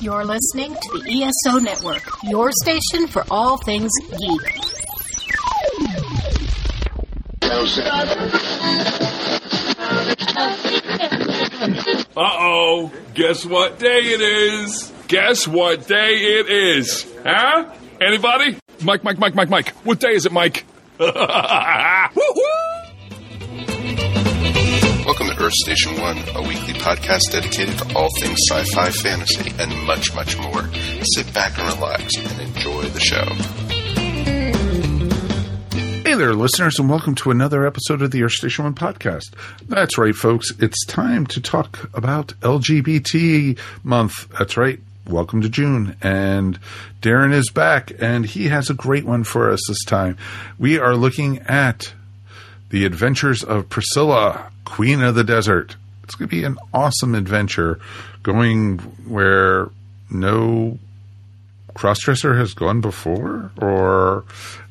You're listening to the ESO Network, your station for all things geek. Uh oh, guess what day it is? Guess what day it is? Huh? Anybody? Mike, Mike, Mike, Mike, Mike. What day is it, Mike? Earth Station One, a weekly podcast dedicated to all things sci fi, fantasy, and much, much more. Sit back and relax and enjoy the show. Hey there, listeners, and welcome to another episode of the Earth Station One podcast. That's right, folks. It's time to talk about LGBT month. That's right. Welcome to June. And Darren is back, and he has a great one for us this time. We are looking at the adventures of Priscilla, Queen of the Desert. It's going to be an awesome adventure going where no crossdresser has gone before, or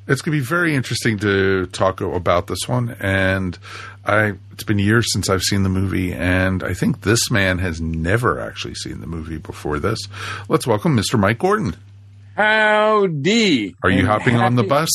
it's going to be very interesting to talk about this one. And I, it's been years since I've seen the movie, and I think this man has never actually seen the movie before this. Let's welcome Mr. Mike Gordon. Howdy. Are you hopping on the bus?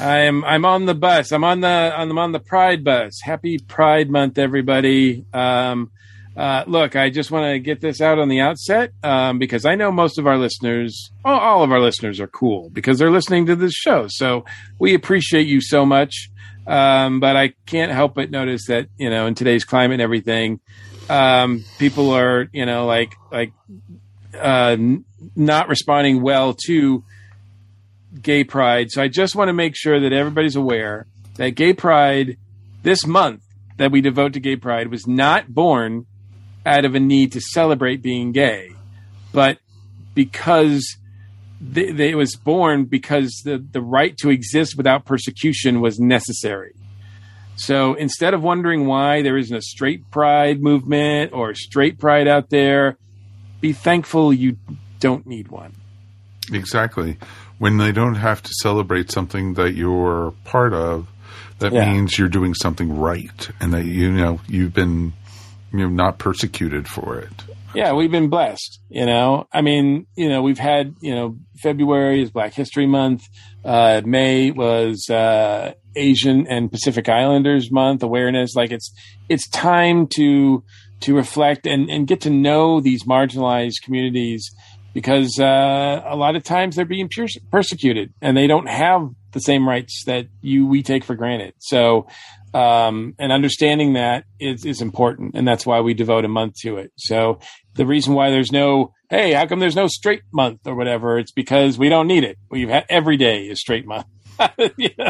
I'm I'm on the bus. I'm on the I'm on the Pride bus. Happy Pride Month, everybody. Um, uh, look, I just want to get this out on the outset um, because I know most of our listeners, all, of our listeners, are cool because they're listening to this show. So we appreciate you so much. Um, but I can't help but notice that you know in today's climate and everything, um, people are you know like like uh, not responding well to gay pride. So I just want to make sure that everybody's aware that gay pride this month that we devote to gay pride was not born out of a need to celebrate being gay, but because it was born because the, the right to exist without persecution was necessary. So instead of wondering why there isn't a straight pride movement or straight pride out there, be thankful you don't need one. Exactly. When they don't have to celebrate something that you're part of, that Yeah. means you're doing something right, and that you know you've been you know not persecuted for it. Yeah, we've been blessed. You know, I mean, you know, we've had, you know, February is Black History Month. Uh, May was uh, Asian and Pacific Islanders Month awareness. Like it's it's time to to reflect and and get to know these marginalized communities because uh, a lot of times they're being pers- persecuted and they don't have the same rights that you we take for granted. So um, and understanding that is, is important, and that's why we devote a month to it. So the reason why there's no, hey, how come there's no straight month or whatever? It's because we don't need it. We've had every day is straight month.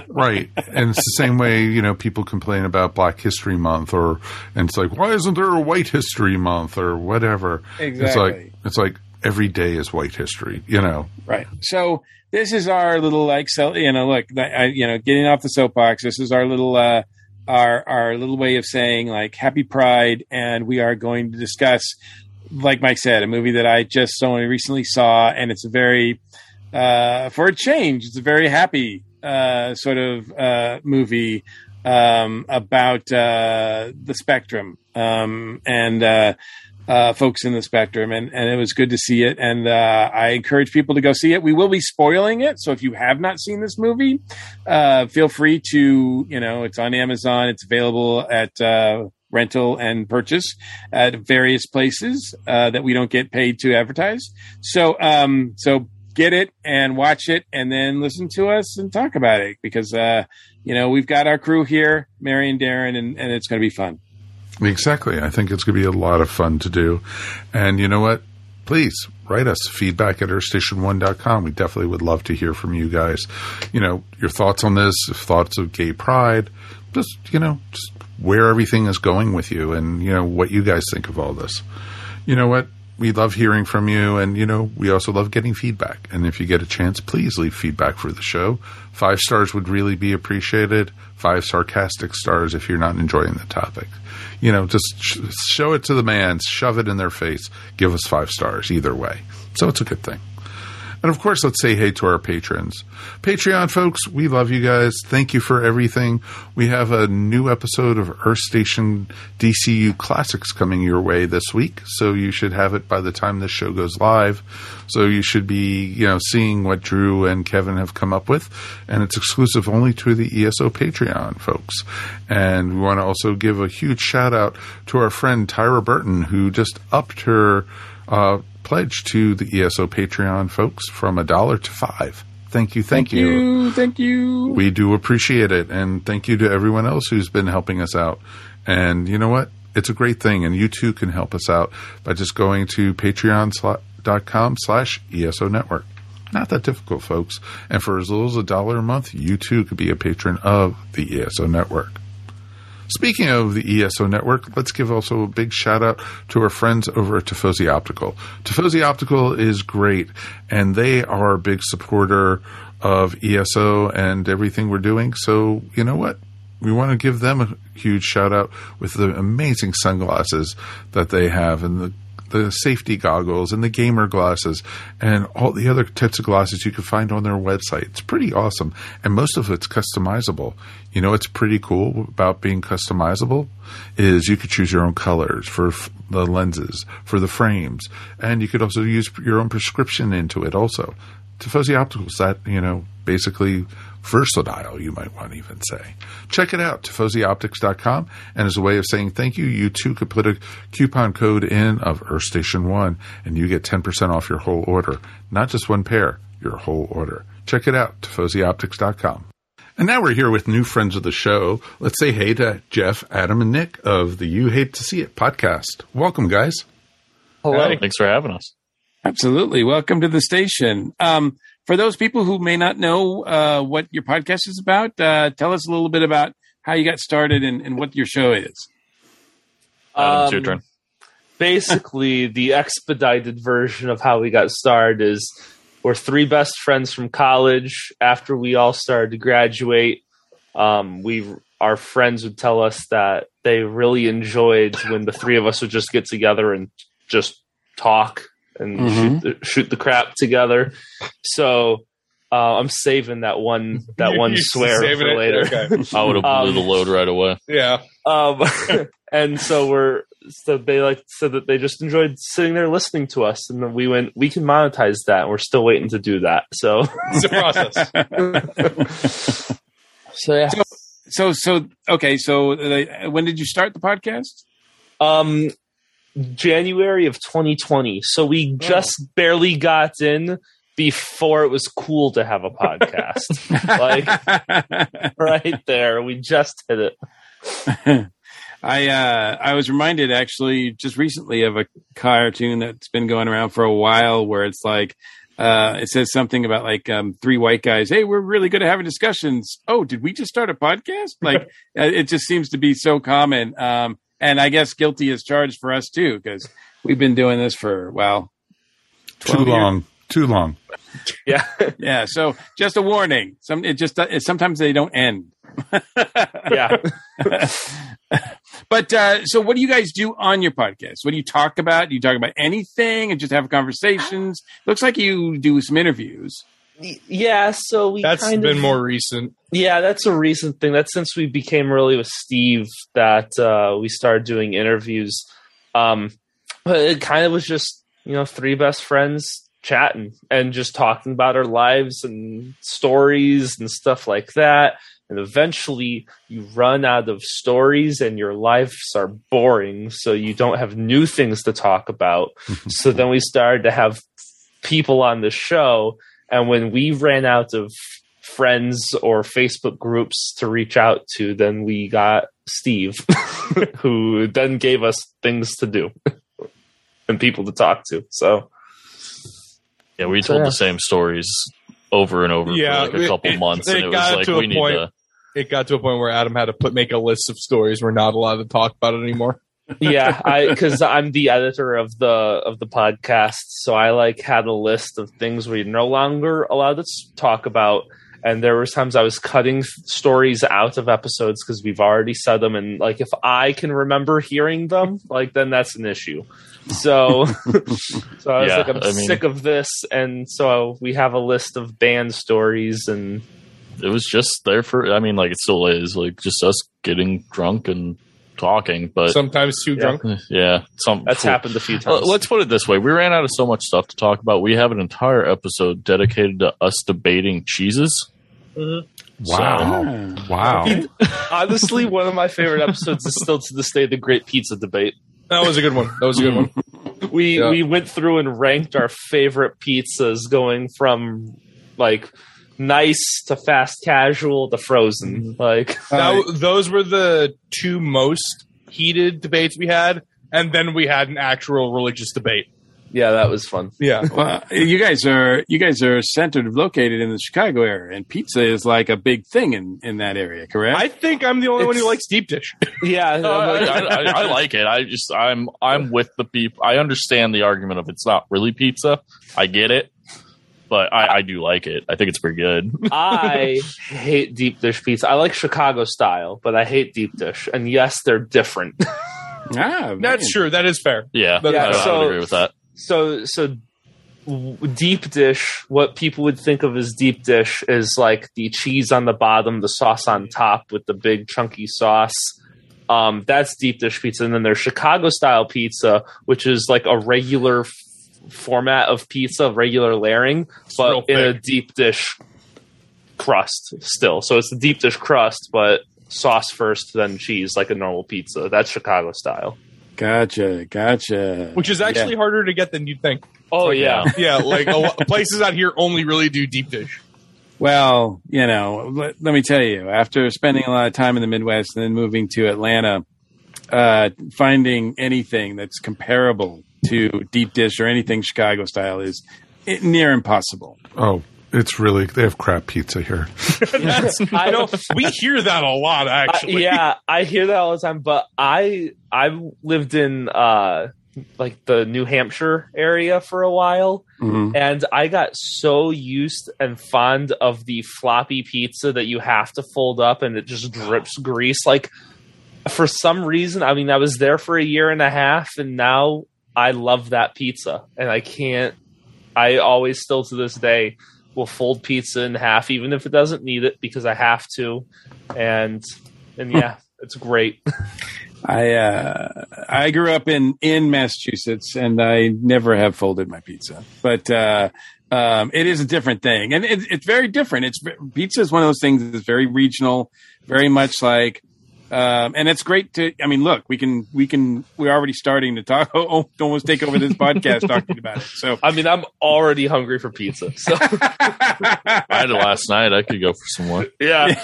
Right. and it's the same way, you know, people complain about Black History Month or and it's like, why isn't there a White History Month or whatever? Exactly. It's like it's like every day is white history, you know. Right. So this is our little like, you know, look, I, you know, getting off the soapbox. This is our little, uh, our our little way of saying like Happy Pride, and we are going to discuss, like Mike said, a movie that I just so recently saw, and it's a very, uh, for a change, it's a very happy uh, sort of uh, movie um, about uh, the spectrum um, and uh, uh, folks in the spectrum, and, and it was good to see it. And uh, I encourage people to go see it. We will be spoiling it, so if you have not seen this movie, uh, feel free to you know it's on Amazon. It's available at uh, rental and purchase at various places uh, that we don't get paid to advertise. So um, so get it and watch it, and then listen to us and talk about it because uh, you know we've got our crew here, Mary and Darren, and, and it's going to be fun. Exactly. I think it's going to be a lot of fun to do. And you know what? Please write us feedback at earthstation1.com. We definitely would love to hear from you guys. You know, your thoughts on this, thoughts of gay pride, just, you know, just where everything is going with you and, you know, what you guys think of all this. You know what? We love hearing from you, and you know we also love getting feedback. And if you get a chance, please leave feedback for the show. Five stars would really be appreciated. Five sarcastic stars if you're not enjoying the topic. You know, just sh- show it to the man, shove it in their face, give us five stars either way. So it's a good thing. And of course, let's say hey to our patrons. Patreon folks, we love you guys. Thank you for everything. We have a new episode of Earth Station DCU Classics coming your way this week, so you should have it by the time this show goes live. So you should be, you know, seeing what Drew and Kevin have come up with, and it's exclusive only to the ESO Patreon folks. And we want to also give a huge shout out to our friend Tyra Burton, who just upped her uh, pledge to the ESO Patreon folks from a dollar to five. Thank you, thank, you. thank you. We do appreciate it, and thank you to everyone else who's been helping us out. And you know what? It's a great thing, and you too can help us out by just going to patreon.com slash ESO Network. Not that difficult, folks. And for as little as a dollar a month, you too could be a patron of the ESO Network. Speaking of the ESO network, let's give also a big shout out to our friends over at Tifosi Optical. Tifosi Optical is great, and they are a big supporter of ESO and everything we're doing. So, you know what? We want to give them a huge shout out with the amazing sunglasses that they have and the the safety goggles and the gamer glasses and all the other types of glasses you can find on their website. It's pretty awesome. And most of it's customizable. You know what's pretty cool about being customizable is you could choose your own colors for f- the lenses, for the frames, and you could also use your own prescription into it also. Tifosi Opticals, that, you know, basically versatile, you might want to even say. Check it out, tifosioptics.com. And as a way of saying thank you, you too could put a coupon code in of Earth Station 1 and you get 10% off your whole order. Not just one pair, your whole order. Check it out, tifosioptics.com. And now we're here with new friends of the show. Let's say hey to Jeff, Adam, and Nick of the You Hate to See It podcast. Welcome, guys. Hello. Thanks for having us. Absolutely. Welcome to the station. Um, for those people who may not know uh, what your podcast is about, uh, tell us a little bit about how you got started and, and what your show is. Adam, it's your Um, turn. Basically, the expedited version of how we got started is we're three best friends from college. After we all started to graduate, um, we our friends would tell us that they really enjoyed when the three of us would just get together and just talk and Mhm. shoot, the, shoot the crap together. So uh, I'm saving that one that You- one swear for it? later. Okay. I would have blew um, the load right away. Yeah. Um, and so we're so they like said that they just enjoyed sitting there listening to us, and then we went, we can monetize that. And we're still waiting to do that. So, It's a process. so yeah. So, so okay. So, uh, when did you start the podcast? Um, January of 2020. So we just barely got in before it was cool to have a podcast. like right there, we just hit it. I uh, I was reminded actually just recently of a cartoon that's been going around for a while where it's like uh, it says something about like um, three white guys. Hey, we're really good at having discussions. Oh, did we just start a podcast? Like uh, it just seems to be so common. Um, and I guess guilty is charged for us too because we've been doing this for well Too 12 years. long. Too long. Yeah. Yeah. So just a warning. Some it just it, sometimes they don't end. yeah. But uh, so, what do you guys do on your podcast? What do you talk about? Do you talk about anything and just have conversations? Looks like you do some interviews. Yeah. So we That's kind been of, more recent. Yeah, that's a recent thing. That's since we became really with Steve that uh, we started doing interviews. Um, but it kind of was just you know three best friends chatting and just talking about our lives and stories and stuff like that. And eventually, you run out of stories and your lives are boring, so you don't have new things to talk about. so then we started to have people on the show, and when we ran out of friends or Facebook groups to reach out to, then we got Steve, who then gave us things to do and people to talk to. So Yeah, we So, told yeah. the same stories over and over Yeah, for like a couple it- months, it and it got was like to a we need point- to. It got to a point where Adam had to put make a list of stories we're not allowed to talk about it anymore. Yeah, I because I'm the editor of the of the podcast, so I like had a list of things we're no longer allowed to talk about, and there was times I was cutting stories out of episodes because we've already said them, and like if I can remember hearing them, like then that's an issue. So, so I was Yeah, like, I'm I mean- sick of this, and so we have a list of banned stories, and It was just there for. I mean, like it still is. Like just us getting drunk and talking. But Sometimes too Yeah. drunk. yeah, some that's happened a few times. let's put it this way: we ran out of so much stuff to talk about. We have an entire episode dedicated to us debating cheeses. Mm-hmm. Wow. Wow. Honestly, one of my favorite episodes is still to this day the Great Pizza Debate. That was a good one. That was a good one. We Yeah. we went through and ranked our favorite pizzas, going from like nice to fast casual to frozen. Mm-hmm. Like That, those were the two most heated debates we had, and then we had an actual religious debate. yeah, that was fun. Yeah. Well, you guys are you guys are centered, located in the Chicago area, and pizza is like a big thing in in that area, correct? I think I'm the only one who likes deep dish. Yeah, No, I, I, I, I like it. I just I'm I'm with the people. I understand the argument of it's not really pizza. I get it, but I, I do like it. I think it's pretty good. I hate deep dish pizza. I like Chicago style, but I hate deep dish. And yes, they're different. ah, That's true. That is fair. Yeah, But- I, I so- would agree with that. so so deep dish what people would think of as deep dish is like the cheese on the bottom the sauce on top with the big chunky sauce um that's deep dish pizza and then there's chicago style pizza which is like a regular f- format of pizza regular layering real but in a deep dish crust still so it's the deep dish crust but sauce first then cheese like a normal pizza that's chicago style Gotcha, gotcha. Which is actually harder to get than you'd think. oh yeah Yeah, like a places out here only really do deep dish. Well, you know, let, let me tell you, after spending a lot of time in the Midwest and then moving to Atlanta, uh, finding anything that's comparable to deep dish or anything Chicago style is near impossible. Oh, it's really they have crap pizza here. I know we hear that a lot. I- Actually, yeah, I hear that all the time. But I I lived in uh like the New Hampshire area for a while, Mhm. and I got so used and fond of the floppy pizza that you have to fold up and it just drips grease. Like for some reason, I mean, I was there for a year and a half, and now I love that pizza, and I can't. I always still to this day will fold pizza in half, even if it doesn't need it, because I have to, and and yeah, it's great. I uh, I grew up in in Massachusetts, and I never have folded my pizza. But uh, um, it is a different thing, and it, it's very different. It's pizza is one of those things that's very regional, very much like. Um, and it's great to. I mean, look, we can we can. We're already starting to talk. Oh, almost take over this podcast talking about it. So I mean, I'm already hungry for pizza. So I had it last night. I could go for some more. yeah,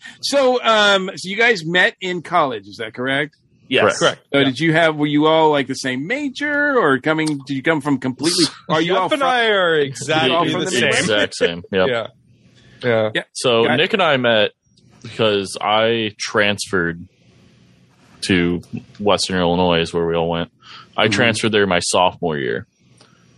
so um, so you guys met in college, is that correct? yes, correct. So did you have? Were you all like the same major, or coming? Did you come from completely? Are you Jeff all and from, I are exactly the the same. Midwest? Exact same. Yep. Yeah, yeah. So Got- Nick and I met because I transferred to Western Illinois, is where we all went. I mm-hmm. transferred there my sophomore year,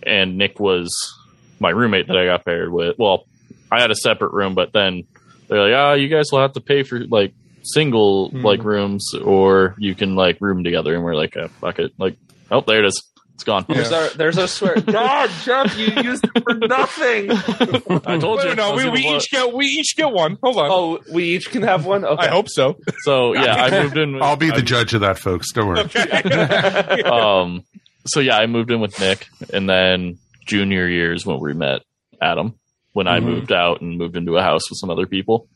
and Nick was my roommate that I got paired with. Well, I had a separate room, but then they're like, "Ah, you guys will have to pay for like single like mm-hmm. rooms, or you can like room together." And we're like, oh, "Fuck it!" Like, oh, there it is. It's gone. There's our there's our swear. God, Jeff, you used it for nothing. I told you. Wait, no, we, we each get we each get one. Hold on. Oh, we each can have one. Okay. I hope so. So yeah, I moved in. With, I'll be the I- judge of that, folks. Don't worry. Okay. um so yeah i moved in with nick and then junior year is when we met adam when i Mm-hmm. Mhm. moved out and moved into a house with some other people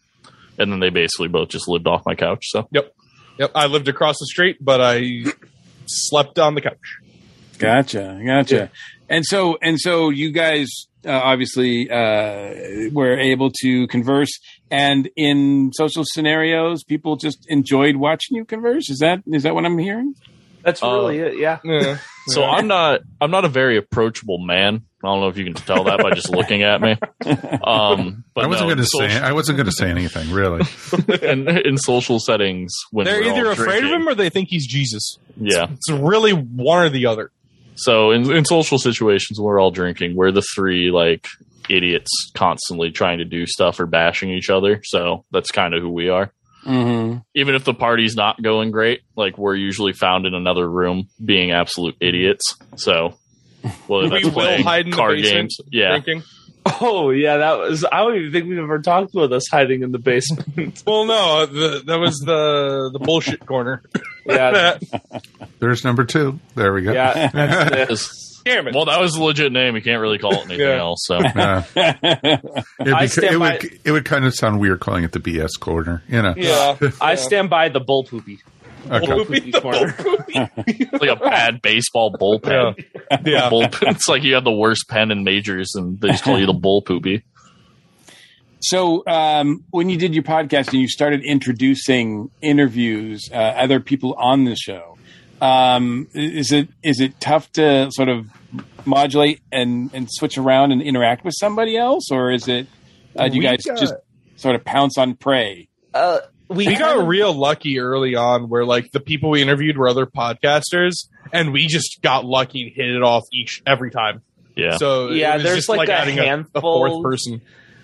and then they basically both just lived off my couch so yep, Yep, I lived across the street, but I slept on the couch. Gotcha, gotcha. And so, and so, you guys uh, obviously uh, were able to converse, and in social scenarios, people just enjoyed watching you converse. Is that is that what I'm hearing? That's Uh, really it. Yeah. Yeah. so i'm not i'm not a very approachable man i don't know if you can tell that by just looking at me um but I wasn't no, going to in say. I wasn't going to say anything really. in, in social settings when They're either afraid of him or they think he's Jesus. yeah It's really one or the other. So in, in social situations, we're all drinking. We're the three like idiots constantly trying to do stuff or bashing each other. So that's kind of who we are. hmm Even if the party's not going great, like we're usually found in another room being absolute idiots. So, well, we will hide in the card basement games. Yeah, Drinking. Oh yeah, that was. I don't even think we've ever talked about us hiding in the basement. Well, no, the, that was the the bullshit corner. yeah, There's number two. There we go. yeah. That's. It's- Damn it! well, that was a legit name. You can't really call it anything Yeah. else. So Yeah. It'd I be- stand it, by- would, it would kind of sound weird calling it the BS corner, you know. yeah, I stand by the bull poopy. Okay. Bull poopy corner. like a bad baseball bullpen. yeah. Bull, it's like you have the worst pen in majors, and they just call you the bull poopy. So, um, when you did your podcast and you started introducing interviews, uh, other people on the show, um, is it is it tough to sort of modulate and, and switch around and interact with somebody else, or is it uh, do you guys got- just sort of pounce on prey? Uh, we we got kinda- real lucky early on where like the people we interviewed were other podcasters and we just got lucky and hit it off each every time. Yeah, so Yeah, there's just like a adding a, handful- fourth person.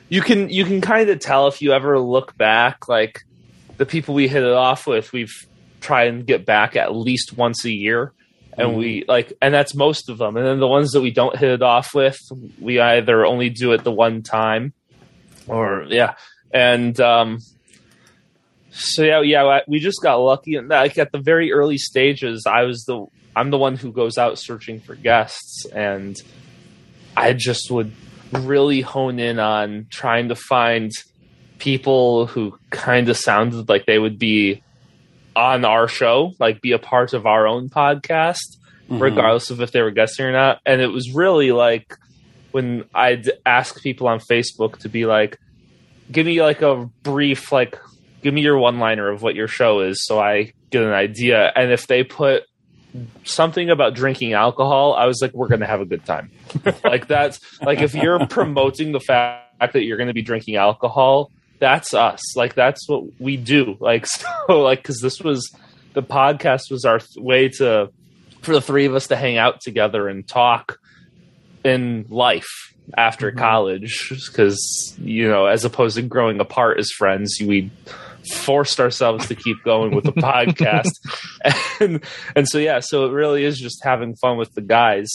You can you can kind of tell if you ever look back like the people we hit it off with we've tried and get back at least once a year and we like and that's most of them. And then the ones that we don't hit it off with we either only do it the one time or yeah. And um so yeah yeah we just got lucky and like at the very early stages i was the i'm the one who goes out searching for guests and i just would really hone in on trying to find people who kind of sounded like they would be on our show, like be a part of our own podcast, mm-hmm. regardless of if they were guesting or not. And it was really like when I'd ask people on Facebook to be like, give me like a brief, like, give me your one liner of what your show is so I get an idea. And if they put something about drinking alcohol, I was like, we're going to have a good time. like that's like if you're promoting the fact that you're going to be drinking alcohol, that's us. Like that's what we do. Like so, like because this was the podcast was our th- way to for the three of us to hang out together and talk in life after mm-hmm. college because you know as opposed to growing apart as friends we forced ourselves to keep going with the podcast. And and so yeah so it really is just having fun with the guys.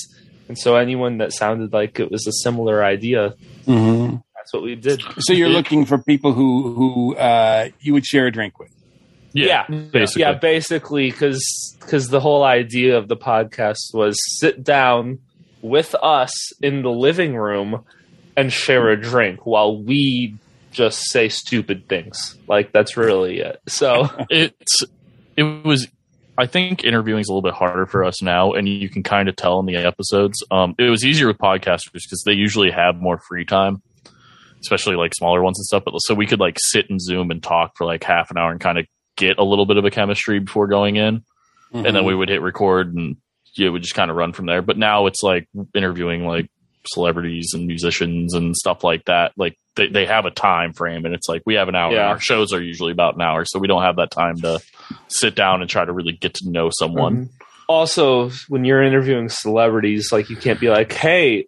And so anyone that sounded like it was a similar idea hmm that's what we did. So you're looking for people who who uh, you would share a drink with. yeah, basically. yeah basically because because the whole idea of the podcast was sit down with us in the living room and share a drink while we just say stupid things. Like that's really it. So it's it was i think interviewing is a little bit harder for us now and you can kind of tell in the episodes. Um it was easier with podcasters because they usually have more free time especially like smaller ones and stuff but so we could like sit and zoom and talk for like half an hour and kind of get a little bit of a chemistry before going in. And then we would hit record and it would just kind of run from there. But now it's like interviewing like celebrities and musicians and stuff like that. Like they, they have a time frame and it's like we have an hour. Yeah. our shows are usually about an hour so we don't have that time to sit down and try to really get to know someone. Mm-hmm. Also when you're interviewing celebrities like you can't be like hey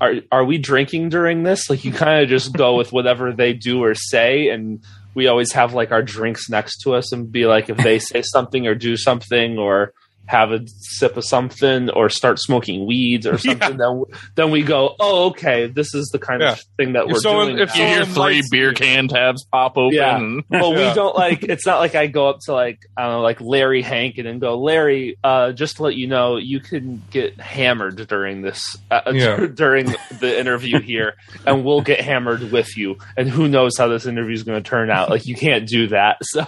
are are we drinking during this? Like you kind of just go with whatever they do or say and we always have like our drinks next to us and be like if they say something or do something or have a sip of something or start smoking weeds or something then then we go oh okay this is the kind Yeah. of thing that If we're someone- doing if you hear three likes beer can tabs pop open Yeah. and but Yeah. we don't like it's not like I go up to like I don't know like Larry Hankin and go Larry uh, just to let you know you can get hammered during this uh, Yeah. during the interview here and we'll get hammered with you and who knows how this interview is going to turn out like you can't do that so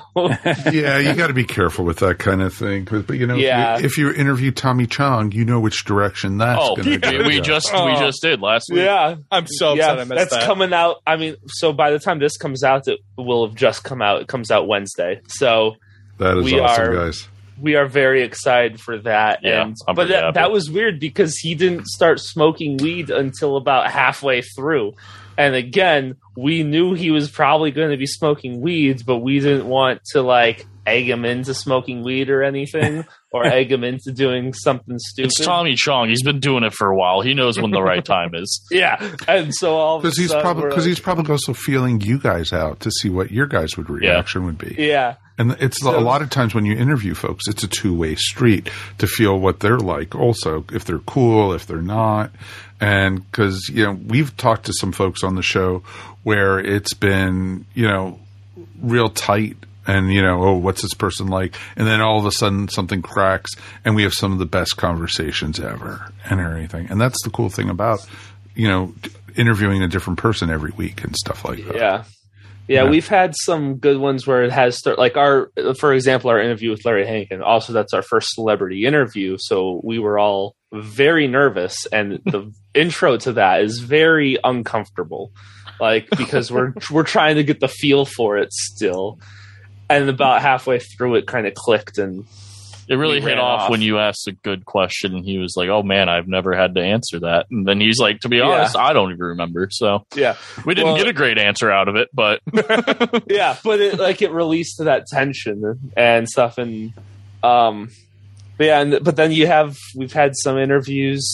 yeah, you got to be careful with that kind of thing. But, but, you know, Yeah. if, you, if you interview Tommy Chong, you know which direction that's oh going to we, go. we just we Oh. just did last week yeah i'm so upset i yeah missed that's that coming out I mean so by the time this comes out it will have just come out it comes out Wednesday so that is we awesome, are- guys. we are very excited for that. Yeah, and but that, happy. that was weird because he didn't start smoking weed until about halfway through. And again, we knew he was probably going to be smoking weeds, but we didn't want to like egg him into smoking weed or anything, or egg him into doing something stupid. It's Tommy Chong. He's been doing it for a while. He knows when the right time is. Yeah, and so all of Because he's probably because like- he's probably also feeling you guys out to see what your guys would reaction would be. yeah. And it's a lot of times when you interview folks, it's a two way street to feel what they're like. Also, if they're cool, if they're not, and because you know we've talked to some folks on the show where it's been you know real tight. And you know, oh, what's this person like? And then all of a sudden, something cracks, and we have some of the best conversations ever, and everything. And that's the cool thing about, you know, interviewing a different person every week and stuff like that. Yeah. Yeah, Yeah. we've had some good ones where it has start like our, for example, our interview with Larry Hankin. Also, that's our first celebrity interview, so we were all very nervous, and the intro to that is very uncomfortable, like because we're we're trying to get the feel for it still, and about halfway through, it kind of clicked, and It really hit off, off. when you asked a good question, and he was like, "Oh man, I've never had to answer that." And then he's like, "To be Yeah. honest, I don't even remember." So yeah, we didn't Well- get a great answer out of it, but yeah, but it like it released that tension and stuff, and um, but yeah, and, but then you have we've had some interviews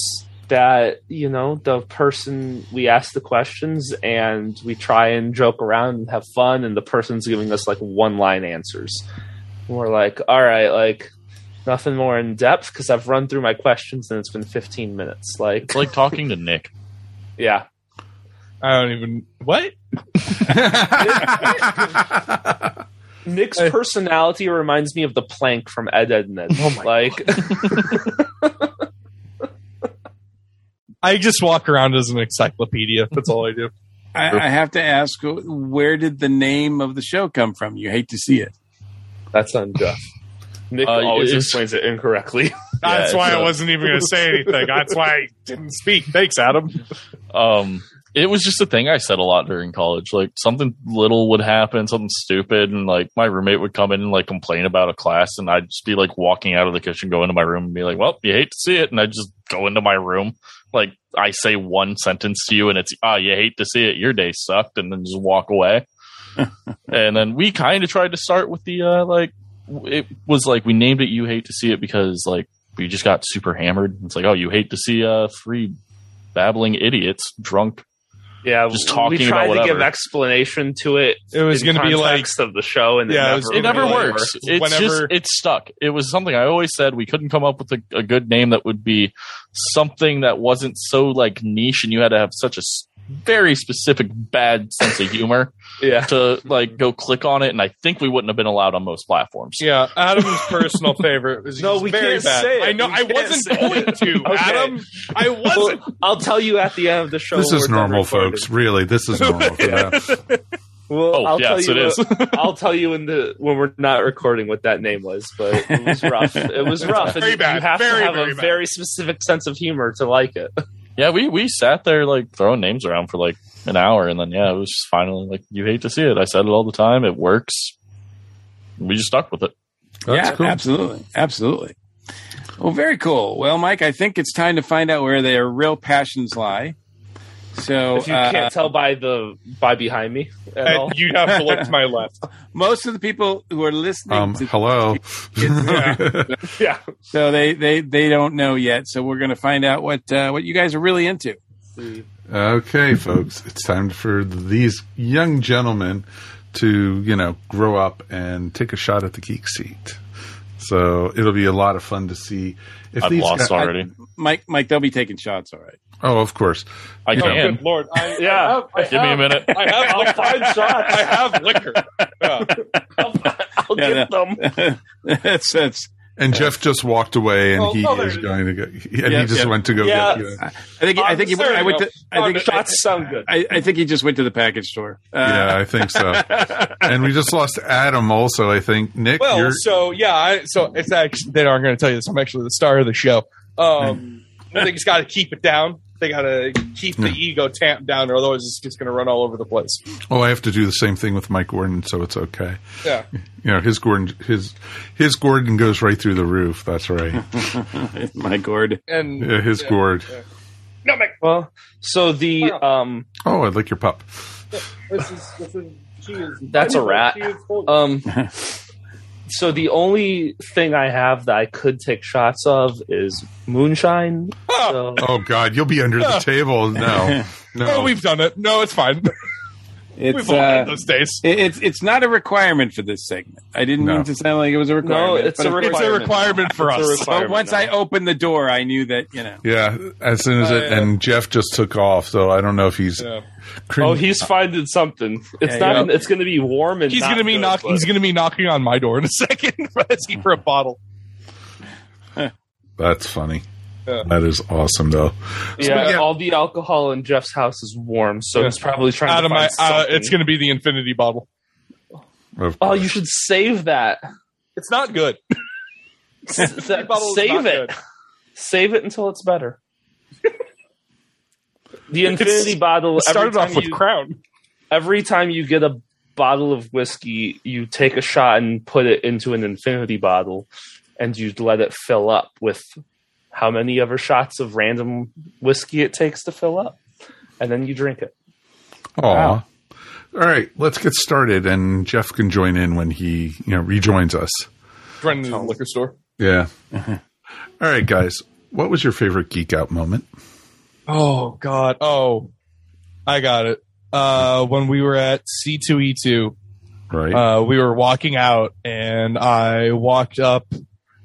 that you know the person we ask the questions and we try and joke around and have fun, and the person's giving us like one line answers. And we're like, all right, like nothing more in depth because I've run through my questions and it's been 15 minutes. Like, it's like talking to Nick. yeah, I don't even what. Nick's personality reminds me of the plank from Ed, Ed and Ed. Oh my like. I just walk around as an encyclopedia. That's all I do. I, I have to ask, where did the name of the show come from? You hate to see it. That's on Jeff. Nick Uh, always it's- explains it incorrectly. That's Yeah, why I wasn't even going to say anything. That's why I didn't speak. Thanks, Adam. Um, it was just a thing I said a lot during college. Like something little would happen, something stupid, and like my roommate would come in and like complain about a class, and I'd just be like walking out of the kitchen, go into my room, and be like, "Well, you hate to see it," and I'd just go into my room. Like I say one sentence to you, and it's, "Ah, you hate to see it. Your day sucked," and then just walk away. and then we kind of tried to start with the uh, like it was like we named it "You Hate to See It" because like we just got super hammered. It's like, oh, you hate to see uh three babbling idiots drunk Yeah, Just talking we about tried to whatever. give explanation to it. It was going to be like of the show, and Yeah, it it never, it never really works. worked. It's Whenever- just it's stuck. It was something I always said we couldn't come up with a, a good name that would be something that wasn't so like niche, and you had to have such a s- very specific bad sense of humor Yeah, to like go click on it. And I think we wouldn't have been allowed on most platforms. Yeah, Adam's personal favorite was No, we very can't bad. say it. I know. We I wasn't going to. Okay. Adam, I wasn't. Well, I'll tell you at the end of the show. This is normal, folks. Really, this is normal for them. Well, Oh, I'll yes, tell you. it is. I'll tell you in the when we're not recording what that name was, but it was rough. It was rough. very and Very bad. You have Very, to have a bad. very specific sense of humor to like it. Yeah, we we sat there like throwing names around for like an hour, and then yeah, it was just finally like you hate to see it. I said it all the time. It works. We just stuck with it. yeah, cool. absolutely, absolutely. Well, very cool. Well, Mike, I think it's time to find out where their real passions lie. So, If you uh, can't tell by the by behind me at all, you'd have to look to my left. most of the people who are listening, Um, to, hello. yeah. so they they they don't know yet. So we're going to find out what uh, what you guys are really into. Okay, folks, it's time for these young gentlemen to, you know, grow up and take a shot at the geek seat. So it'll be a lot of fun to see if I've these lost guys- already. Mike, Mike, they'll be taking shots. All right. Oh, of course. I Oh, can. good lord! I, Yeah. I have, I Give me a minute. I have I'll find shots. I have liquor. Yeah. I'll Yeah, get them. that's that's. And Jeff just walked away, and Oh, he oh, there is it is. going to go. And Yeah, he just yeah. went to go Yeah. get. You I think I think he, there I went to. I think Shots sound good. I, I think he just went to the package store. Uh, yeah, I think so. and we just lost Adam. Also, I think Nick. Well, you're, so yeah, I, so it's actually they aren't going to tell you this. I'm actually the star of the show. Um, I think it's got to keep it down. They got to keep the Yeah. ego tamped down, or otherwise it's just going to run all over the place. oh, I have to do the same thing with Mike Gordon, so it's okay. Yeah, You know, his Gordon, his his Gordon goes right through the roof. That's right. my gourd. and Yeah, his yeah. gourd. no, Mike, Well, so the um Oh, I like your pup. this is this is she is. That's a rat. She is um so the only thing I have that I could take shots of is moonshine. So, Oh God, you'll be under the table. No, no. Oh, we've done it. No, it's fine. It's we've all had uh, those days. it- it's it's not a requirement for this segment. I didn't No. mean to sound like it was a requirement. it's but a of It's a requirement for It's a us. requirement. But once I opened the door, I knew that you know. yeah, as soon as it yeah. and Jeff just took off, so I don't know if he's. Yeah. crin- oh, he's finding something. It's Yeah, not. yeah. It's going to be warm and He's not gonna be good, knock, but- He's gonna be knocking on my door in a second, asking for a bottle. That's funny. Yeah. That is awesome, though. Yeah, yeah. all the alcohol in Jeff's house is warm, so Yeah. he's probably trying Out to of my, find uh, it's gonna be the infinity bottle. Oh, you should save that. It's not good. S- that- save not it. good. Save it until it's better. The infinity bottle. It started off with you, Crown. every time you get a bottle of whiskey, you take a shot and put it into an infinity bottle, and you let it fill up with how many other shots of random whiskey it takes to fill up, and then you drink it. Aw. Wow. All right, let's get started, and Jeff can join in when he you know rejoins us. Running to the liquor store. Yeah. All right, guys. What was your favorite geek out moment? Oh God. Oh, I got it. Uh, when we were at C two E two, Right. uh, we were walking out, and I walked up.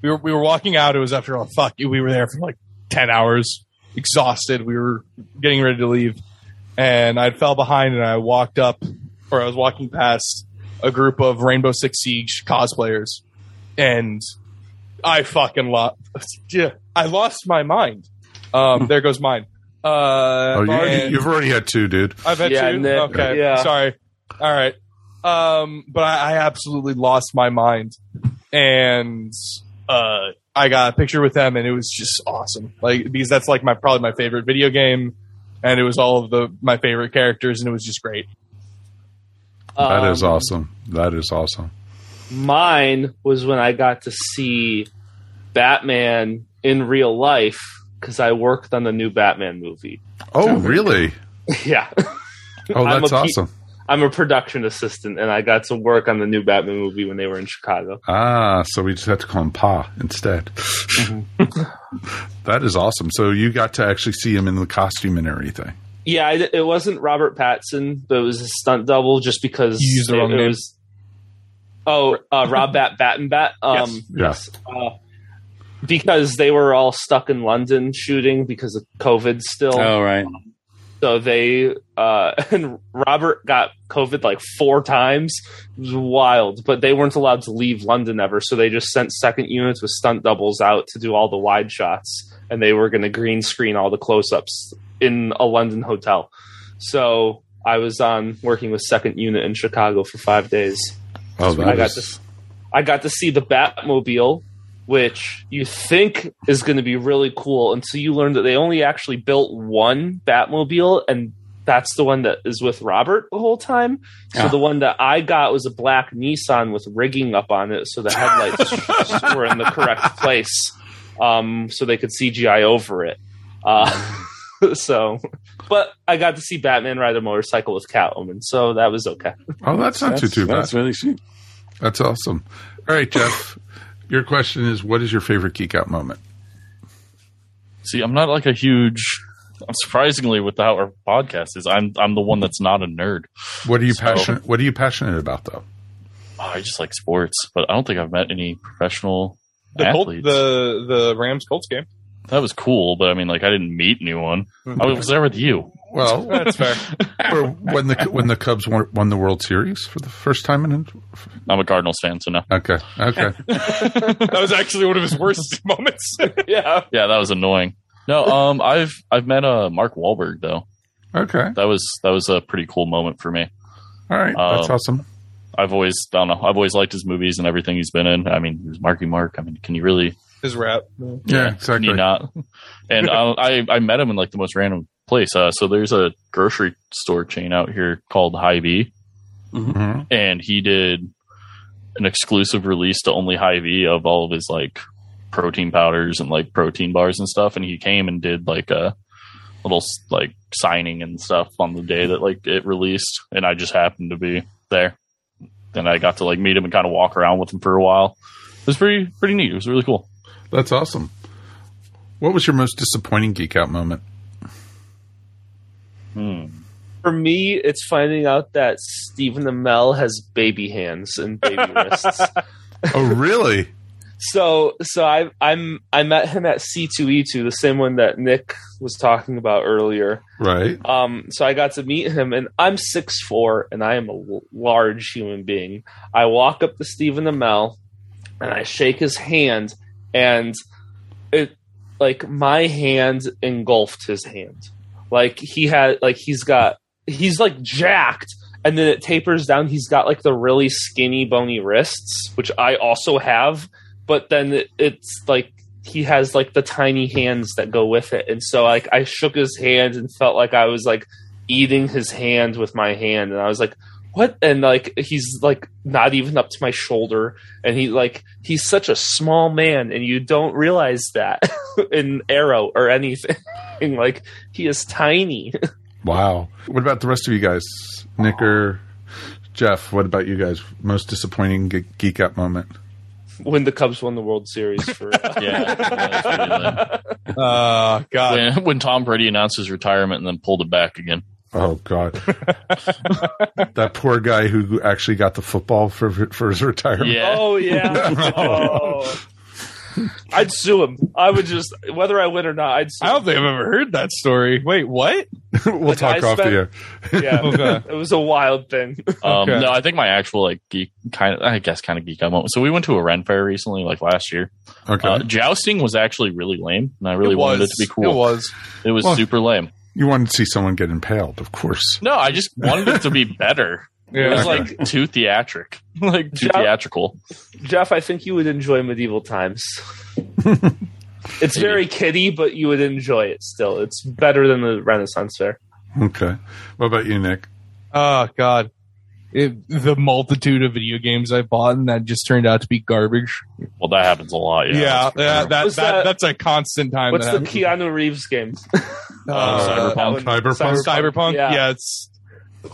We were we were walking out. It was after oh fuck, we were there for like ten hours, exhausted. We were getting ready to leave, and I fell behind, and I walked up, or I was walking past a group of Rainbow Six Siege cosplayers, and I fucking lost. Yeah, I lost my mind. Um, there goes mine. Uh, oh, you, you've already had two, dude. I've had Yeah, two. Nick, okay, yeah. sorry. All right. Um, but I, I absolutely lost my mind, and uh, I got a picture with them, and it was just awesome. Like because that's like my probably my favorite video game, and it was all of the my favorite characters, and it was just great. That is Um, awesome. That is awesome. Mine was when I got to see Batman in real life because I worked on the new Batman movie. Oh, really? yeah. Oh, that's a pe- awesome. I'm a production assistant and I got to work on the new Batman movie when they were in Chicago. Ah, so we just had to call him Pa instead. that is awesome. So you got to actually see him in the costume and everything. Yeah, I, it wasn't Robert Patson, but it was a stunt double just because You used the wrong it name. was. Oh, uh, Rob Bat Battenbat. Um, Yes. Uh, because they were all stuck in London shooting because of COVID still. Oh right. So they uh and Robert got COVID like four times. It was wild, but they weren't allowed to leave London ever, so they just sent second units with stunt doubles out to do all the wide shots and they were going to green screen all the close-ups in a London hotel. So I was on working with second unit in Chicago for 5 days. Oh, I got to I got to see the Batmobile, which you think is going to be really cool until you learn that they only actually built one Batmobile, and that's the one that is with Robert the whole time. So the one that I got was a black Nissan with rigging up on it, so the headlights were in the correct place, um, so they could CGI over it. Uh, so, but I got to see Batman ride a motorcycle with Catwoman, so that was okay. Oh, that's not too too bad. that's really sweet. That's awesome. All right, Jeff. Your question is, what is your favorite geek out moment? See, I'm not like a huge. Surprisingly, with how our podcast is, I'm I'm the one that's not a nerd. What are you So- passionate? What are you passionate about, though? Oh, I just like sports, but I don't think I've met any professional The Colt, athletes. the the Rams Colts game. that was cool, but I mean, like, I didn't meet anyone. Hmm. I was there with you. Well, That's fair. or when the when the Cubs won, won the World Series for the first time in. I'm a Cardinals fan, so no. Okay, okay. that was actually one of his worst moments. yeah. Yeah, that was annoying. No, um, I've I've met uh Mark Wahlberg though. Okay. That was that was a pretty cool moment for me. All right. That's Um, awesome. I've always I don't know. I've always liked his movies and everything he's been in. I mean, he was Marky Mark. I mean, can you really? His rap. Yeah, Can exactly. you not? And uh, I I met him in like the most random place. Uh, so there's a grocery store chain out here called Hy-Vee, Mhm. and he did an exclusive release to only Hy-Vee of all of his like protein powders and like protein bars and stuff. And he came and did like a little like signing and stuff on the day that like it released, and I just happened to be there. And I got to like meet him and kind of walk around with him for a while. It was pretty pretty neat. It was really cool. That's awesome. What was your most disappointing geek out moment? For me, it's finding out that Stephen Amell has baby hands and baby wrists. Oh, really? So, so I I'm I met him at C2E2, the same one that Nick was talking about earlier. Right. Um, so I got to meet him, and I'm six four, and I am a l- large human being. I walk up to Stephen Amell, and I shake his hand, and it like my hand engulfed his hand. Like he had, like he's got, he's like jacked, and then it tapers down. He's got like the really skinny, bony wrists, which I also have, but then it, it's like he has like the tiny hands that go with it, and so like I shook his hand and felt like I was like eating his hand with my hand, and I was like, "What?" And like he's like not even up to my shoulder, and he like he's such a small man, and you don't realize that in Arrow or anything. like he is tiny. Wow. What about the rest of you guys? Nick or Jeff, what about you guys? Most disappointing ge- geek out moment? when the Cubs won the World Series for uh, Yeah, that was really. Uh, God. when, when Tom Brady announced his retirement and then pulled it back again. Oh God, that poor guy who actually got the football for for his retirement. Yeah, Oh yeah. Oh. I'd sue him. I would just whether I win or not. I'd sue I don't him. think I've ever heard that story. Wait, what? we'll The talk guy off the air. Yeah, Okay. it was a wild thing. Um, Okay. No, I think my actual like geek kind of, I guess, kind of geek out moment. So we went to a Ren fair recently, like last year. Okay, Uh, jousting was actually really lame, and I really it wanted was. it to be cool. It was. It was Well- super lame. You wanted to see someone get impaled, of course. No, I just wanted it to be better. It Yeah. was like too theatric, like too Yeah. theatrical. Jeff, I think you would enjoy medieval times. it's very kiddie, but you would enjoy it still. It's better than the Renaissance Fair. Okay, what about you, Nick? Oh God. It, the multitude of video games I bought and that just turned out to be garbage. Well, that happens a lot. Yeah, Yeah, yeah, that, that, that- that's a constant time. What's that the happens. Keanu Reeves game? Uh, That one- Cyberpunk? Cyberpunk? Yeah. Yeah. it's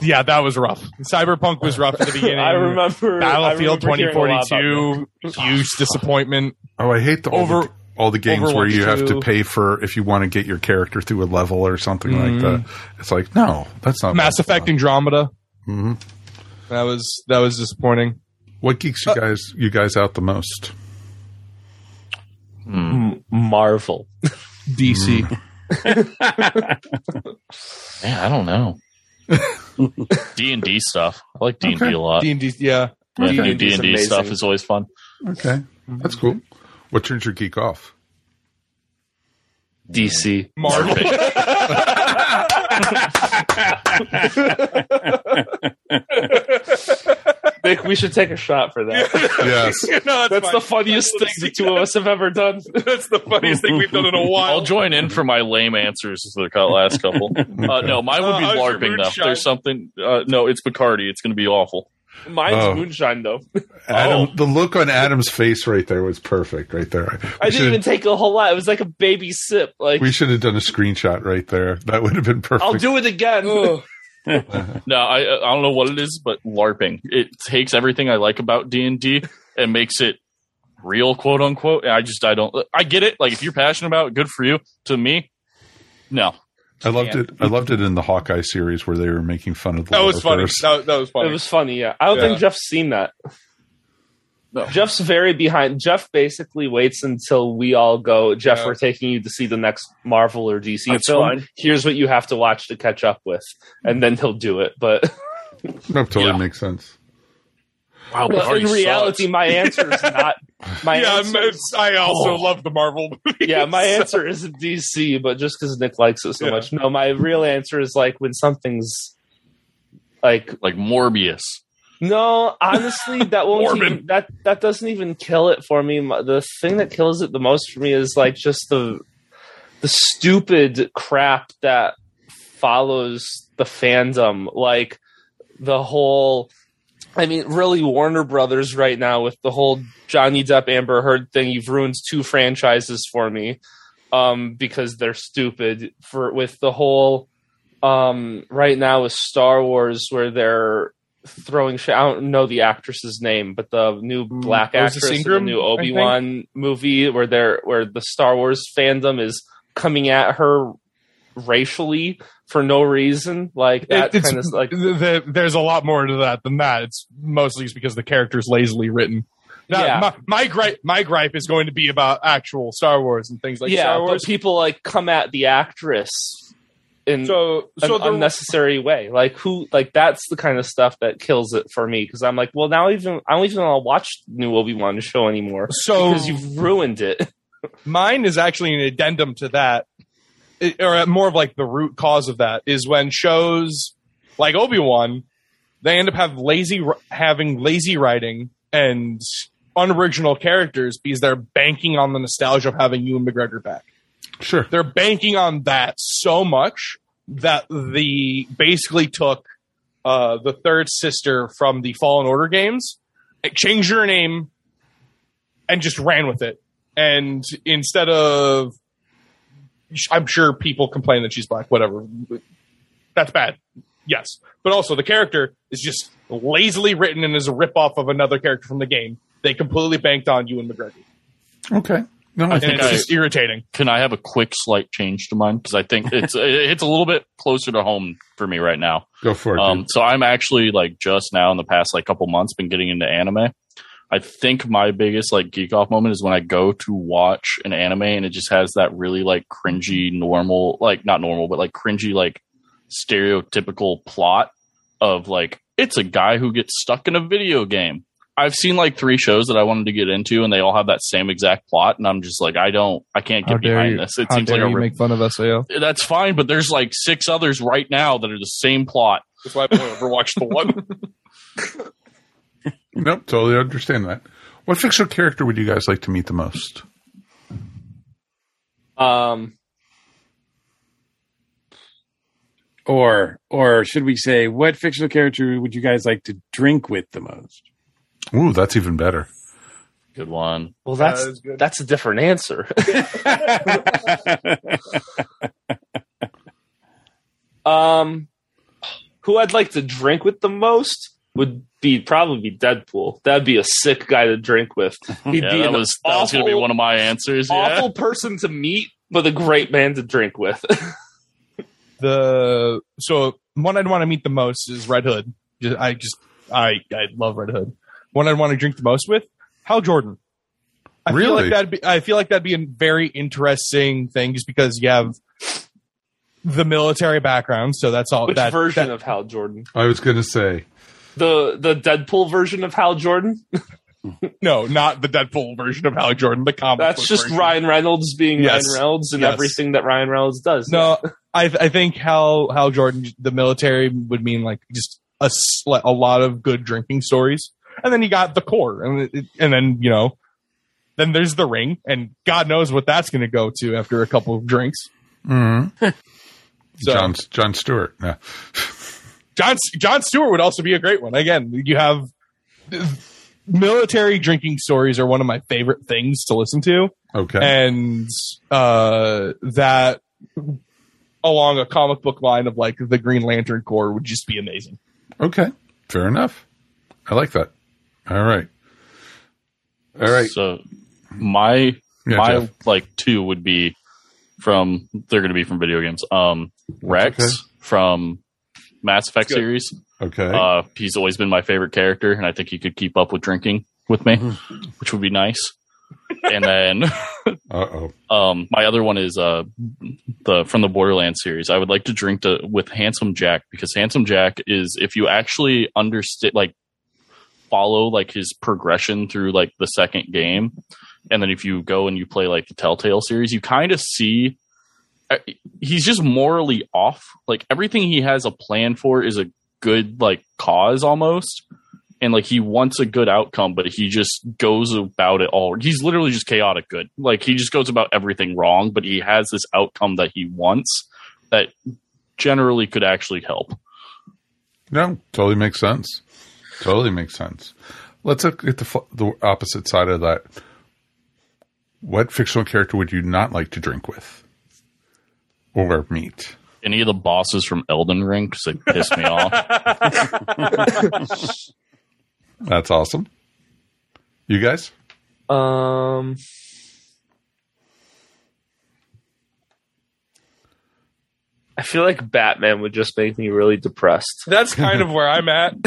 yeah, that was rough. Cyberpunk was rough at the beginning. I remember Battlefield I remember hearing a lot about 2042, huge disappointment. Oh, I hate the all, Over- the, all the games where Overwatch you have to pay for if you want to get your character through a level or something like Mhm. that. It's like no, that's not Mass Effect Andromeda. hmm That was that was disappointing. What geeks you guys you guys out the most? Marvel. DC. Man, I don't know. D and D stuff. I like D and D Okay. a lot. D and D. Yeah. Yeah, Okay. new D and D stuff is always fun. Okay, that's mm-hmm. cool. What turns your geek off? DC. Marvel. Nick, we should take a shot for that. Yes, no, That's the funniest thing the two of us have ever done. That's the funniest thing we've done in a while. I'll join in for my lame answers to the last couple. Uh, no, mine would be Uh, LARPing though. moonshine? There's something. Uh, no, it's Bacardi. It's going to be awful. Mine's Oh. moonshine though. Adam. The look on Adam's face right there was perfect. Right there. We I didn't even take a whole lot. It was like a baby sip. Like We should have done a screenshot right there. That would have been perfect. I'll do it again. No, I I don't know what it is, but LARPing. It takes everything I like about D and D and makes it real, quote unquote. And I just I don't. I get it. Like if you're passionate about it, good for you. To me, no. I loved it. I loved it in the Hawkeye series where they were making fun of the That was funny. That, that was funny. It was funny, yeah. I don't Yeah. think Jeff's seen that. No. Jeff's very behind. Jeff basically waits until we all go. Jeff, Yeah. we're taking you to see the next Marvel or DC That's film. fine. Here's what you have to watch to catch up with, and then he'll do it. But No, totally Yeah. makes sense. Wow, but Bacardi in reality, sucks. my answer is not. My yeah, answer, I'm- I also Oh. love the Marvel movies. yeah, my answer isn't DC, but just because Nick likes it so Yeah. much. No, my real answer is like when something's like like Morbius. No, honestly, that won't even, that that doesn't even kill it for me. The thing that kills it the most for me is like just the the stupid crap that follows the fandom, like the whole. I mean, really, Warner Brothers right now with the whole Johnny Depp Amber Heard thing. You've ruined two franchises for me um, because they're stupid. For with the whole um, right now with Star Wars, where they're throwing shit. I don't know the actress's name, but the new mm, black Rosa actress in the new Obi Wan movie, where they're where the Star Wars fandom is coming at her racially for no reason, like that It- kind of like th- th- there's a lot more to that than that. It's mostly just because the character's lazily written. Now, Yeah. my, my gripe, my gripe is going to be about actual Star Wars and things like yeah, Star but people like come at the actress in so, an the, unnecessary way. Like who? Like that's the kind of stuff that kills it for me because I'm like, well, now even I don't even want to watch new Obi Wan show anymore so because you've ruined it. mine is actually an addendum to that, It- or more of like the root cause of that is when shows like Obi Wan, they end up have lazy having lazy writing and unoriginal characters because they're banking on the nostalgia of having Ewan McGregor back. Sure. They're banking on that so much that the basically took uh, the third sister from the Fallen Order games, changed her name, and just ran with it. And instead of, I'm sure people complain that she's black, whatever. That's bad. Yes. But also, the character is just lazily written and is a ripoff of another character from the game. They completely banked on Ewan McGregor. Okay. No, I And think it's I- just irritating. Can I have a quick slight change to mine? Because I think it's it hits a little bit closer to home for me right now. go for it. Um, so I'm actually like just now in the past like couple months been getting into anime. I think my biggest like geek off moment is when I go to watch an anime and it just has that really like cringy normal like not normal but like cringy like stereotypical plot of like it's a guy who gets stuck in a video game. I've seen like three shows that I wanted to get into and they all have that same exact plot and I'm just like I don't I can't get behind this. It how seems dare like a you rip- make fun of SAO? that's fine, but there's like six others right now that are the same plot. That's why I only overwatched the one. Nope, totally understand that. What fictional character would you guys like to meet the most? Um, Or or should we say what fictional character would you guys like to drink with the most? Ooh, that's even better. Good one. well, that's that is that's a different answer. um, who I'd like to drink with the most would be probably be Deadpool. That'd be a sick guy to drink with. He'd Yeah, be that an was that was going to be one of my answers. Yeah. awful person to meet, but a great man to drink with. the so one I'd want to meet the most is Red Hood. I just I I love Red Hood. One I'd want to drink the most with Hal Jordan. I feel Really? like that'd be I feel like that'd be a very interesting thing just because you have the military background, so that's all Which that version that- of Hal Jordan? I was going to say, The the Deadpool version of Hal Jordan? no, not the Deadpool version of Hal Jordan, the comic. That's book just version. Ryan Reynolds being Yes. Ryan Reynolds and Yes. everything that Ryan Reynolds does. No, I I think Hal Hal Jordan, the military would mean like just a a lot of good drinking stories, and then you got the Corps, and it- and then you know, then there's the ring, and God knows what that's going to go to after a couple of drinks. mm So John John Stewart. Yeah. John John Stewart would also be a great one. Again, you have military drinking stories are one of my favorite things to listen to. Okay. and uh, that along a comic book line of like the Green Lantern Corps would just be amazing. okay. Fair enough. I like that. All right. All right. So my Yeah, my Jeff. like two would be from they're going to be from video games. Um, Wrex okay. from Mass Effect series. Okay. Uh, he's always been my favorite character, and I think he could keep up with drinking with me, Mm-hmm. which would be nice. and then Uh oh. Um, my other one is uh the from the Borderlands series. I would like to drink to with Handsome Jack because Handsome Jack is if you actually understand like follow like his progression through like the second game, and then if you go and you play like the Telltale series, you kind of see uh, he's just morally off. Like everything he has a plan for is a good like cause almost. And like he wants a good outcome, but he just goes about it all. He's literally just chaotic good. Like he just goes about everything wrong, but he has this outcome that he wants that generally could actually help. No, totally makes sense. Totally makes sense. Let's look at the the opposite side of that. What fictional character would you not like to drink with or meet? Any of the bosses from Elden Ring because they pissed me off. That's awesome. You guys? Um, I feel like Batman would just make me really depressed. That's kind of where I'm at.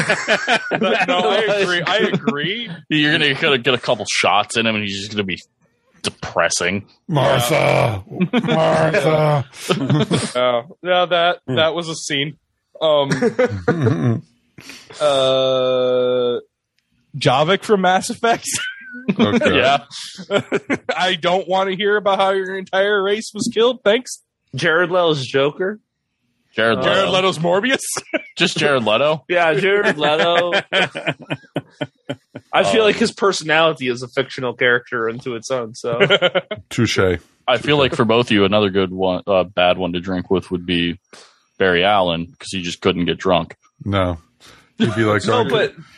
no, I agree. I agree. You're gonna, gonna get a couple shots in him, and he's just gonna be depressing. Martha! Martha! Yeah, that that was a scene. Um, uh, Javik from Mass Effect. okay. Yeah, I don't want to hear about how your entire race was killed. Thanks, Jared Leto's Joker. Jared Leto. Jared Leto's Morbius. Just Jared Leto. Yeah, Jared Leto. I feel like his personality is a fictional character unto its own. So Touche. I feel like for both of you, another good one, uh, bad one to drink with would be Barry Allen because he just couldn't get drunk. No. He'd be like, no, going,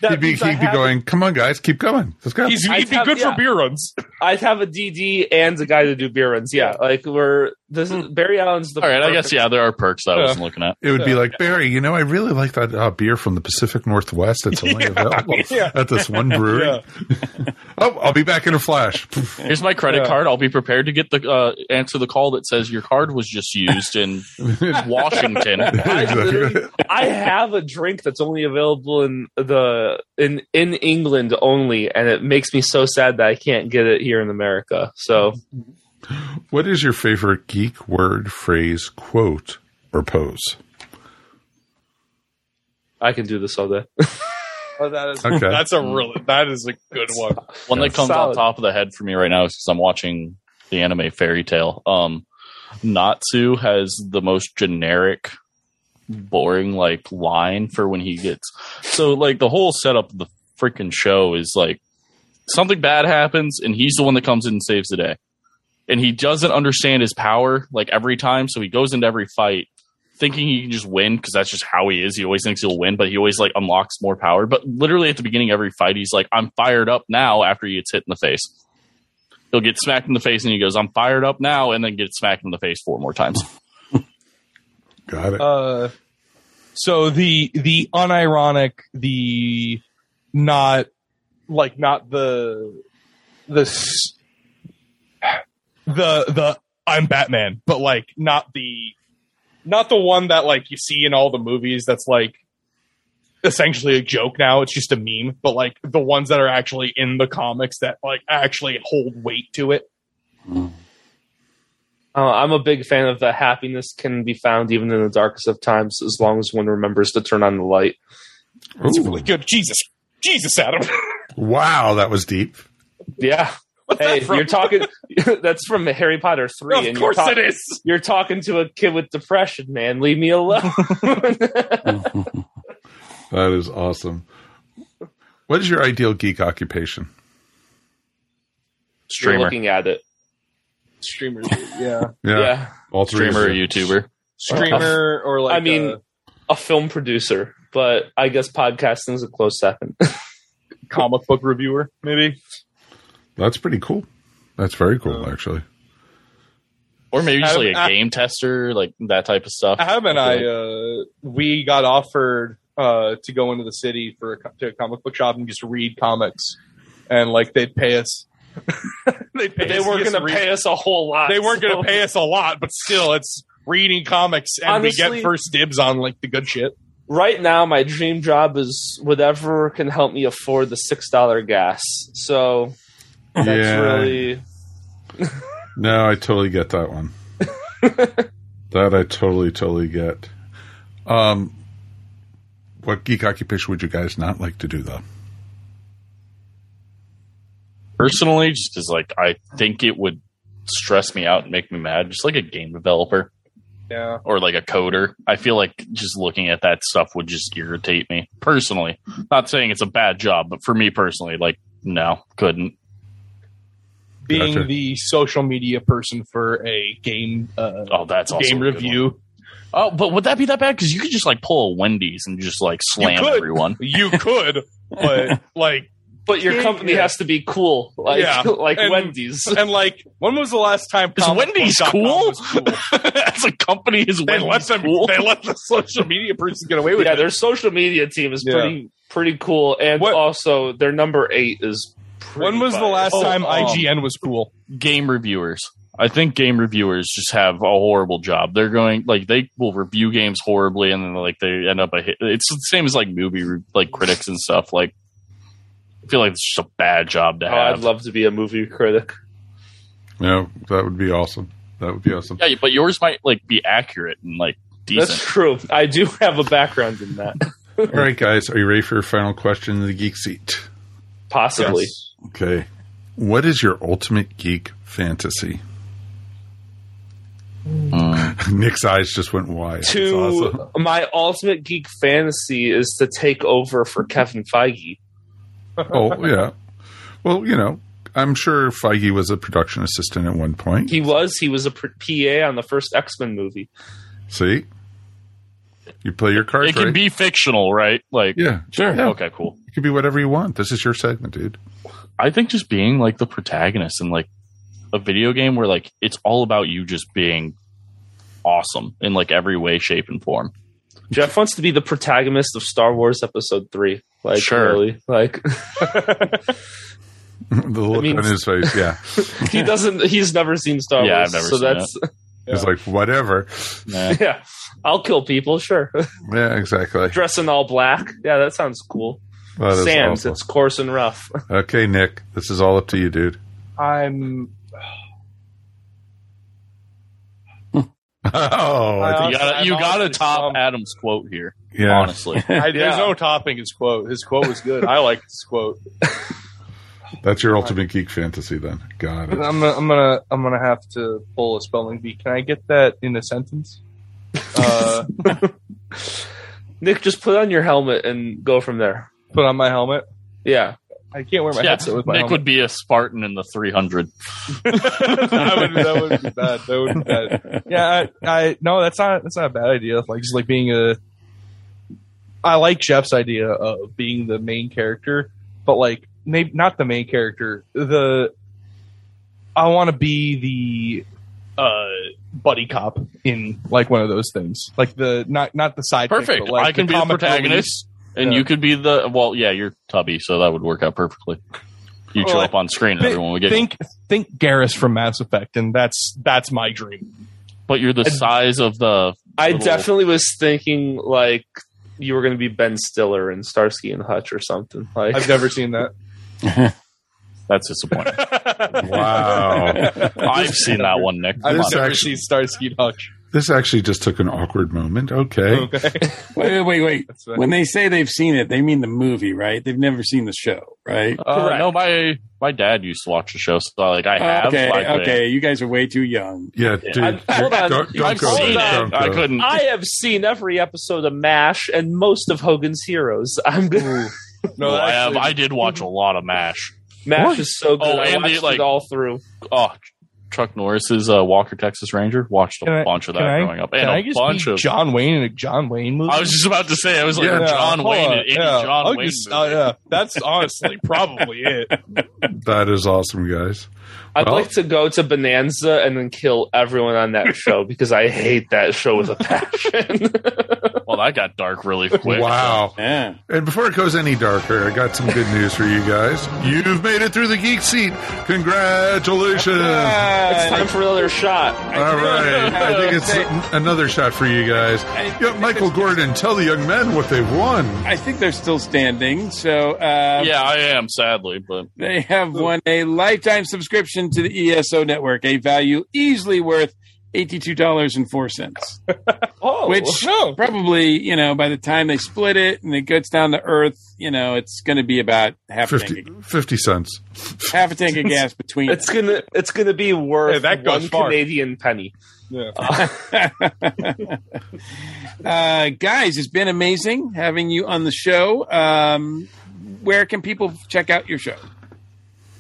but he'd be, he'd be going, come on, guys, keep going. Let's go. He's, he'd be have- good yeah. for beer runs. I'd have a DD and a guy to do beer runs. Yeah, like we're this is Barry Allen's the All right, I guess yeah, there are perks that I wasn't looking at. It would be like Barry. You know, I really like that uh, beer from the Pacific Northwest. It's only available yeah. at this one brewery. Yeah. Oh, I'll be back in a flash. Here's my credit Yeah. card. I'll be prepared to get the uh, answer the call that says your card was just used in Washington. I, I have a drink that's only available in the in in England only, and it makes me so sad that I can't get it here in America. So what is your favorite geek word, phrase, quote, or pose? I can do this all day. Oh, that is Okay. that's a really that is a good one. One that comes Solid. on top of the head for me right now is because I'm watching the anime Fairy Tail. Um, Natsu has the most generic, boring like line for when he gets. So like the whole setup of the freaking show is like something bad happens and he's the one that comes in and saves the day, and he doesn't understand his power like every time. So he goes into every fight thinking he can just win because that's just how he is. He always thinks he'll win, but he always like unlocks more power. But literally at the beginning of every fight, he's like, "I'm fired up now." After he gets hit in the face, he'll get smacked in the face, and he goes, "I'm fired up now," and then get smacked in the face four more times. Got it. Uh, so the the unironic, the not like not the the the the I'm Batman, but like not the not the one that like you see in all the movies. That's like essentially a joke now. It's just a meme, but like the ones that are actually in the comics that like actually hold weight to it. Uh, I'm a big fan of the happiness can be found even in the darkest of times, as long as one remembers to turn on the light. It's Ooh. really good. Jesus, Jesus, Adam. Wow, that was deep. Yeah. What's Hey, from? you're talking. that's from Harry Potter three. of and course you're it is. You're talking to a kid with depression, man. Leave me alone. That is awesome. What is your ideal geek occupation? You're Streamer, looking at it. Streamers, yeah. Yeah. all three. streamer, or. YouTuber. streamer or like I mean, a a film producer, but I guess podcasting is a close second. comic book reviewer, maybe. That's pretty cool. That's very cool, actually. Or maybe just like a game tester, like that type of stuff. Have and I I, uh, we got offered uh, to go into the city for a, to a comic book shop and just read comics, and like they'd pay us. they'd pay they weren't going to pay us a whole lot. They weren't going to pay us a lot, but still, it's reading comics, and we get first dibs on like the good shit. Right now, my dream job is whatever can help me afford the six dollar gas. So that's yeah. really No, I totally get that one. that I totally, totally get. Um, what geek occupation would you guys not like to do, though? Personally, just as like I think it would stress me out and make me mad, just like a game developer Yeah, or like a coder. I feel like just looking at that stuff would just irritate me personally. Not saying it's a bad job, but for me personally, like no, couldn't. being Gotcha. the social media person for a game uh, Oh, that's also game a review, Oh, but would that be that bad? Because you could just like pull a Wendy's and just like slam could. everyone. you could, but like but your company Yeah. has to be cool, like Yeah. like And- Wendy's. and like, when was the last time Is Wendy's cool? was cool? As a company, is They let Wendy's them. cool? They let the social media person get away with yeah, it. their social media team is Yeah. pretty pretty cool, and What- also their number eight is. pretty When was the last Oh, time um, IGN was cool? game reviewers. I think game reviewers just have a horrible job. They're going like they will review games horribly, and then like they end up a hit. It's the same as like movie re- like critics and stuff. Like I feel like it's just a bad job to Oh, have. I'd love to be a movie critic. Yeah, that would be awesome. That would be awesome. yeah, but yours might like be accurate and like decent. That's true. I do have a background in that, All right, guys, are you ready for your final question in the geek seat? possibly. Okay. What is your ultimate geek fantasy? Hmm. Nick's eyes just went wide. To awesome. my ultimate geek fantasy is to take over for Kevin Feige. Oh, yeah. Well, you know, I'm sure Feige was a production assistant at one point. He was. He was a PA on the first X Men movie. See? You play your cards it can right. be fictional, right? Like yeah. Sure. Yeah. okay, cool. It could be whatever you want. This is your segment, dude. I think just being like the protagonist in like a video game where like it's all about you just being awesome in like every way, shape, and form. Jeff wants to be the protagonist of Star Wars Episode Three. Like, Sure. really, like the look mean- on his face, yeah. he doesn't. He's never seen Star Yeah, Wars, I've never so seen that's He's like, whatever. Nah. yeah. I'll kill people, sure. Yeah, exactly. Dressing all black, yeah, that sounds cool. That is Sand, awesome. it's coarse and rough. Okay, Nick, this is all up to you, dude. I'm. Oh, I you gotta, you gotta top some- Adam's quote here. yeah. Honestly, I, there's Yeah. no topping his quote. His quote was good. I like his quote. That's your ultimate geek fantasy, then. Got it. I'm gonna, I'm gonna I'm gonna have to pull a spelling bee. Can I get that in a sentence? Uh, Nick, just put on your helmet and go from there. put on my helmet. Yeah, I can't wear my yeah, headset with my Nick helmet. would be a Spartan in the 300. that, would, that would be bad. That would be bad. Yeah, I, I no, that's not that's not a bad idea. Like just like being a, I like Jeff's idea of being the main character, but like maybe not the main character. The I want to be the uh buddy cop in like one of those things, like the not not the side. Perfect. I can be the protagonist, and Yeah. you could be the well. Yeah, you're Tubby, so that would work out perfectly. You show Well, up on screen, and everyone would get. think think Garrus from Mass Effect, and that's that's my dream. but you're the size of the. I Little- definitely was thinking like you were going to be Ben Stiller in Starsky and Hutch or something. Like, I've never seen that. That's disappointing. Wow. I've seen that one, Nick. I've Come This never actually- seen Starsky and Hutch. This actually just took an awkward moment. Okay. Okay. Wait, wait, wait. That's right. When they say they've seen it, they mean the movie, right? They've never seen the show, right? Uh, Correct. no, my my dad used to watch the show, so like I have. okay, I couldn't- okay. You guys are way too young. Yeah, dude. I'm- hold on. Don't, don't I've go seen it. Don't I go. couldn't. I have seen every episode of MASH and most of Hogan's Heroes. I'm good. No, Well, I have. I did watch a lot of Mash. MASH is so good. Oh, I and watched the, like- it all through. Oh, Chuck Norris's uh, Walker Texas Ranger. Watched a bunch of that can I- growing up, Can and I a just bunch of. John Wayne in a John Wayne movie? I was just about to say. I was like Yeah. John hold Wayne on, in any yeah. John I'll Wayne. just- movie. uh, yeah, that's honestly probably it. That is awesome, guys. I'd Well- like to go to Bonanza and then kill everyone on that show because I hate that show with a passion. Well, that got dark really quick. Wow. Yeah. And before it goes any darker, I got some good news for you guys. You've made it through the geek seat. Congratulations. it's time for another shot. All right. I think it's another shot for you guys. Yeah, Michael Gordon, tell the young men what they've won. I think they're still standing. So uh, Yeah, I am sadly, but they have won a lifetime subscription to the ESO network, a value easily worth eighty-two dollars and four cents. Oh, Which probably, you know, by the time they split it and it gets down to earth, you know, it's going to be about half a 50, tank, 50 cents. of, half a tank of gas between. it's gonna it's gonna be worth Hey, that one far. Canadian penny. Yeah. uh, guys, it's been amazing having you on the show. Um, where can people check out your show?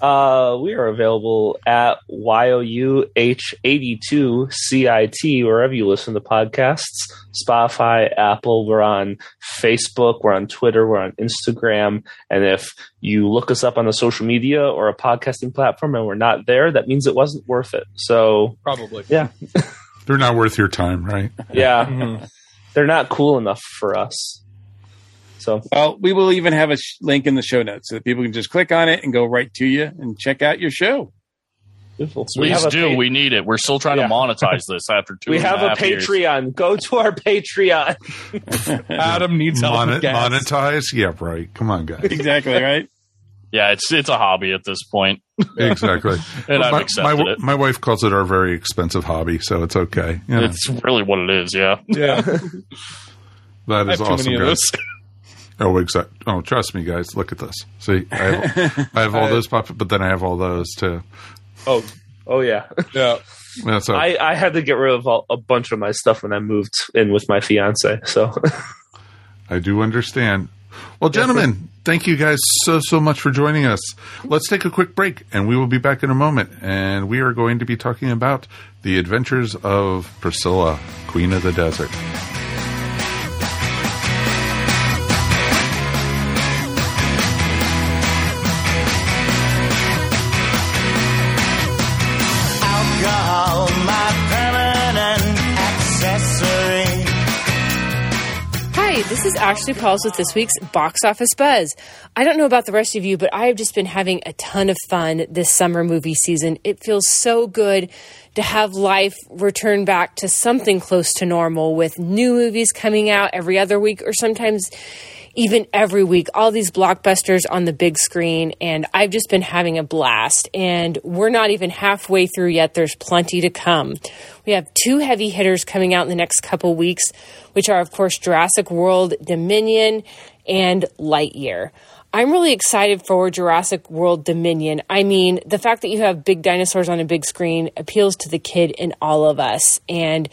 Uh, we are available at YOUH82CIT, wherever you listen to podcasts. Spotify, Apple, we're on Facebook, we're on Twitter, we're on Instagram. And if you look us up on the social media or a podcasting platform and we're not there, that means it wasn't worth it. So, Probably. yeah. They're not worth your time, right? Yeah. They're not cool enough for us. So, Well, we will even have a sh- link in the show notes so that people can just click on it and go right to you and check out your show. beautiful. Please have a do. pa- we need it. We're still trying Yeah. to monetize this after two. we and have a half years. Patreon. Go to our Patreon. Adam needs help. Mon- with monetize? Yeah, right. Come on, guys. Exactly, right? Yeah, it's it's a hobby at this point, exactly. and I've my, accepted my, it. my wife calls it our very expensive hobby, so it's okay. You know, It's really what it is. Yeah. Yeah, that I is have too awesome, many of guys. Those. Oh, exact. Oh, trust me, guys. Look at this. See, I have, I have all uh, those pop, but then I have all those too. Oh, oh yeah. Yeah, Yeah, so I, I had to get rid of all, a bunch of my stuff when I moved in with my fiance. So I do understand. Well, gentlemen, thank you guys so, so much for joining us. Let's take a quick break and we will be back in a moment. And we are going to be talking about the adventures of Priscilla, Queen of the Desert. This is Ashley Pauls with this week's Box Office Buzz. I don't know about the rest of you, but I have just been having a ton of fun this summer movie season. It feels so good to have life return back to something close to normal with new movies coming out every other week or sometimes even every week, all these blockbusters on the big screen, and I've just been having a blast. And we're not even halfway through yet, there's plenty to come. We have two heavy hitters coming out in the next couple weeks, which are, of course, Jurassic World Dominion and Lightyear. I'm really excited for Jurassic World Dominion. I mean, the fact that you have big dinosaurs on a big screen appeals to the kid in all of us. And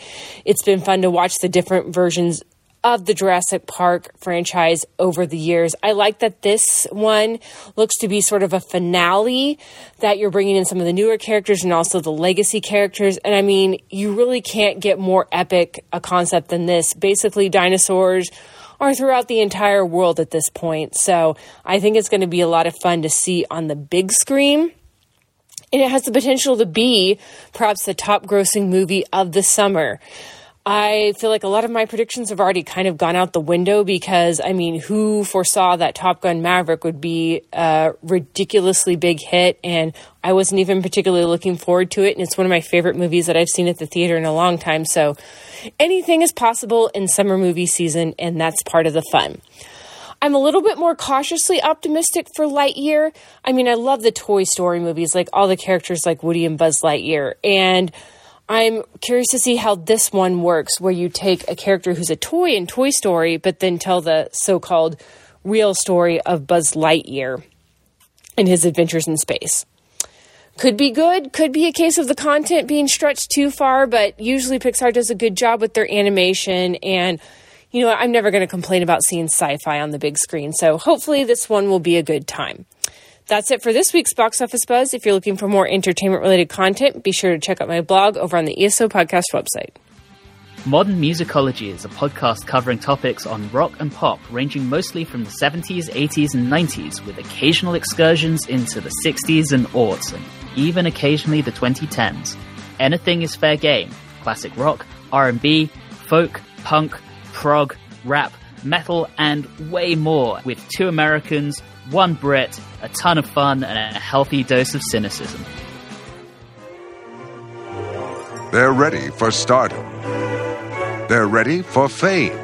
it's been fun to watch the different versions of the Jurassic Park franchise over the years. I like that this one looks to be sort of a finale that you're bringing in some of the newer characters and also the legacy characters. And I mean, you really can't get more epic a concept than this. Basically, dinosaurs are throughout the entire world at this point. So I think it's going to be a lot of fun to see on the big screen. And it has the potential to be perhaps the top grossing movie of the summer. I feel like a lot of my predictions have already kind of gone out the window because, I mean, who foresaw that Top Gun Maverick would be a ridiculously big hit? And I wasn't even particularly looking forward to it. And it's one of my favorite movies that I've seen at the theater in a long time. So anything is possible in summer movie season, and that's part of the fun. I'm a little bit more cautiously optimistic for Lightyear. I mean, I love the Toy Story movies, like all the characters like Woody and Buzz Lightyear. And I'm curious to see how this one works, where you take a character who's a toy in Toy Story, but then tell the so called real story of Buzz Lightyear and his adventures in space. Could be good, could be a case of the content being stretched too far, but usually Pixar does a good job with their animation and you know, I'm never going to complain about seeing sci fi on the big screen, so hopefully this one will be a good time. That's it for this week's Box Office Buzz. If you're looking for more entertainment related content, be sure to check out my blog over on the ESO Podcast website. Modern Musicology is a podcast covering topics on rock and pop, ranging mostly from the 70s, 80s, and 90s, with occasional excursions into the 60s and aughts, and even occasionally the 2010s. Anything is fair game. Classic rock, R&B, folk, punk, prog, rap, metal, and way more, with two Americans, one Brit, a ton of fun, and a healthy dose of cynicism. They're ready for stardom. They're ready for fame.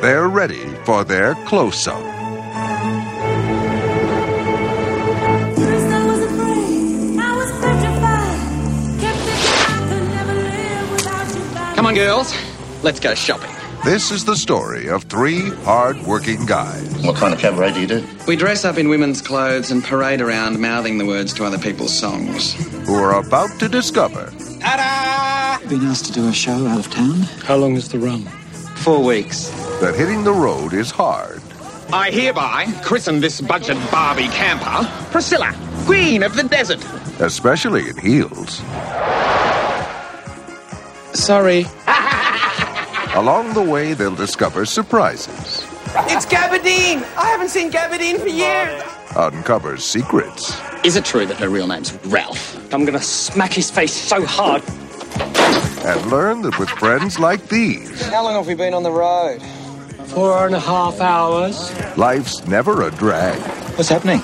They're ready for their close up. Come on, girls. Let's go shopping. This is the story of three hard-working guys. What kind of cabaret do you do? We dress up in women's clothes and parade around mouthing the words to other people's songs. Who are about to discover Been asked to do a show out of town. How long is the run? Four weeks. that hitting the road is hard. I hereby christen this budget Barbie camper Priscilla. Queen of the desert. especially in heels. Sorry. Along the way, they'll discover surprises, It's Gabardine. I haven't seen Gabardine for years. uncover secrets, Is it true that her real name's Ralph? I'm gonna smack his face so hard. and learn that with friends like these, How long have we been on the road? Four and a half hours. life's never a drag. What's happening?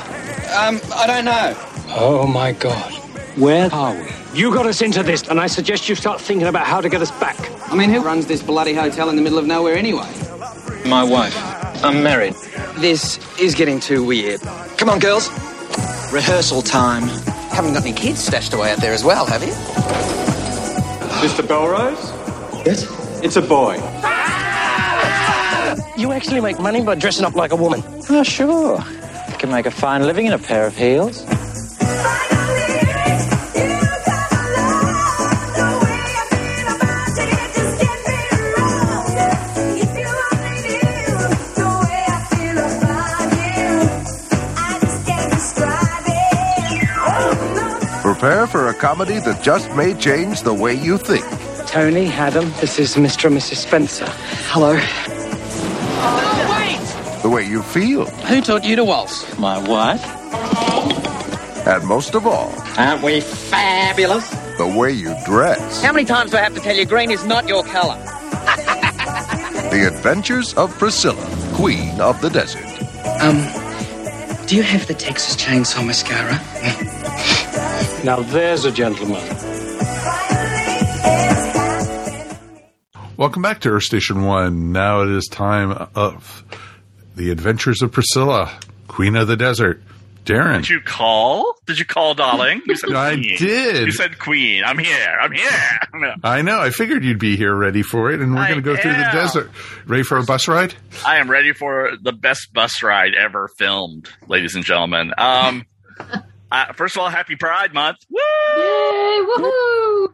Um, I don't know. Oh my god. Where are we? You got us into this, and I suggest you start thinking about how to get us back. I mean, who runs this bloody hotel in the middle of nowhere anyway? My wife. I'm married. This is getting too weird. Come on, girls. Rehearsal time. Haven't got any kids stashed away out there as well, have you? Mr. Belrose? Yes? It's a boy. You actually make money by dressing up like a woman. Oh, sure. I can make a fine living in a pair of heels. Prepare for a comedy that just may change the way you think. Tony, Adam, this is Mr. and Mrs. Spencer. Hello. The way you feel. Who taught you to waltz? My wife. And most of all, Aren't we fabulous? the way you dress. How many times do I have to tell you green is not your color? The Adventures of Priscilla, Queen of the Desert. Um, do you have the Texas Chainsaw Mascara? Now there's a gentleman. Welcome back to Earth Station One. Now it is time of the Adventures of Priscilla, Queen of the Desert. Darren, Did you call? Did you call, darling? You said I queen. did. You said queen. I'm here. I'm here. I know. I figured you'd be here ready for it, and we're going to go through the desert. Ready for a bus ride? I am ready for the best bus ride ever filmed, ladies and gentlemen. Um, uh, first of all, happy Pride Month. Woo! Yay! Woohoo!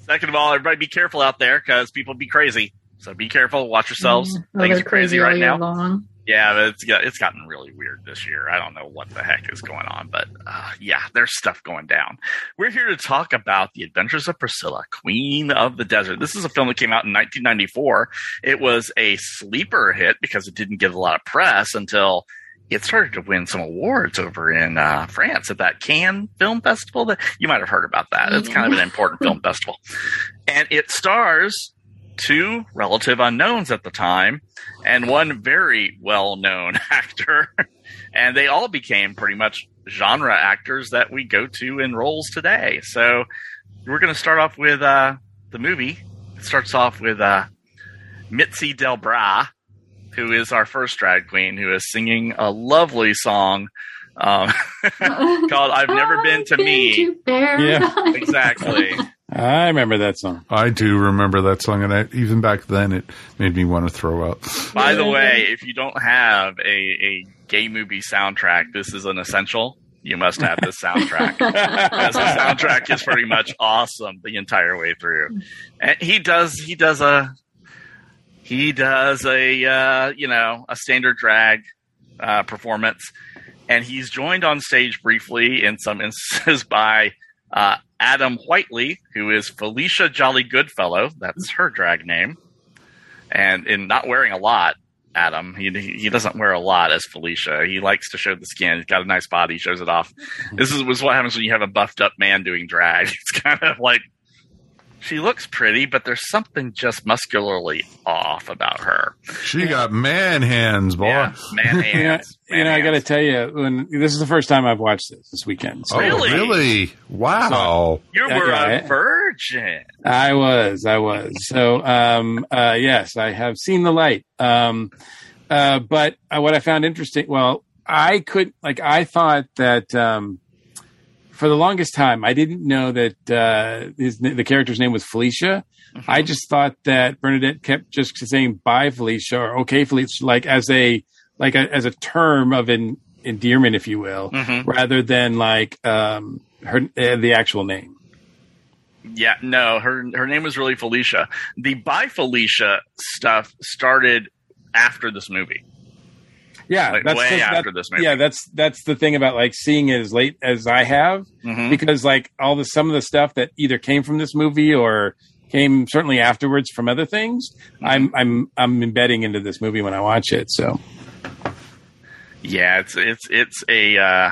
Second of all, everybody be careful out there because people be crazy. So be careful. Watch yourselves. Oh, Things are crazy right now. Long. Yeah, but it's it's gotten really weird this year. I don't know what the heck is going on, but uh, yeah, there's stuff going down. We're here to talk about the Adventures of Priscilla, Queen of the Desert. This is a film that came out in 1994. It was a sleeper hit because it didn't get a lot of press until it started to win some awards over in uh, France at that Cannes Film Festival. That you might have heard about that. It's kind of an important film festival, and it stars two relative unknowns at the time and one very well known actor. and they all became pretty much genre actors that we go to in roles today. So we're going to start off with uh, the movie. It starts off with uh, Mitzi Del Bra, who is our first drag queen, who is singing a lovely song um, called I've Never Been to Me. Yeah. exactly. I remember that song. I do remember that song, and I, even back then, it made me want to throw up. By the way, if you don't have a, a gay movie soundtrack, this is an essential. You must have this soundtrack. Because the soundtrack is pretty much awesome the entire way through. And he does he does a he does a uh, you know a standard drag uh, performance, and he's joined on stage briefly in some instances by uh, Adam Whitely, who is Felicia Jolly Goodfellow. That's her drag name, and in not wearing a lot. Adam, he he doesn't wear a lot as Felicia. He likes to show the skin. He's got a nice body, shows it off. This is was what happens when you have a buffed up man doing drag. It's kind of like she looks pretty, but there's something just muscularly off about her. She got man hands, boy. man You know, hands. you know, I got to tell you, when this is the first time I've watched this this weekend. Oh, really? Wow. You were yeah, a virgin. I was, I was. So, um, uh, yes, I have seen the light. Um, uh, but uh, what I found interesting, well, I could, like, I thought that, um, for the longest time, I didn't know that, uh, his, the character's name was Felicia. I just thought that Bernadette kept just saying bye Felicia or okay Felicia, like as a, like a, as a term of an endearment, if you will, Mhm. rather than like, um, her, uh, the actual name. Yeah, no, her her name was really Felicia. The bye Felicia stuff started after this movie. Yeah, like, that's way just- after that- this movie. Yeah, that's that's the thing about like seeing it as late as I have, Mhm. because like all the some of the stuff that either came from this movie or came certainly afterwards from other things, Mm-hmm. I'm I'm I'm embedding into this movie when I watch it. So Yeah, it's it's it's a. Uh,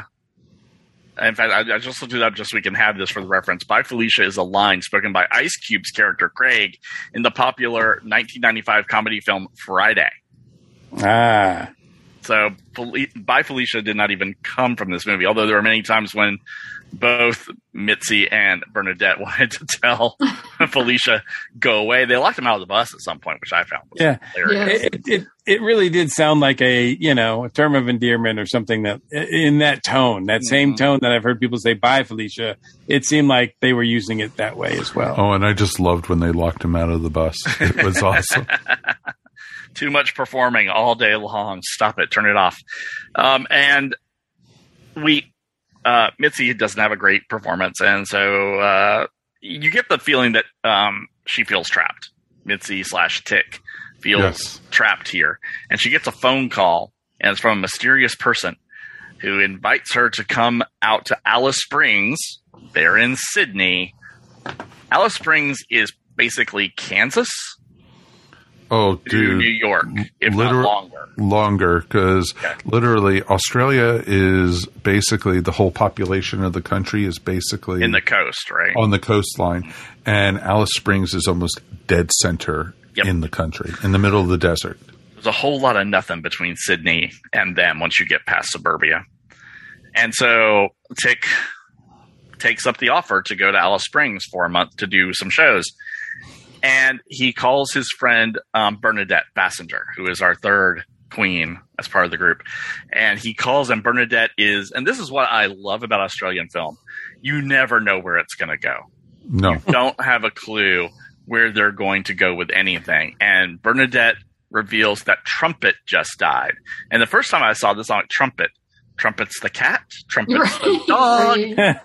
in fact, I, I just looked it up just so we can have this for the reference. "Bye Felicia" is a line spoken by Ice Cube's character Craig in the popular 1995 comedy film Friday. ah, So, Fel- "Bye Felicia" did not even come from this movie, although there were many times when both Mitzi and Bernadette wanted to tell Felicia go away. They locked him out of the bus at some point, which I found was yeah, hilarious. it, it it really did sound like a you know a term of endearment or something that in that tone, that same Mm-hmm. tone that I've heard people say "bye Felicia." It seemed like they were using it that way as well. Oh, and I just loved when they locked him out of the bus. It was awesome. Too much performing all day long. Stop it. Turn it off. Um, and we, uh, Mitzi doesn't have a great performance. And so, uh, you get the feeling that, um, she feels trapped. Mitzi slash Tick feels Yes. trapped here. And she gets a phone call and it's from a mysterious person who invites her to come out to Alice Springs. They're in Sydney. Alice Springs is basically Kansas Oh, dude. New York, if not longer. Longer, because literally Australia is basically the whole population of the country is basically in the coast, right? on the coastline, and Alice Springs is almost dead center in the country, in the middle of the desert. There's a whole lot of nothing between Sydney and them once you get past suburbia. And so Tick takes up the offer to go to Alice Springs for a month to do some shows. And he calls his friend um, Bernadette Bassenger, who is our third queen as part of the group. And he calls, and Bernadette is, and this is what I love about Australian film. You never know where it's going to go. No. don't have a clue where they're going to go with anything. And Bernadette reveals that Trumpet just died. And the first time I saw this, I'm like, Trumpet. Trumpet's the cat. Trumpet's the dog.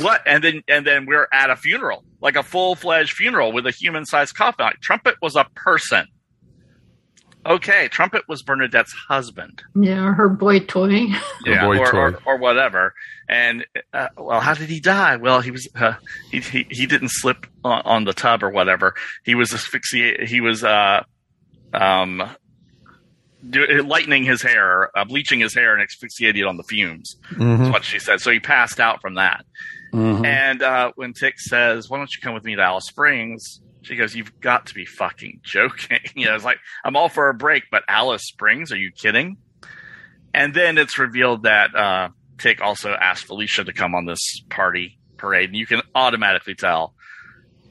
What? And then and then we're at a funeral, like a full fledged funeral with a human sized coffin. Like Trumpet was a person. Okay, Trumpet was Bernadette's husband. Yeah, her boy toy. yeah, boy or, toy. or, or whatever. And uh, well, how did he die? Well, he was uh, he, he he didn't slip on, on the tub or whatever. He was asphyxiated. He was uh um do, lightening his hair, uh, bleaching his hair, and asphyxiated on the fumes. Mhm. That's what she said. So he passed out from that. Mhm. And uh, when Tick says, "Why don't you come with me to Alice Springs?" She goes, "You've got to be fucking joking." you know, it's like I'm all for a break, but Alice Springs? Are you kidding? And then it's revealed that uh, Tick also asked Felicia to come on this party parade, and you can automatically tell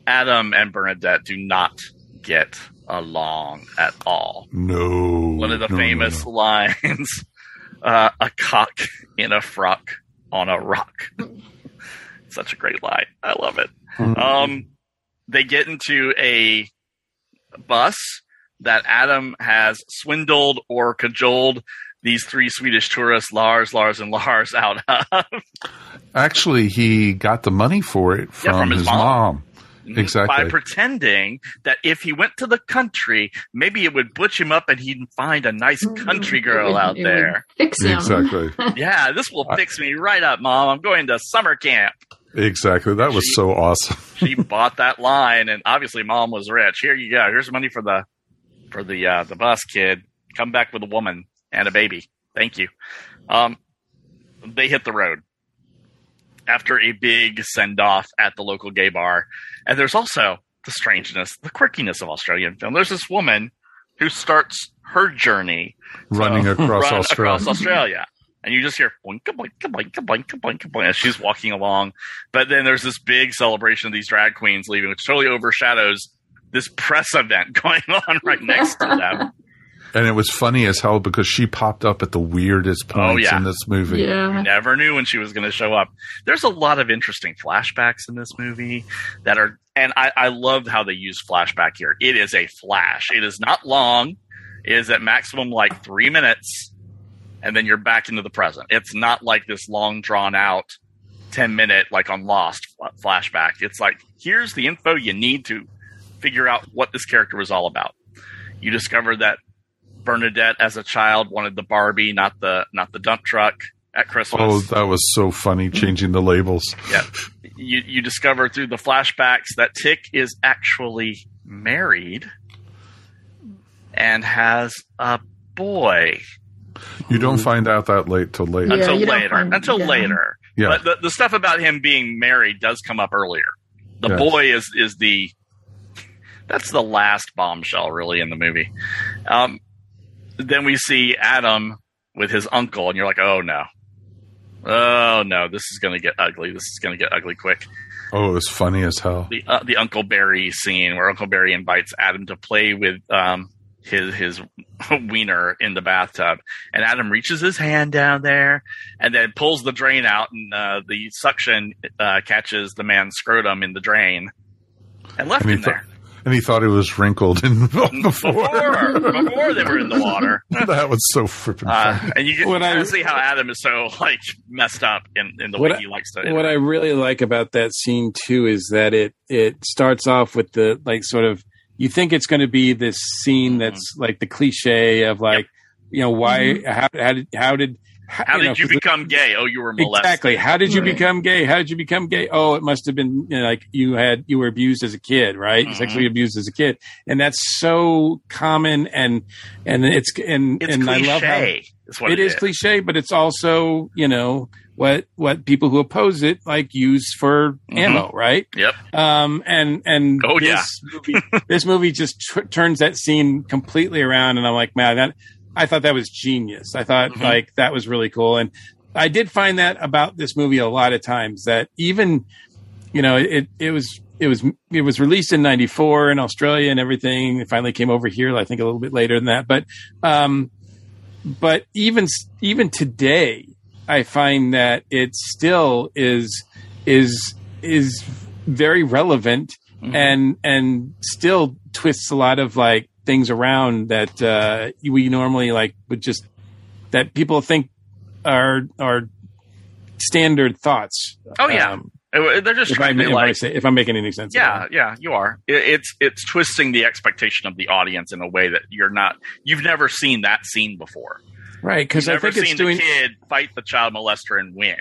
Adam and Bernadette do not get along at all. No. One of the no, no, famous no. lines: uh, "A cock in a frock on a rock." Such a great line. I love it. Mhm. Um, they get into a bus that Adam has swindled or cajoled these three Swedish tourists, Lars, Lars, and Lars, out of. Actually, he got the money for it Yeah, from, from his his, mom. mom. By pretending that if he went to the country, maybe it would butch him up and he'd find a nice country girl would- out it would there. fix him. Exactly. yeah, this will fix me right up, mom. I'm going to summer camp. Exactly. That was so awesome. She bought that line, and obviously, mom was rich. Here you go. Here's money for the for the uh, the bus kid. Come back with a woman and a baby. Thank you. Um, they hit the road after a big send off at the local gay bar, and there's also the strangeness, the quirkiness of Australian film. There's this woman who starts her journey Running to across run Australia. across Australia. And you just hear boinka boinka boinka boinka boinka boinka as she's walking along. But then there's this big celebration of these drag queens leaving, which totally overshadows this press event going on right next to them. And it was funny as hell because she popped up at the weirdest oh, points Oh, yeah. in this movie. Yeah. You never knew when she was going to show up. There's a lot of interesting flashbacks in this movie that are, and I, I love how they use flashback here. It is a flash. It is not long. It is at maximum like three minutes, and then you're back into the present. It's not like this long drawn out 10 minute, like on Lost flashback. It's like, here's the info you need to figure out what this character was all about. You discover that Bernadette as a child wanted the Barbie, not the not the dump truck at Christmas. Oh, that was so funny changing the labels. Yeah. You you discover through the flashbacks that Tick is actually married and has a boy You don't find out that late till later. until later. until later. Yeah. But the, the stuff about him being married does come up earlier. The Yes. boy is is the that's the last bombshell really in the movie. Um, then we see Adam with his uncle, and you're like, oh no, oh no, this is going to get ugly. This is going to get ugly quick. Oh, it was funny as hell. The uh, the Uncle Barry scene where Uncle Barry invites Adam to play with um, his his wiener in the bathtub, and Adam reaches his hand down there and then pulls the drain out, and uh, the suction uh, catches the man's scrotum in the drain and left him there. And he thought it was wrinkled in before. Before, before they were in the water. that was so frippin' Uh, funny. and you can kinda see how Adam is so like messed up in, in the What way I- he likes to. What I really like about that scene too is that it it starts off with the like sort of you think it's going to be this scene Mm-hmm. that's like the cliche of like you know why Mhm. how, how did how did How you know, did you 'cause the- become gay? Oh, you were molested. Exactly. How did you Right. become gay? How did you become gay? Oh, it must have been you know, like you had you were abused as a kid, right? Mhm. Sexually abused as a kid, and that's so common and and it's and It's and I love how cliche, is what it it is is. cliche, but it's also you know what what people who oppose it like use for Mhm. ammo, right? Yep. Um, and and Oh, this yeah. movie, this movie just tr- turns that scene completely around, and I'm like, man, that I thought that was genius. I thought Mhm. like that was really cool, and I did find that about this movie a lot of times that even you know it it was. It was it was released in '94 in Australia and everything. It finally came over here, I think, a little bit later than that. But um, but even even today, I find that it still is is is very relevant and and still twists a lot of like things around that uh, we normally like would just that people think are are standard thoughts. Oh yeah, Um, they're just if, trying I, to if, I like. say, if I'm making any sense. Yeah, yeah, you are. It, it's it's twisting the expectation of the audience in a way that you're not. You've never seen that scene before. right. Because You've I never it's seen doing the kid fight the child molester and win.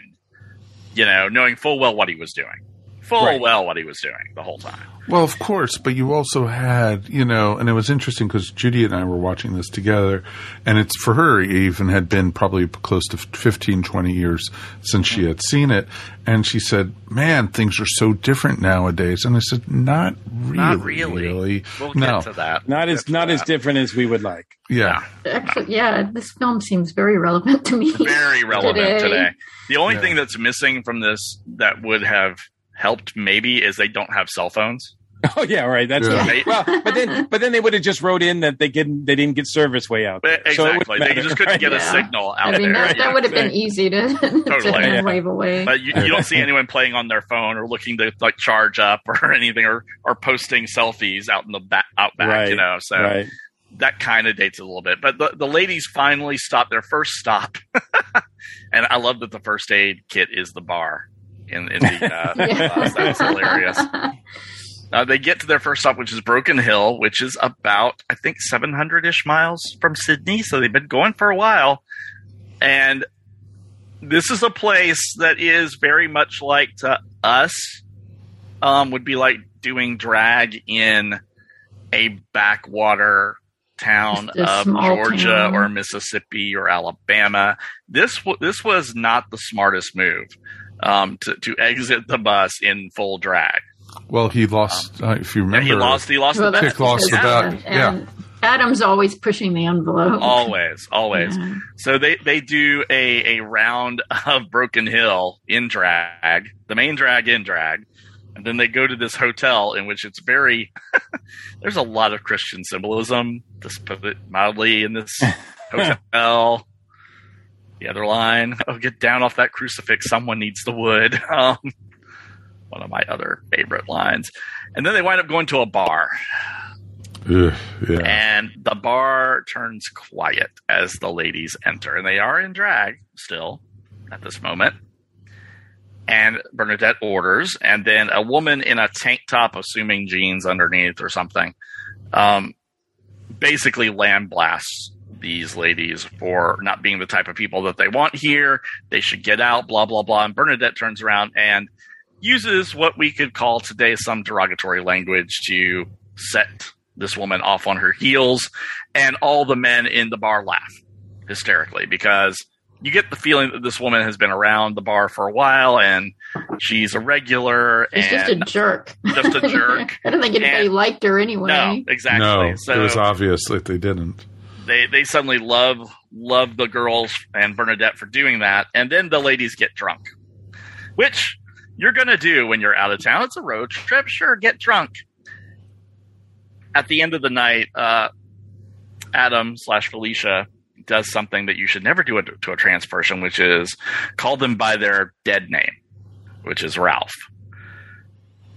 You know, knowing full well what he was doing, full Right. well what he was doing the whole time. Well, of course, but you also had, you know, and it was interesting because Judy and I were watching this together, and it's for her, it even had been probably close to 15, 20 years since she had seen it. And she said, Man, things are so different nowadays. And I said, Not really. Not really. We'll get no. to that. not as not as different as we would like. Yeah. Actually, yeah, this film seems very relevant to me. Very relevant today. today. The only Yeah. thing that's missing from this that would have helped maybe is they don't have cell phones. Oh yeah, right. That's Yeah. Right. well, but then but then they would have just wrote in that they didn't they didn't get service way out. But there. So it wouldn't exactly, they just couldn't right? get a signal out I mean, there. that, that would have been easy to, Totally. to Yeah. wave away. But you, you don't see anyone playing on their phone or looking to like charge up or anything or, or posting selfies out in the back, out back, Right, you know. So right. that kind of dates a little bit. But the, the ladies finally stop their first stop, and I love that the first aid kit is the bar in, in the uh, bus. That's hilarious. Uh, they get to their first stop, which is Broken Hill, which is about I think 700 ish miles from Sydney. So they've been going for a while, and this is a place that is very much like to us um, would be like doing drag in a backwater town of Georgia town. or Mississippi or Alabama. This w- this was not the smartest move um, to to exit the bus in full drag. Well, he lost, uh, if you Yeah, remember. he lost. He lost Well, the that's bet. Tick lost the because- bet. Yeah. Adam's always pushing the envelope. always always Yeah. so they they do a a round of broken hill in drag the main drag in drag and then they go to this hotel in which it's very there's a lot of christian symbolism to put it mildly in this hotel the other line oh get down off that crucifix someone needs the wood um, one of my other favorite lines and then they wind up going to a bar Ugh, yeah. and the bar turns quiet as the ladies enter, and they are in drag still at this moment. And Bernadette orders, and then a woman in a tank top, assuming jeans underneath or something, um, basically land blasts these ladies for not being the type of people that they want here. They should get out, blah, blah, blah. And Bernadette turns around and uses what we could call today some derogatory language to set this woman off on her heels. And all the men in the bar laugh hysterically because you get the feeling that this woman has been around the bar for a while and she's a regular He's just a jerk. just a jerk. I don't think anybody And- liked her anyway. No, exactly. No, so it was obvious that they didn't. they they suddenly love love the girls and Bernadette for doing that, and then the ladies get drunk, which you're gonna do when you're out of town. It's a road trip, sure, get drunk. At the end of the night, uh, Adam slash Felicia does something that you should never do to a trans person, which is call them by their dead name, which is Ralph.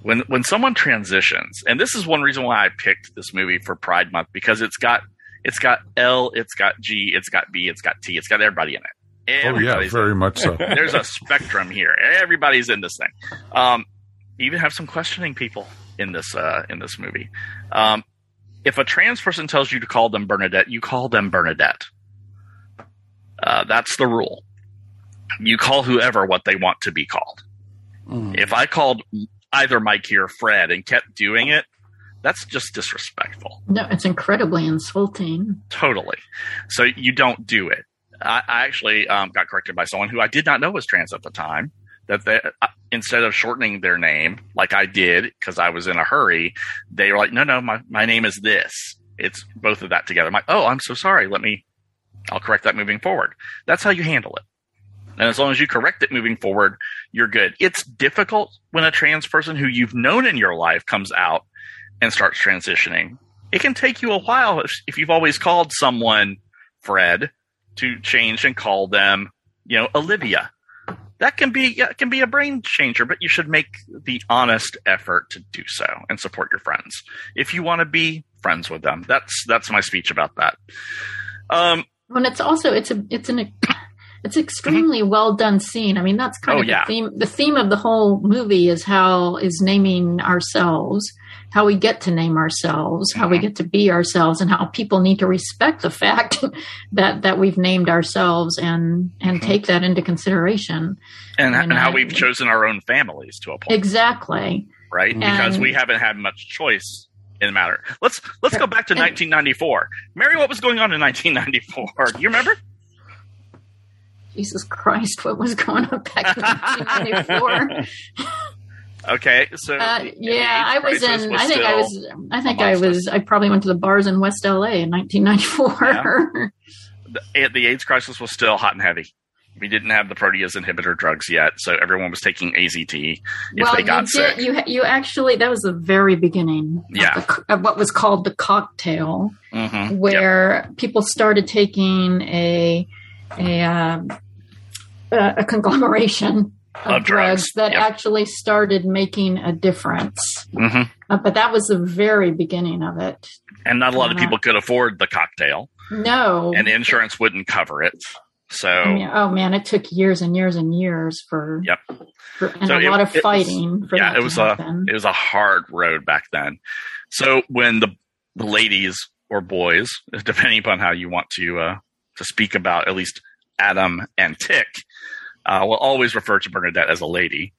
When when someone transitions, and this is one reason why I picked this movie for Pride Month because it's got it's got L, it's got G, it's got B, it's got T, it's got everybody in it. Oh yeah, Everybody's very much so. there's a spectrum here. Everybody's in this thing. Um, you even have some questioning people in this uh, in this movie. Um, if a trans person tells you to call them Bernadette, you call them Bernadette. Uh, that's the rule. You call whoever what they want to be called. If I called either Mikey or Fred and kept doing it, that's just disrespectful. No, it's incredibly insulting. Totally. So you don't do it. I, I actually um, got corrected by someone who I did not know was trans at the time. That they, uh, instead of shortening their name like I did because I was in a hurry, they were like, "No, no, my my name is this. It's both of that together." I'm like, "Oh, I'm so sorry. Let me. I'll correct that moving forward." That's how you handle it. And as long as you correct it moving forward, you're good. It's difficult when a trans person who you've known in your life comes out and starts transitioning. It can take you a while if, if you've always called someone Fred to change and call them, you know, Olivia. That can be yeah, can be a brain changer, but you should make the honest effort to do so and support your friends if you want to be friends with them. That's that's my speech about that. Um, And it's also it's a it's an it's extremely well done scene. I mean, that's kind Oh, of yeah. the theme. The theme of the whole movie is how is naming ourselves, how we get to name ourselves, how Mm-hmm. we get to be ourselves, and how people need to respect the fact that that we've named ourselves and and take that into consideration. and, And and how I- we've chosen our own families to a point. Exactly. right? Because And- we haven't had much choice in the matter. Let's let's go back to 1994. Mary, what was going on in 1994? Do you remember? Jesus Christ, what was going on back in 1994? Okay, so Uh, yeah, I was in. I think I was. I think I was. I probably went to the bars in West LA in 1994. the, the AIDS crisis was still hot and heavy. We didn't have the protease inhibitor drugs yet, so everyone was taking AZT if well, they got you sick. did. You you actually that was the very beginning. Yeah. Of, the, of what was called the cocktail, Mhm. where people started taking a a um, a, a conglomeration of, Of drugs, that yep. actually started making a difference. hmm Uh, but that was the very beginning of it. And not a lot of Uh-huh. people could afford the cocktail, No, and insurance wouldn't cover it. So I mean, oh man, it took years and years and years for, Yep. for and So a it- lot of was- fighting for yeah, it was a it was a hard road back then. So when the the ladies or boys, depending upon how you want to uh, to speak about at least Adam and Tick, uh, will always refer to Bernadette as a lady.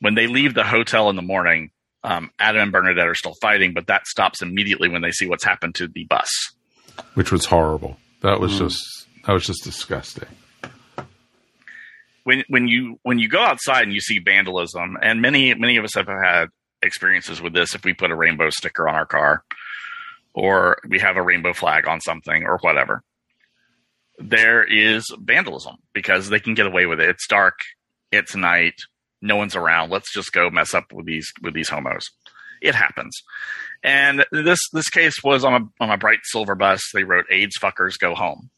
When they leave the hotel in the morning, um, Adam and Bernadette are still fighting, but that stops immediately when they see what's happened to the bus. which was horrible. That was Mm. just that was just disgusting. when when you when you go outside and you see vandalism, and many many of us have had experiences with this. If we put a rainbow sticker on our car, or we have a rainbow flag on something, or whatever, there is vandalism because they can get away with it. It's dark, it's night, no one's around. Let's just go mess up with these with these homos. It happens. And this this case was on a on a bright silver bus. They wrote "AIDS fuckers go home."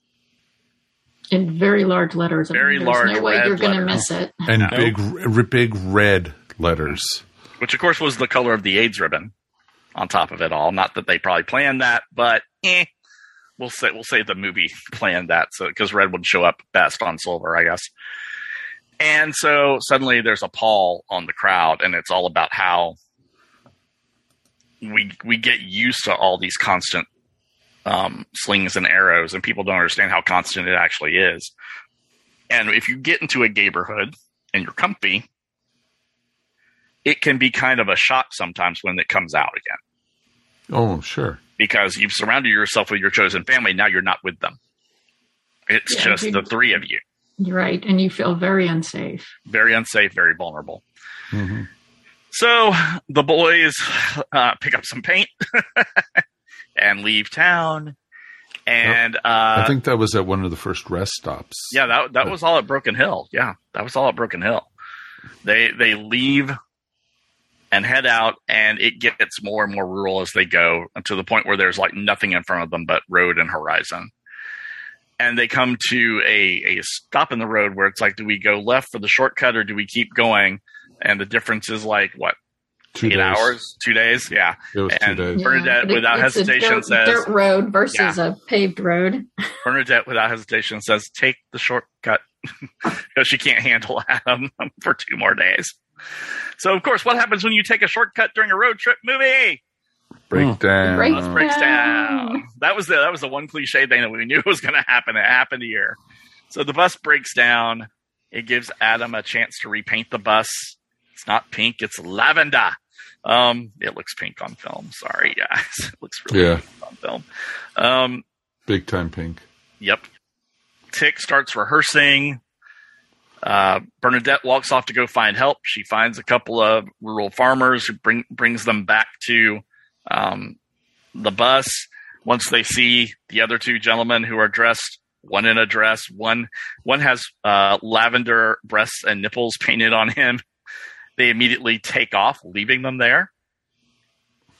in very large letters. I mean, Very large No way red you're going to letters. miss it. And big r- big red letters. which of course was the color of the AIDS ribbon on top of it all. Not that they probably planned that, but eh, we'll say we'll say the movie planned that, so because red would show up best on silver, I guess. And so suddenly there's a pall on the crowd, and it's all about how we we get used to all these constant um, slings and arrows, and people don't understand how constant it actually is. And if you get into a neighborhood and you're comfy, it can be kind of a shock sometimes when it comes out again Oh, sure. Because you've surrounded yourself with your chosen family. Now you're not with them. It's Yeah, just you- the three of you. You're right, and you feel very unsafe. Very unsafe, very vulnerable. So the boys uh, pick up some paint and leave town. And uh, I think that was at one of the first rest stops. yeah, that that was all at Broken Hill. Yeah, that was all at Broken Hill. They they leave and head out, and it gets more and more rural as they go, to the point where there's like nothing in front of them but road and horizon. And they come to a a stop in the road where it's like, do we go left for the shortcut or do we keep going? And the difference is like what Two eight days. hours, two days, yeah. It was two and days. Bernadette, but it- without it's a hesitation, dirt, says, dirt road versus Yeah. a paved road. Bernadette, without hesitation, says, "Take the shortcut," because she can't handle Adam for two more days. So, of course, what happens when you take a shortcut during a road trip movie? Breakdown. Breaks Breaks down. down. That was the that was the one cliche thing that we knew was going to happen. It happened here. So the bus breaks down. It gives Adam a chance to repaint the bus. It's not pink; it's lavender. Um, it looks pink on film. Sorry, guys. It looks really Yeah. pink on film. Um, Big time pink. Yep. Tick starts rehearsing. Uh, Bernadette walks off to go find help. She finds a couple of rural farmers who bring brings them back to um, the bus. Once they see the other two gentlemen who are dressed, one in a dress, one one has uh, lavender breasts and nipples painted on him. They immediately take off, leaving them there.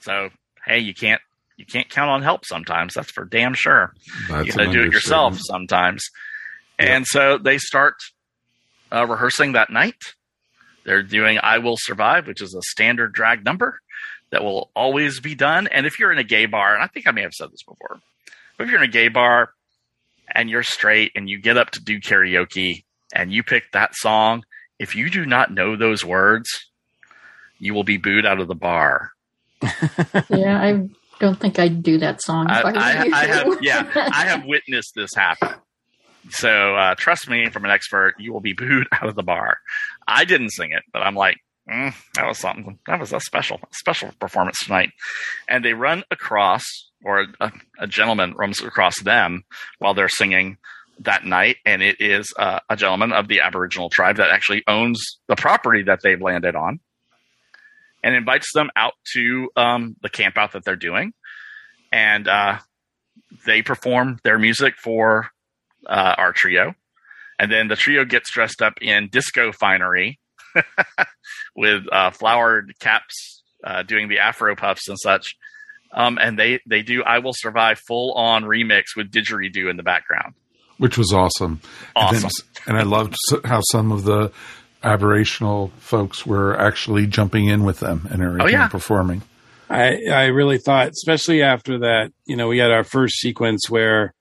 So hey, you can't you can't count on help sometimes. That's for damn sure That's you got to do it yourself sometimes. And so they start uh, rehearsing that night. They're doing I Will Survive, which is a standard drag number that will always be done. And if you're in a gay bar, and I think I may have said this before, but if you're in a gay bar and you're straight and you get up to do karaoke and you pick that song, if you do not know those words, you will be booed out of the bar. yeah, I don't think I'd do that song. I, I, was I, you. I have, yeah, I have witnessed this happen. So uh, trust me, from an expert, you will be booed out of the bar. I didn't sing it, but I'm like, mm, that was something. That was a special, special performance tonight. And they run across, or a, a gentleman runs across them while they're singing that night, and it is uh, a gentleman of the Aboriginal tribe that actually owns the property that they've landed on, and invites them out to um, the camp out that they're doing, and uh, they perform their music for uh, our trio, and then the trio gets dressed up in disco finery with uh, flowered caps, uh, doing the Afro puffs and such. Um, and they they do "I Will Survive" full on remix with didgeridoo in the background. which was awesome. And, then- Awesome. and I loved how some of the aboriginal folks were actually jumping in with them and everything, Oh, yeah. performing. I I really thought, especially after that, you know, we had our first sequence where,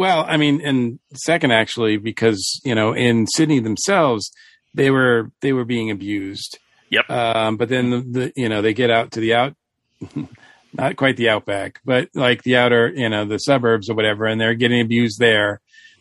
well, I mean, and second actually, because you know, in Sydney themselves, they were they were being abused. Yep. Um, but then the, the you know they get out to the out, not quite the outback, but like the outer, you know, the suburbs or whatever, and they're getting abused there.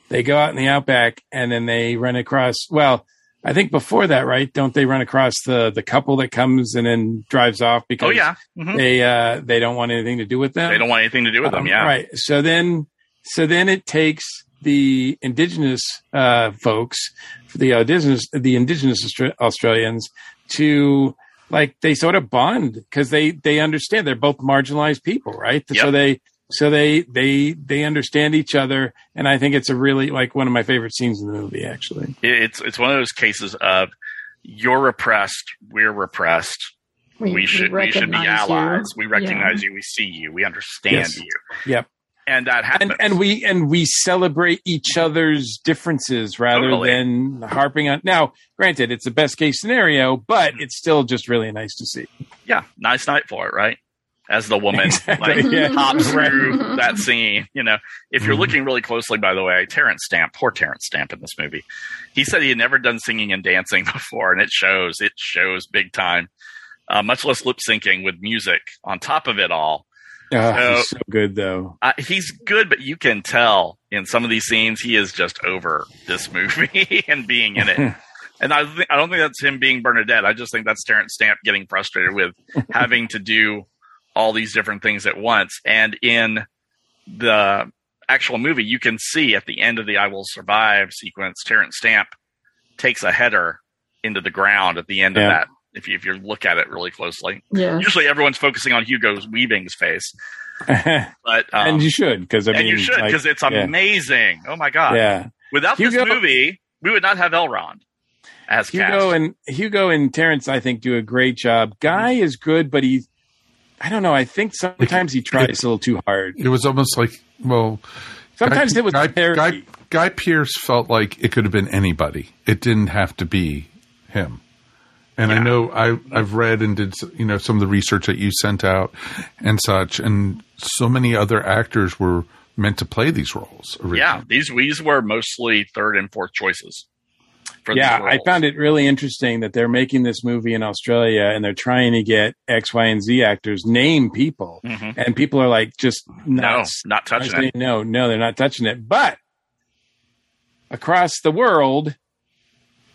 They go out in the outback, and then they run across. Well, I think before that, right? Don't they run across the the couple that comes and then drives off because Oh yeah, Mhm. they uh they don't want anything to do with them. they don't want anything to do with them. Um, Yeah, Right. So then so then it takes the indigenous uh folks, the indigenous the indigenous Australians to like they sort of bond because they they understand they're both marginalized people, right? So they so they they they understand each other and I think it's a really like one of my favorite scenes in the movie actually. it's it's one of those cases of you're repressed, we're repressed. We- We, we should we should be recognize you. allies. We recognize Yeah. you. We see you. We understand Yes. you. Yep. And that happens. and, and we and we celebrate each other's differences rather Totally. than harping on now granted it's a best case scenario but it's still just really nice to see yeah, nice night for it, right? As the woman Exactly, like yeah. hops through that scene, you know. If you're Mhm. looking really closely, by the way, Terence Stamp, poor Terence Stamp in this movie, he said he had never done singing and dancing before, and it shows. It shows big time. Uh, much less lip syncing with music on top of it all. Ah, So- he's so good though. Uh, he's good, but you can tell in some of these scenes he is just over this movie and being in it. And I, th- I don't think that's him being Bernadette. I just think that's Terence Stamp getting frustrated with having to do all these different things at once. And in the actual movie, you can see at the end of the "I Will Survive" sequence, Terence Stamp takes a header into the ground at the end of that. If you if you look at it really closely, Yeah. usually everyone's focusing on Hugo's Weaving's face, but um, and you should because I and mean, you should like, because it's yeah. amazing. Oh my god! Yeah. Without Hugo- this movie, we would not have Elrond as Hugo cast. and Hugo and Terrence, I think, do a great job. Guy is good, but he, I don't know. I think sometimes he tries a little too hard. It was almost like, well, Sometimes Guy, it was Guy, parody. Guy, Guy Pearce felt like it could have been anybody. It didn't have to be him. And I know I, I've read and did you know some of the research that you sent out and such, and so many other actors were meant to play these roles. Originally. yeah, these these were mostly third and fourth choices. For yeah, I found it really interesting that they're making this movie in Australia and they're trying to get X, Y, and Z actors name people, Mhm. and people are like just no, not, not touching saying, it. No, no, they're not touching it. But across the world,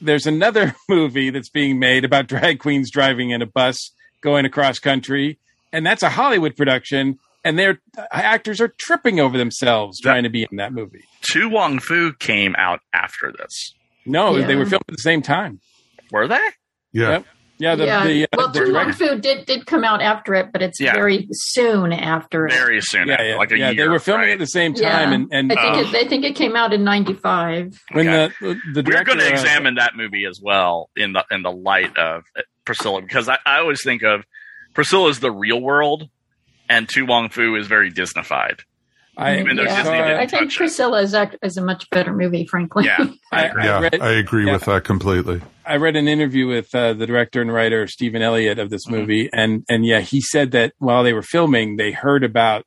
there's another movie that's being made about drag queens driving in a bus going across country, and that's a Hollywood production. And their uh, actors are tripping over themselves trying to be in that movie. To Wong Foo came out after this. No, Yeah. they were filmed at the same time. Were they? Yeah. Yep. Yeah, the, yeah. the, uh, well, the To Wong director- Foo did did come out after it, but it's Yeah. very soon after. it. Very soon, yeah, after, yeah, like a yeah, year. they were filming right? at the same Yeah. time, and and I think Oh. it, they think it came out in '95. when Okay. the the We're going to uh, examine that movie as well in the in the light of uh, Priscilla because I, I always think of Priscilla as the real world, and To Wong Foo is very Disneyfied. I, Even though Yeah, Disney didn't I think. Priscilla is, act- is a much better movie, frankly. Yeah, I, Yeah, I read, I agree yeah. with that completely. I read an interview with uh, the director and writer Stephan Elliott of Mm-hmm. this movie, and and yeah, he said that while they were filming, they heard about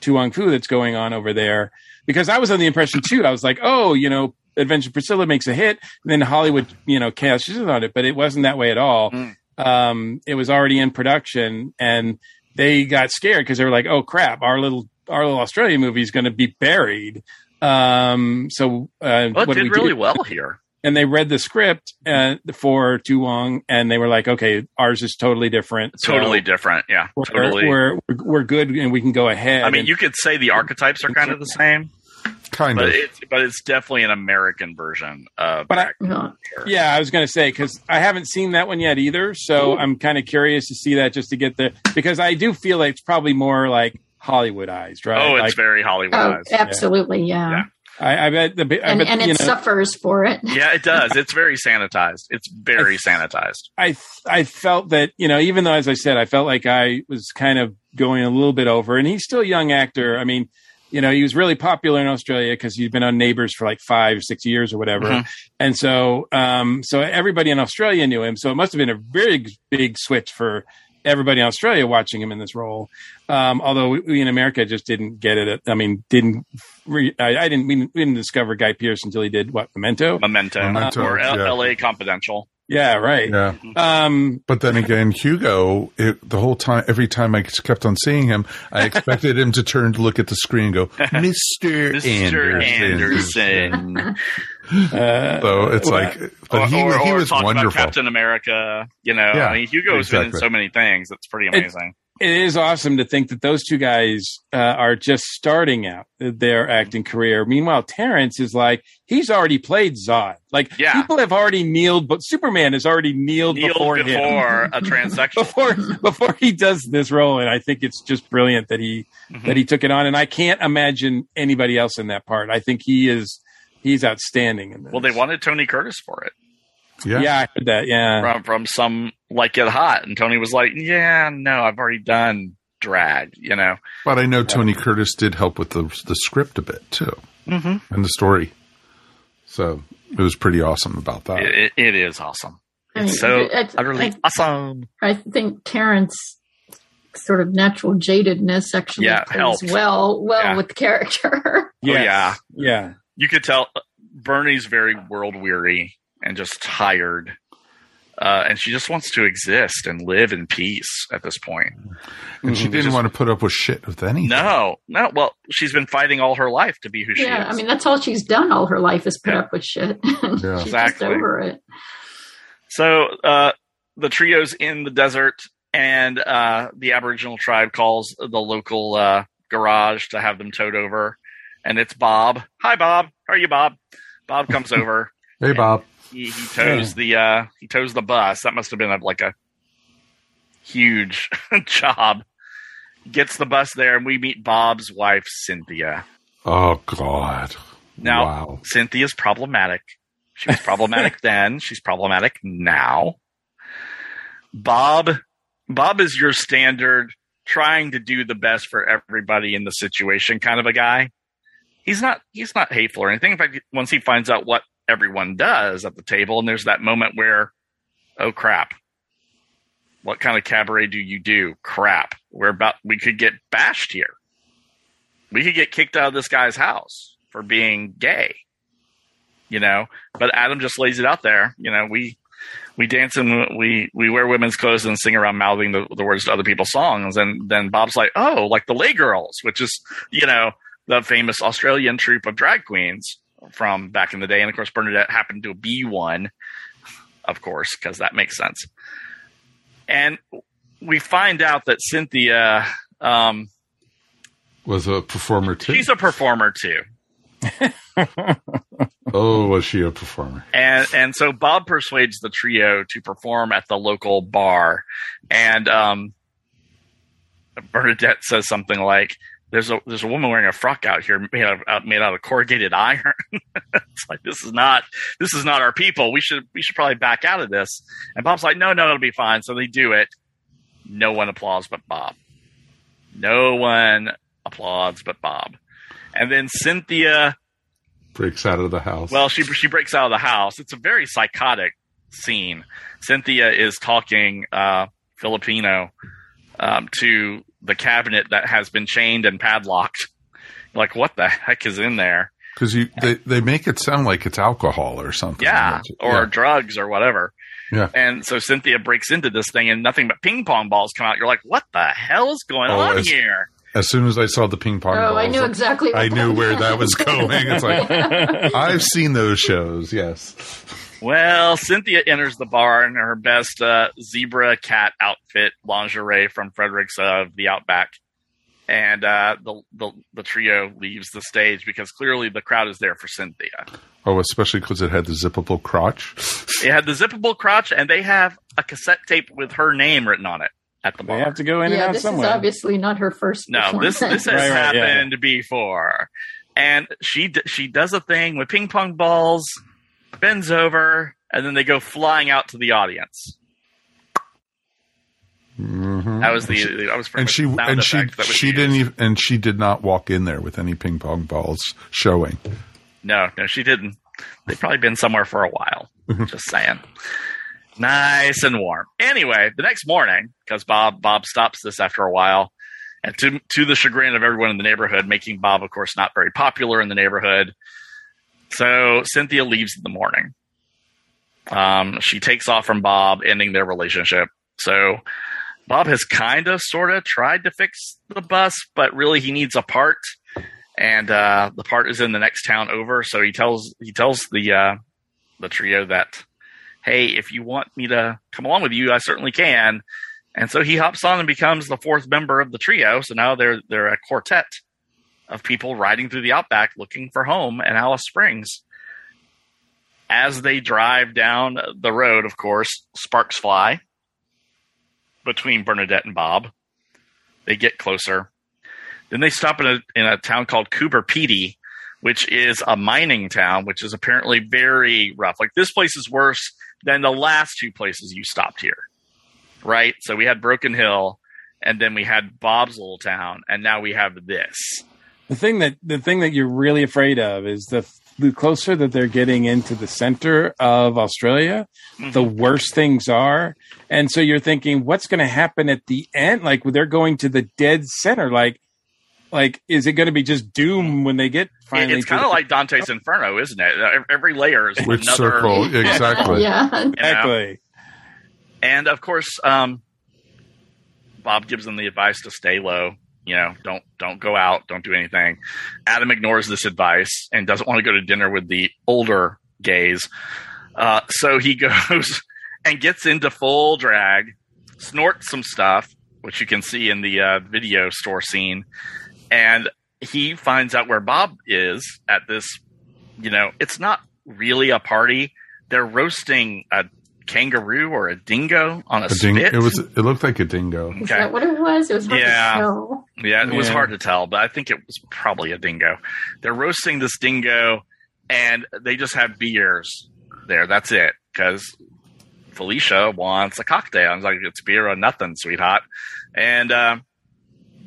To Wong Foo that's going on over there. Because I was on the impression too, I was like, oh, you know, Adventure Priscilla makes a hit, and then Hollywood, you know, cashes in on it, but it wasn't that way at all. Mm. Um, it was already in production, and they got scared because they were like, oh crap, our little our little Australian movie is going to be buried. Um, so uh, well, it what do did we do? really well here. and they read the script uh, for To Wong, and they were like, "Okay, ours is totally different. So Totally different. Yeah, we're, totally. We're, we're we're good, and we can go ahead." I mean, And- you could say the archetypes are kind of the same, Kind but of. it's but it's definitely an American version of. But I- Yeah. yeah, I was going to say because I haven't seen that one yet either, so I'm kind of curious to see that just to get the because I do feel like it's probably more like Hollywoodized, right? oh, it's Like, very Oh, absolutely, yeah. Yeah. I, I bet the I And, bet, and it know, suffers for it. yeah, it does. It's very sanitized. It's very sanitized. I I felt that you know even though as I said I felt like I was kind of going a little bit over, and he's still a young actor. I mean, you know, he was really popular in Australia because he's been on Neighbours for like five six years or whatever, Mhm. and so um so everybody in Australia knew him. So it must have been a very big switch for everybody in Australia watching him in this role. Um, although we, we in America just didn't get it. I mean, didn't re, I, I didn't we, didn't we didn't discover Guy Pearce until he did what Memento. Memento, Memento, or L- yeah. L.A. Confidential. Yeah, right. Yeah. Um, But then again, Hugo, it, the whole time, every time I kept on seeing him, I expected him to turn to look at the screen and go, Mr. Mr. Anderson. Anderson. uh, So it's Well, like, but or, he, or, he or was talk about wonderful. Captain America. You know, Yeah, I mean, Hugo's been in so many things. It's pretty It- amazing. it is awesome to think that those two guys uh, are just starting out their acting career. Meanwhile, Terrence is like he's already played Zod. Like Yeah. people have already kneeled, but Superman has already kneeled, Kneeled before, him. before a transsexual. Before before he does this role, and I think it's just brilliant that he Mhm. that he took it on. And I can't imagine anybody else in that part. I think he is he's outstanding in this. Well, they wanted Tony Curtis for it yeah. yeah, I heard that. Yeah, from from some like Get Hot, and Tony was like, "Yeah, no, I've already done drag." You know, But I know Tony Curtis did help with the, the script a bit too mm-hmm. and the story. So it was pretty awesome about that. it, it is awesome. I It's so it's- utterly I- awesome. I think Terrence sort of natural jadedness actually Yeah, plays helps. well well Yeah. with the character. Oh, yeah. yeah. You could tell uh, Bernie's very world weary and just tired Uh, and she just wants to exist and live in peace at this point. And she didn't want to put up with shit with anything. No, no. Well, she's been fighting all her life to be who she Yeah, is. I mean that's all she's done all her life is put up with shit. Yeah. she's just Exactly. over it. So uh, the trio's in the desert, and uh, the Aboriginal tribe calls the local uh, garage to have them towed over. And it's Bob. Hi, Bob. How are you, Bob? Bob comes over. Hey, Bob. He, he tows the uh, he tows the bus. That must have been a, like a huge job. Gets the bus there, and we meet Bob's wife, Cynthia. Oh God. Now, Wow. Cynthia's problematic. She was problematic then. She's problematic now. Bob, Bob is your standard, trying to do the best for everybody in the situation kind of a guy. He's not. He's not hateful or anything. In fact, once he finds out what everyone does at the table, and there's that moment where, oh crap, what kind of cabaret do you do? Crap, we're about. We could get bashed here. We could get kicked out of this guy's house for being gay you know. But Adam just lays it out there. You know, we we dance and we we wear women's clothes and sing around mouthing the, the words to other people's songs. And then Bob's like, oh, like the Les Girls, which is you know the famous Australian troupe of drag queens from back in the day. And of course, Bernadette happened to be one, of course, because that makes sense. And we find out that Cynthia. Um, Was a performer too. She's a performer too. oh, was she a performer? and and so Bob persuades the trio to perform at the local bar, and um, Bernadette says something like, "There's a there's a woman wearing a frock out here made out of, made out of corrugated iron." it's like this is not this is not our people. We should we should probably back out of this. And Bob's like, "No, no, it'll be fine." So they do it. No one applauds but Bob. No one applauds but Bob. And then Cynthia Breaks out of the house. well, she she breaks out of the house. It's a very psychotic scene. Cynthia is talking uh, Filipino um, to the cabinet that has been chained and padlocked. Like, what the heck is in there? Because you they, they make it sound like it's alcohol or something. Yeah, or drugs or whatever. Yeah. And so Cynthia breaks into this thing, and nothing but ping pong balls come out. You're like, what the hell's going Oh, on as- here? As soon as I saw the ping pong Oh, I knew exactly I knew where that was going. It's like I've seen those shows. Yes. Well, Cynthia enters the bar in her best uh, zebra cat outfit lingerie from Fredericks of the Outback. And uh, the, the the trio leaves the stage because clearly the crowd is there for Cynthia. Oh, especially because it had the zippable crotch. It had the zippable crotch, and they have a cassette tape with her name written on it at the bar. They have to go in and yeah, out this somewhere. is obviously not her first. No, this this has Right, right, yeah. happened before, and she d- she does a thing with ping pong balls, bends over, and then they go flying out to the audience. Mhm. That was the that was and she and she effect that was she didn't even and she did not walk in there with any ping pong balls showing. No, no, she didn't. They've probably been somewhere for a while. Just saying. Nice and warm. Anyway, the next morning, because Bob Bob stops this after a while, and to to the chagrin of everyone in the neighborhood, making Bob, of course, not very popular in the neighborhood. So Cynthia leaves in the morning. Um, she takes off from Bob, ending their relationship. So Bob has kind of, sort of tried to fix the bus, but really he needs a part, and uh, the part is in the next town over. So he tells he tells the uh, the trio that, hey, if you want me to come along with you, I certainly can. And so he hops on and becomes the fourth member of the trio. So now they're they're a quartet of people riding through the outback looking for home in Alice Springs. As they drive down the road, of course, sparks fly between Bernadette and Bob. They get closer. Then they stop in a in a town called Coober Pedy, which is a mining town, which is apparently very rough. Like this place is worse than the last two places you stopped here. Right? So we had Broken Hill and then we had Bob's little town, and now we have this. The thing that the thing that you're really afraid of is the the closer that they're getting into the center of Australia, the worse things are. And so you're thinking, what's going to happen at the end? Like they're going to the dead center. Like, like is it going to be just doom when they get finally? it's kind of the- like Dante's Inferno, isn't it? Every layer is Which another circle? Exactly. yeah. you know? exactly. And of course, um, Bob gives them the advice to stay low. You know, don't don't go out, don't do anything. Adam ignores this advice and doesn't want to go to dinner with the older gays. Uh, so he goes and gets into full drag, snorts some stuff, which you can see in the uh, video store scene, and he finds out where Bob is at this. You know, it's not really a party. They're roasting a kangaroo or a dingo on a, A ding- spit. it was. It looked like a dingo. Is that what it was? It was hard Yeah. to tell. Yeah, it was hard to tell, but I think it was probably a dingo. They're roasting this dingo, and they just have beers there. That's it, because Felicia wants a cocktail. I was like, "It's beer or nothing, sweetheart." And uh,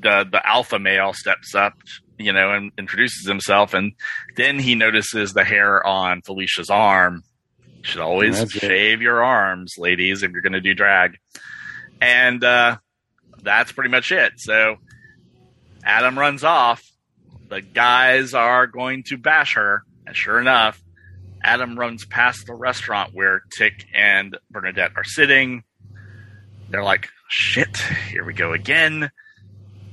the the alpha male steps up, you know, and introduces himself, and then he notices the hair on Felicia's arm. You should always That's it. shave your arms, ladies, if you're going to do drag. And uh, that's pretty much it. So Adam runs off. The guys are going to bash her. And sure enough, Adam runs past the restaurant where Tick and Bernadette are sitting. They're like, shit, here we go again.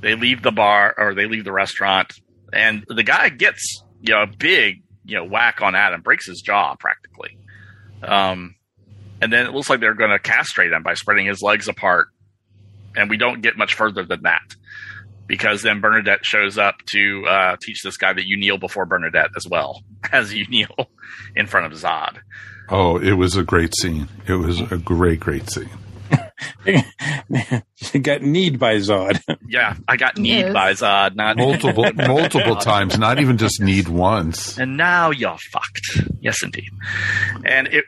They leave the bar or they leave the restaurant. And the guy gets, you know, a big, you know, whack on Adam, breaks his jaw practically. Um, and then it looks like they're going to castrate him by spreading his legs apart. And we don't get much further than that because then Bernadette shows up to uh, teach this guy that you kneel before Bernadette as well as you kneel in front of Zod. Oh, it was a great scene. It was a great, great scene. You got kneed by Zod. Yeah, I got kneed Yes. by Zod, not Multiple, multiple times. Not even just need once. and now you're fucked. Yes, indeed. And it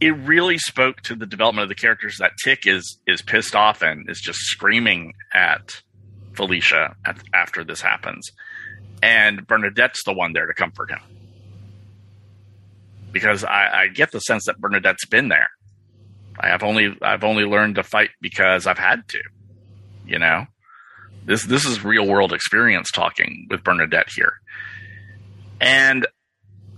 it really spoke to the development of the characters that Tick is is pissed off and is just screaming at Felicia at, after this happens, and Bernadette's the one there to comfort him because I, I get the sense that Bernadette's been there. I have only I've only learned to fight because I've had to, you know. This this is real world experience talking with Bernadette here. And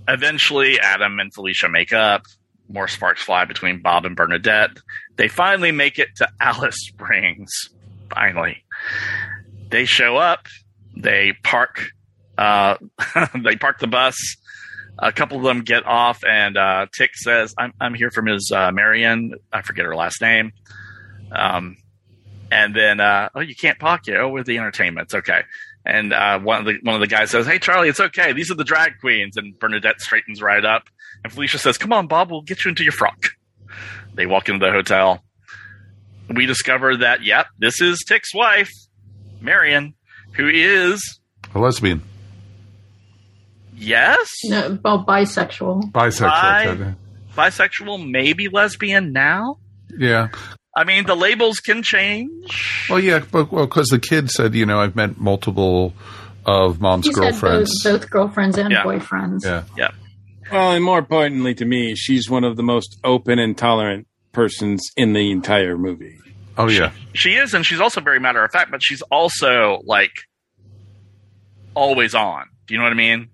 eventually Adam and Felicia make up. More sparks fly between Bob and Bernadette. They finally make it to Alice Springs. Finally. They show up. They park uh, they park the bus. A couple of them get off, and uh, Tick says, "I'm I'm here for Ms. Uh, Marion. I forget her last name." Um, and then, uh, oh, you can't here. Oh, with the entertainment, it's okay. And uh, one of the one of the guys says, "Hey, Charlie, it's okay. These are the drag queens." And Bernadette straightens right up, and Felicia says, "Come on, Bob, we'll get you into your frock." They walk into the hotel. We discover that, yep, this is Tick's wife, Marion, who is A lesbian. Yes, No, well, bisexual. Bisexual. bi- bisexual, maybe lesbian now. Yeah. I mean, the labels can change. Well, yeah, but well, because the kid said, you know, I've met multiple of mom's He's girlfriends. had both, both girlfriends and Yeah. boyfriends. Yeah. Yeah. Well, and more importantly to me, she's one of the most open and tolerant persons in the entire movie. Oh yeah. She is, and she's also very matter of fact, but she's also like always on. Do you know what I mean?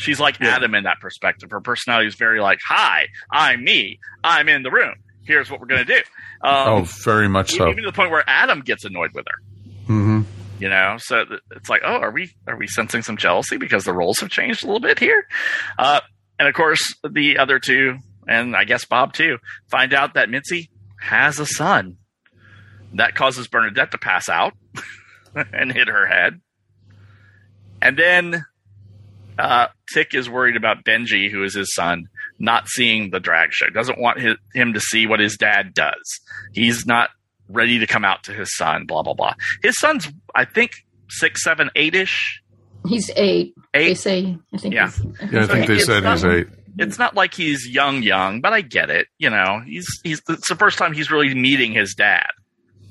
She's like Adam in that perspective. Her personality is very like, "Hi, I'm me. I'm in the room. Here's what we're going to do." Um, oh, very much so. Even to the point where Adam gets annoyed with her. hmm You know, so it's like, oh, are we are we sensing some jealousy because the roles have changed a little bit here? Uh, and of course, the other two, and I guess Bob too, find out that Mitzi has a son. That causes Bernadette to pass out and hit her head. And then uh, Tick is worried about Benji, who is his son, not seeing the drag show. Doesn't want his, him to see what his dad does. He's not ready to come out to his son. Blah blah blah. His son's, I think, six, seven, eight ish. He's eight. Eight. They say. I think. Yeah. he's- Yeah, I think they It's said not- he's eight. It's not like he's young, young, but I get it. You know, he's he's. It's the first time he's really meeting his dad.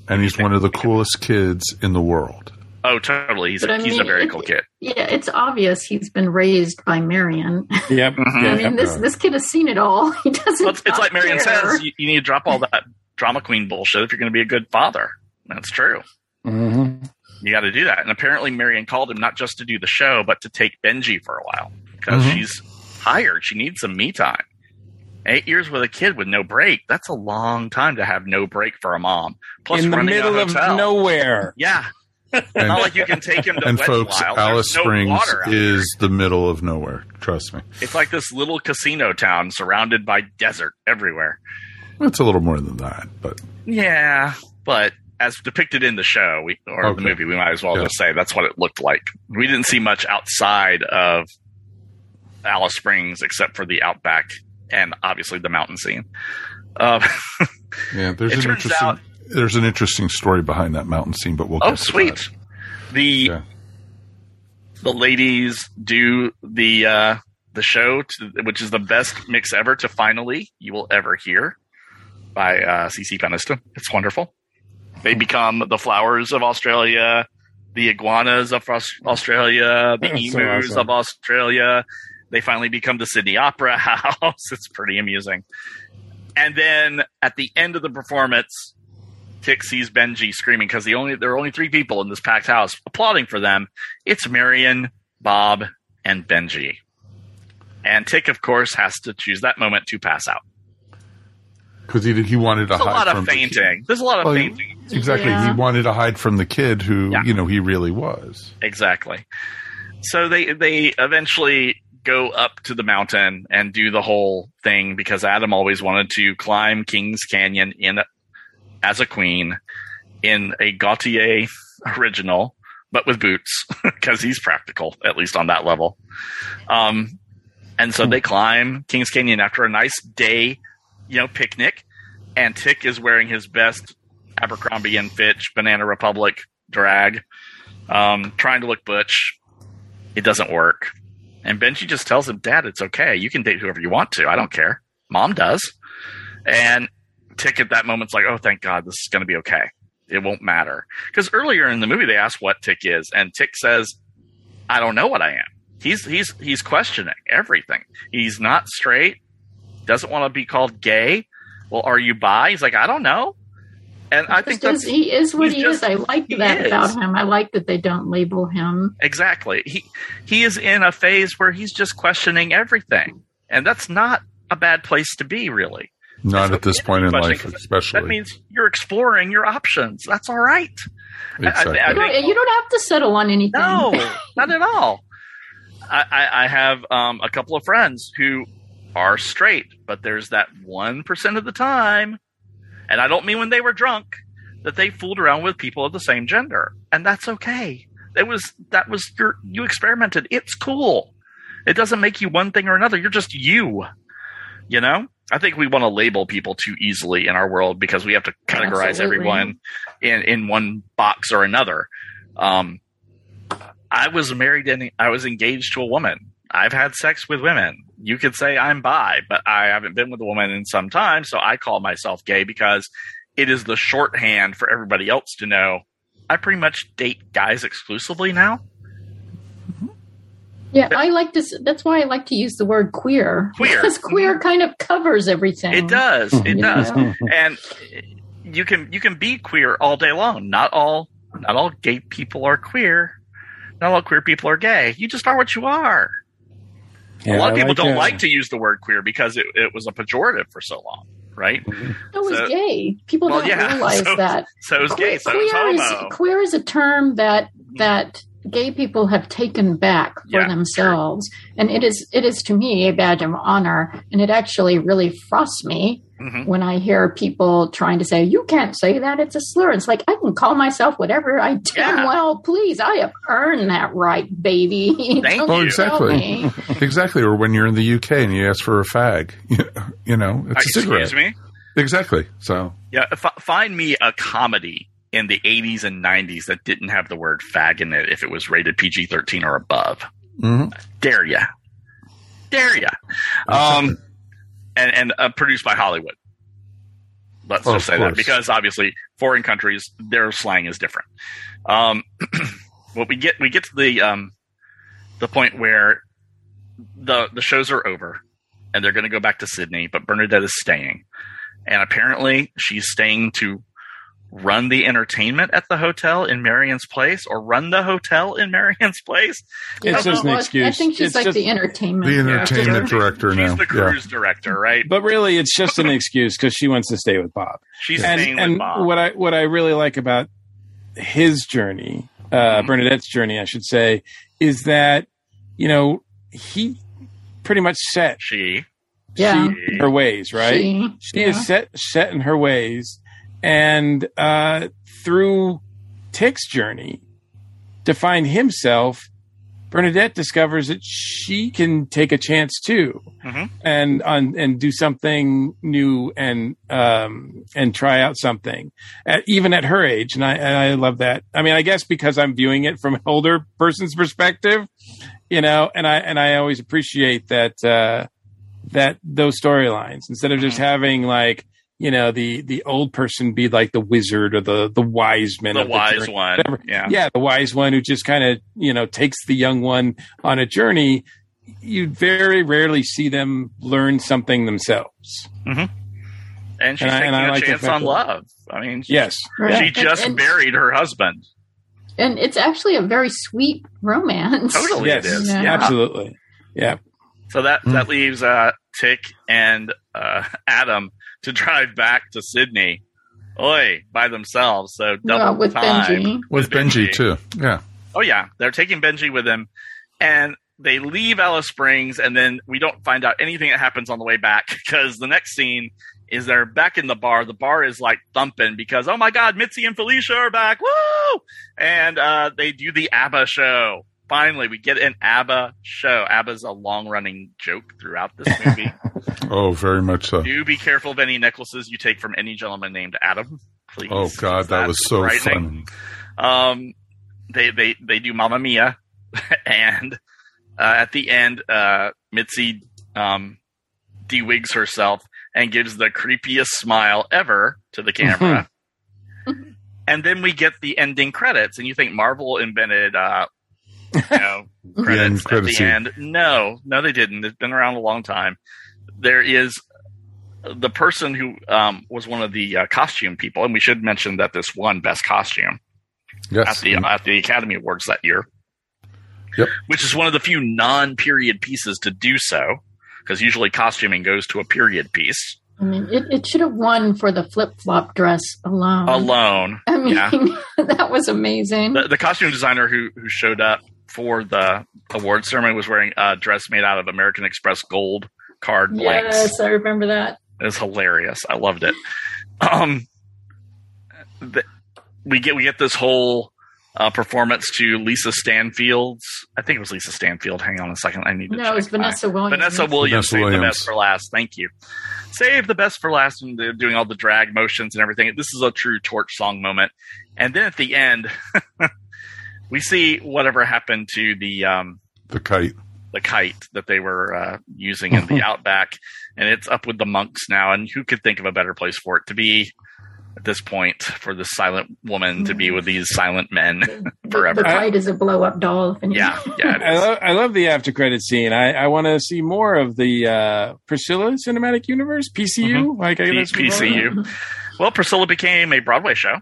And he's one of the coolest kids in the world. Oh, totally. He's But a, I he's a very it- cool kid. Yeah, it's obvious he's been raised by Marion. Yep. I mean, this this kid has seen it all. He doesn't. Well, it's, it's like Marion says, you, you need to drop all that drama queen bullshit if you're going to be a good father. That's true. Mm-hmm. You got to do that. And apparently, Marion called him not just to do the show, but to take Benji for a while because Mhm. she's tired. She needs some me time. Eight years with a kid with no break. That's a long time to have no break for a mom. Plus in the running a middle of nowhere. Yeah. Not like you can take him to and folks, Wild. Alice no Springs is the middle of nowhere. Trust me. It's like this little casino town surrounded by desert everywhere. It's a little more than that, but Yeah, but as depicted in the show we, or the movie, we might as well Yeah. just say that's what it looked like. We didn't see much outside of Alice Springs except for the outback and obviously the mountain scene. Uh, yeah, there's It an turns interesting out- there's an interesting story behind that mountain scene, but we'll oh, get to sweet. The the ladies do the uh, the show, to, which is the best mix ever to finally you will ever hear by uh, CeCe Peniston. It's wonderful. They become the flowers of Australia, the iguanas of Australia, the That's so emus awesome. of Australia. They finally become the Sydney Opera House. It's pretty amusing. And then at the end of the performance, Tick sees Benji screaming because the only there are only three people in this packed house applauding for them. It's Marion, Bob, and Benji. And Tick, of course, has to choose that moment to pass out. because he did, he wanted to There's a hide lot of from the kid. fainting. There's a lot of Well, fainting. Exactly, Yeah. he wanted to hide from the kid who Yeah. you know he really was. Exactly. So they they eventually go up to the mountain and do the whole thing because Adam always wanted to climb Kings Canyon in as a queen in a Gaultier original, but with boots because he's practical at least on that level. Um, and so they climb Kings Canyon after a nice day, you know, picnic. And Tick is wearing his best Abercrombie and Fitch Banana Republic drag, um, trying to look butch. It doesn't work. And Benji just tells him, Dad, it's okay. You can date whoever you want to. I don't care. Mom does. And Tick at that moment's like, oh, thank God, this is going to be okay. It won't matter. Because earlier in the movie, they asked what Tick is, and Tick says, I don't know what I am. He's he's he's questioning everything. He's not straight. Doesn't want to be called gay. Well, are you bi? He's like, I don't know. And I think Just that's he is what he just- is. I like that is. about him. I like that they don't label him. Exactly. He he is in a phase where he's just questioning everything, and that's not a bad place to be, really. Not at this point in life, especially. That means you're exploring your options. That's all right. I- I- Exactly. I You don't, think- you don't have to settle on anything. no, not at all. I, I, I have um, a couple of friends who are straight, but there's that one percent of the time, and I don't mean when they were drunk, that they fooled around with people of the same gender, and that's okay. It was that was your you experimented. It's cool. It doesn't make you one thing or another. You're just you. You know. I think we want to label people too easily in our world because we have to categorize Absolutely. everyone in in one box or another. Um, I was married and I was engaged to a woman. I've had sex with women. You could say I'm bi, but I haven't been with a woman in some time, so I call myself gay because it is the shorthand for everybody else to know I pretty much date guys exclusively now. Yeah, I like this. That's why I like to use the word queer. Queer. Because queer mm-hmm. kind of covers everything. It does. It You does. know? And you can you can be queer all day long. Not all not all gay people are queer. Not all queer people are gay. You just are what you are. a lot of people like don't that. like to use the word queer because it, it was a pejorative for so long, right? So was So- gay. People Well, don't yeah, realize so- that. So it is gay. So is queer is homo. queer is a term that that gay people have taken back for Yeah, themselves, and it is it is to me a badge of honor, and it actually really frosts me Mhm. when I hear people trying to say you can't say that it's a slur. It's like I can call myself whatever I damn Yeah. well please. I have earned that right, baby. Thank Don't Oh, you. exactly, exactly. Or when you're in the UK and you ask for a fag, you know, it's a Excuse cigarette. me. Exactly. So Yeah, f- find me a comedy in the 80s and 90s that didn't have the word fag in it if it was rated PG 13 or above. mhm. Dare ya. Dare ya. Um, and and uh, produced by Hollywood. Let's Oh, just say that because obviously foreign countries their slang is different. Um, what we get we get to the um, the point where the the shows are over and they're going to go back to Sydney, but Bernadette is staying, and apparently she's staying to run the entertainment at the hotel in Marion's place or run the hotel in Marion's place. It's just an excuse. I think she's It's like just- the entertainment. The entertainment director now. She's the Yeah. cruise director, right? But really, it's just an excuse because she wants to stay with Bob. She's and, staying and with Bob. what I what I really like about his journey, uh, Mm-hmm. Bernadette's journey, I should say, is that you know he pretty much set she Yeah. she in her ways, right? She, She is set set in her ways, and uh, through Tick's journey to find himself, Bernadette discovers that she can take a chance too, Mhm. and on and do something new and um, and try out something, at, even at her age. And I and I love that. I mean, I guess because I'm viewing it from an older person's perspective, you know, and I and I always appreciate that. Uh, that those storylines instead of just Mm-hmm. having like you know the the old person be like the wizard or the the wise man the of wise journey, one. whatever. Yeah. yeah the wise one who just kind of you know takes the young one on a journey you very rarely see them learn something themselves And she's And I- and I a like the chance on love. I mean, she, yes Right. she And- just and- married her husband. and it's actually a very sweet romance. Totally, yes it is. Yeah. Yeah. absolutely yeah So that that leaves uh, Tick and uh, Adam to drive back to Sydney, oi, by themselves. So double Well, with time Benji. With Benji, too. Yeah. Oh yeah, they're taking Benji with them, and they leave Alice Springs, and then we don't find out anything that happens on the way back because the next scene is they're back in the bar. The bar is like thumping because oh my god, Mitzi and Felicia are back, woo! And uh, they do the ABBA show. Finally, we get an ABBA show. ABBA's a long running joke throughout this movie. Oh, very much so. do be careful of any necklaces you take from any gentleman named Adam, please. Oh, God, that was so frightening. fun. Um, they they they do Mamma Mia, and uh, at the end, uh, Mitzi um, de-wigs herself and gives the creepiest smile ever to the camera. and then we get the ending credits, and you think Marvel invented, uh, you know, credits end at the scene. end. No, no, they didn't. It's been around a long time. There is the person who um, was one of the uh, costume people, and we should mention that this won best costume Yes. at the at the Academy Awards that year. Yep. Which is one of the few non-period pieces to do so, because usually costuming goes to a period piece I mean, it, it should have won for the flip flop dress alone. alone. I mean, yeah. that was amazing. The, the costume designer who who showed up for the award ceremony was wearing a dress made out of American Express gold card blanks. yes, I remember that. It was hilarious. I loved it. Um, the, we get we get this whole uh, performance to Lisa Stansfield's. I think it was Lisa Stanfield. Hang on a second. I need to. No, it was check my- Vanessa Williams. Vanessa Williams Vanessa saved the best for last. Thank you. Save the best for last, and they're doing all the drag motions and everything. This is a true torch song moment. And then at the end, we see whatever happened to the um, The kite. the kite that they were uh, using in the outback, and it's up with the monks now. And who could think of a better place for it to be at this point for this silent woman to be with these silent men forever? The kite is a blow up doll. yeah, yeah. I love, I love the after credit scene. I, I want to see more of the uh, Priscilla cinematic universe PCU. Like I P- guess we call. PCU. Well, Priscilla became a Broadway show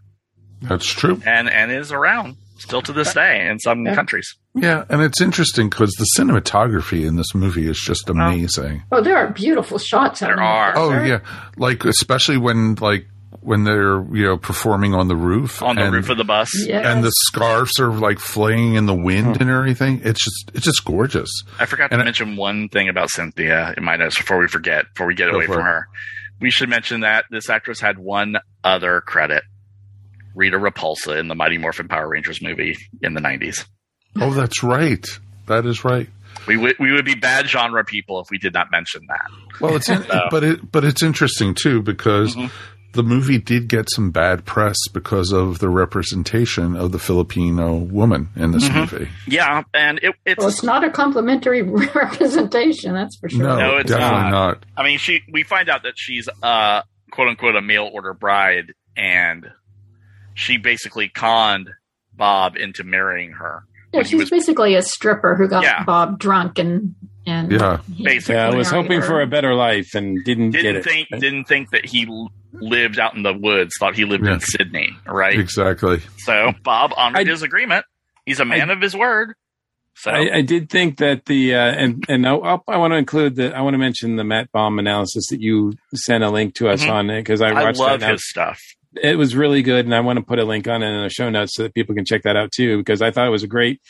That's true. and and is around still to this day in some countries. Yeah, and it's interesting because the cinematography in this movie is just amazing. Oh, there are beautiful shots. There on are. There. Oh yeah, like especially when like when they're you know performing on the roof On the and, roof of the bus. Yes. and the scarves are like flaying in the wind hmm. and everything. It's just it's just gorgeous. I forgot And to I- mention one thing about Cynthia in my notes before we forget, before we get away for from it. her. We should mention that this actress had one other credit. Rita Repulsa in the Mighty Morphin Power Rangers movie in the 90s. Oh, that's right. That is right. We would we would be bad genre people if we did not mention that. Well, it's in, but it but it's interesting too because Mm-hmm. the movie did get some bad press because of the representation of the Filipino woman in this Mm-hmm. movie. Yeah, and it, it's Well, it's not a complimentary representation, that's for sure. No, No, it's definitely not. not. I mean she we find out that she's uh quote unquote a mail order bride and she basically conned Bob into marrying her. Yeah, when she's was- basically a stripper who got Yeah. Bob drunk and and Yeah. Basically, Yeah, I was hoping Right. for a better life and didn't, get didn't it. think didn't think that he lived out in the woods. Thought he lived Yeah. in Sydney, right? Exactly. So Bob honored his agreement. He's a man of his word. So I, I did think that the uh, and and I, I want to include the I want to mention the Matt Baume analysis that you sent a link to us Mhm. on it because I I watched love that. his stuff. It was really good, and I want to put a link on it in the show notes so that people can check that out too because I thought it was a great.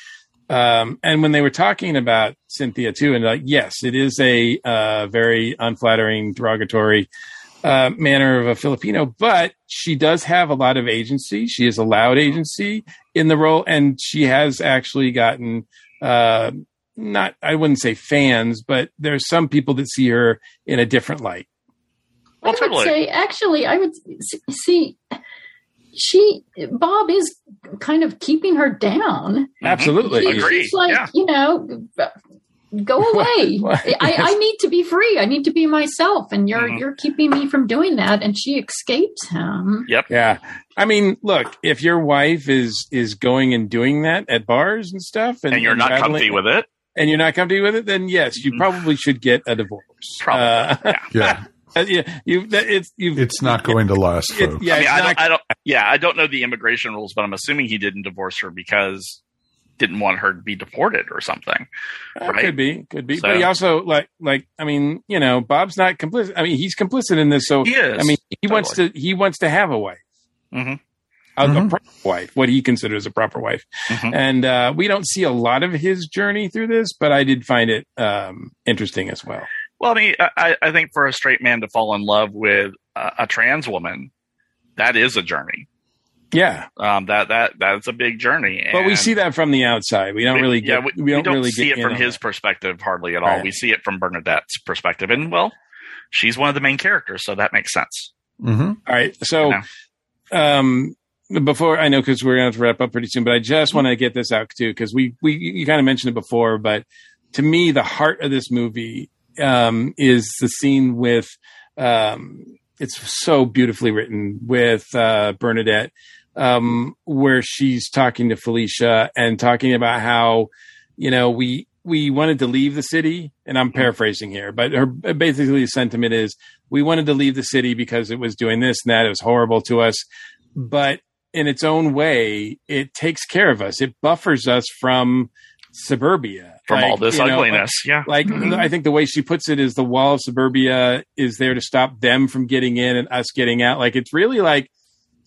Um, and when they were talking about Cynthia too, and like yes, it is a uh, very unflattering, derogatory uh, manner of a Filipino, but she does have a lot of agency. She has allowed agency in the role, and she has actually gotten uh, not I wouldn't say fans, but there's some people that see her in a different light. I would say, actually, I would see. She Bob is kind of keeping her down. Mm-hmm. Absolutely. He- Agreed. He's like, Yeah. you know, go away. I, I need to be free. I need to be myself, and you're Mhm. you're keeping me from doing that. And she escapes him. Yep. Yeah. I mean, look, if your wife is is going and doing that at bars and stuff, and, And you're not traveling- comfy with it? and you're not comfy with it, then yes, you mm-hmm. probably should get a divorce. Probably. Uh, yeah. yeah. You. It's you. It's not going to last, It- folks. yeah. I mean, it's I don't, I don't. Yeah, I don't know the immigration rules, but I'm assuming he didn't divorce her because didn't want her to be deported or something. Uh, right? Could be, could be. So- But he also like, like, I mean, you know, Bob's not complicit. I mean, he's complicit in this. So He is, I mean, he wants to, he wants to have a wife, Mm-hmm. a, a proper wife, what he considers a proper wife. Mhm. And uh, we don't see a lot of his journey through this, but I did find it um, interesting as well. Well, I mean, I, I think for a straight man to fall in love with a, a trans woman, that is a journey. Yeah, Um, that that that's a big journey. but we see that from the outside. We don't really get. yeah, we, don't, really see get it from his that. perspective hardly at all. Right. We see it from Bernadette's perspective, and well, she's one of the main characters, so that makes sense. Mm-hmm. All right. So, um, before I know, because we're going to to wrap up pretty soon, but I just want to get this out too, because we, we, you kind of mentioned it before, but to me, the heart of this movie, um, is the scene with, um, it's so beautifully written with, uh, Bernadette, um, where she's talking to Felicia and talking about how, you know, we, we wanted to leave the city, and I'm paraphrasing here, but her basically the sentiment is we wanted to leave the city because it was doing this and that. It was horrible to us, but in its own way, it takes care of us. It buffers us from suburbia, From all this you know, ugliness, yeah. Like I think the way she puts it is the wall of suburbia is there to stop them from getting in and us getting out. Like it's really like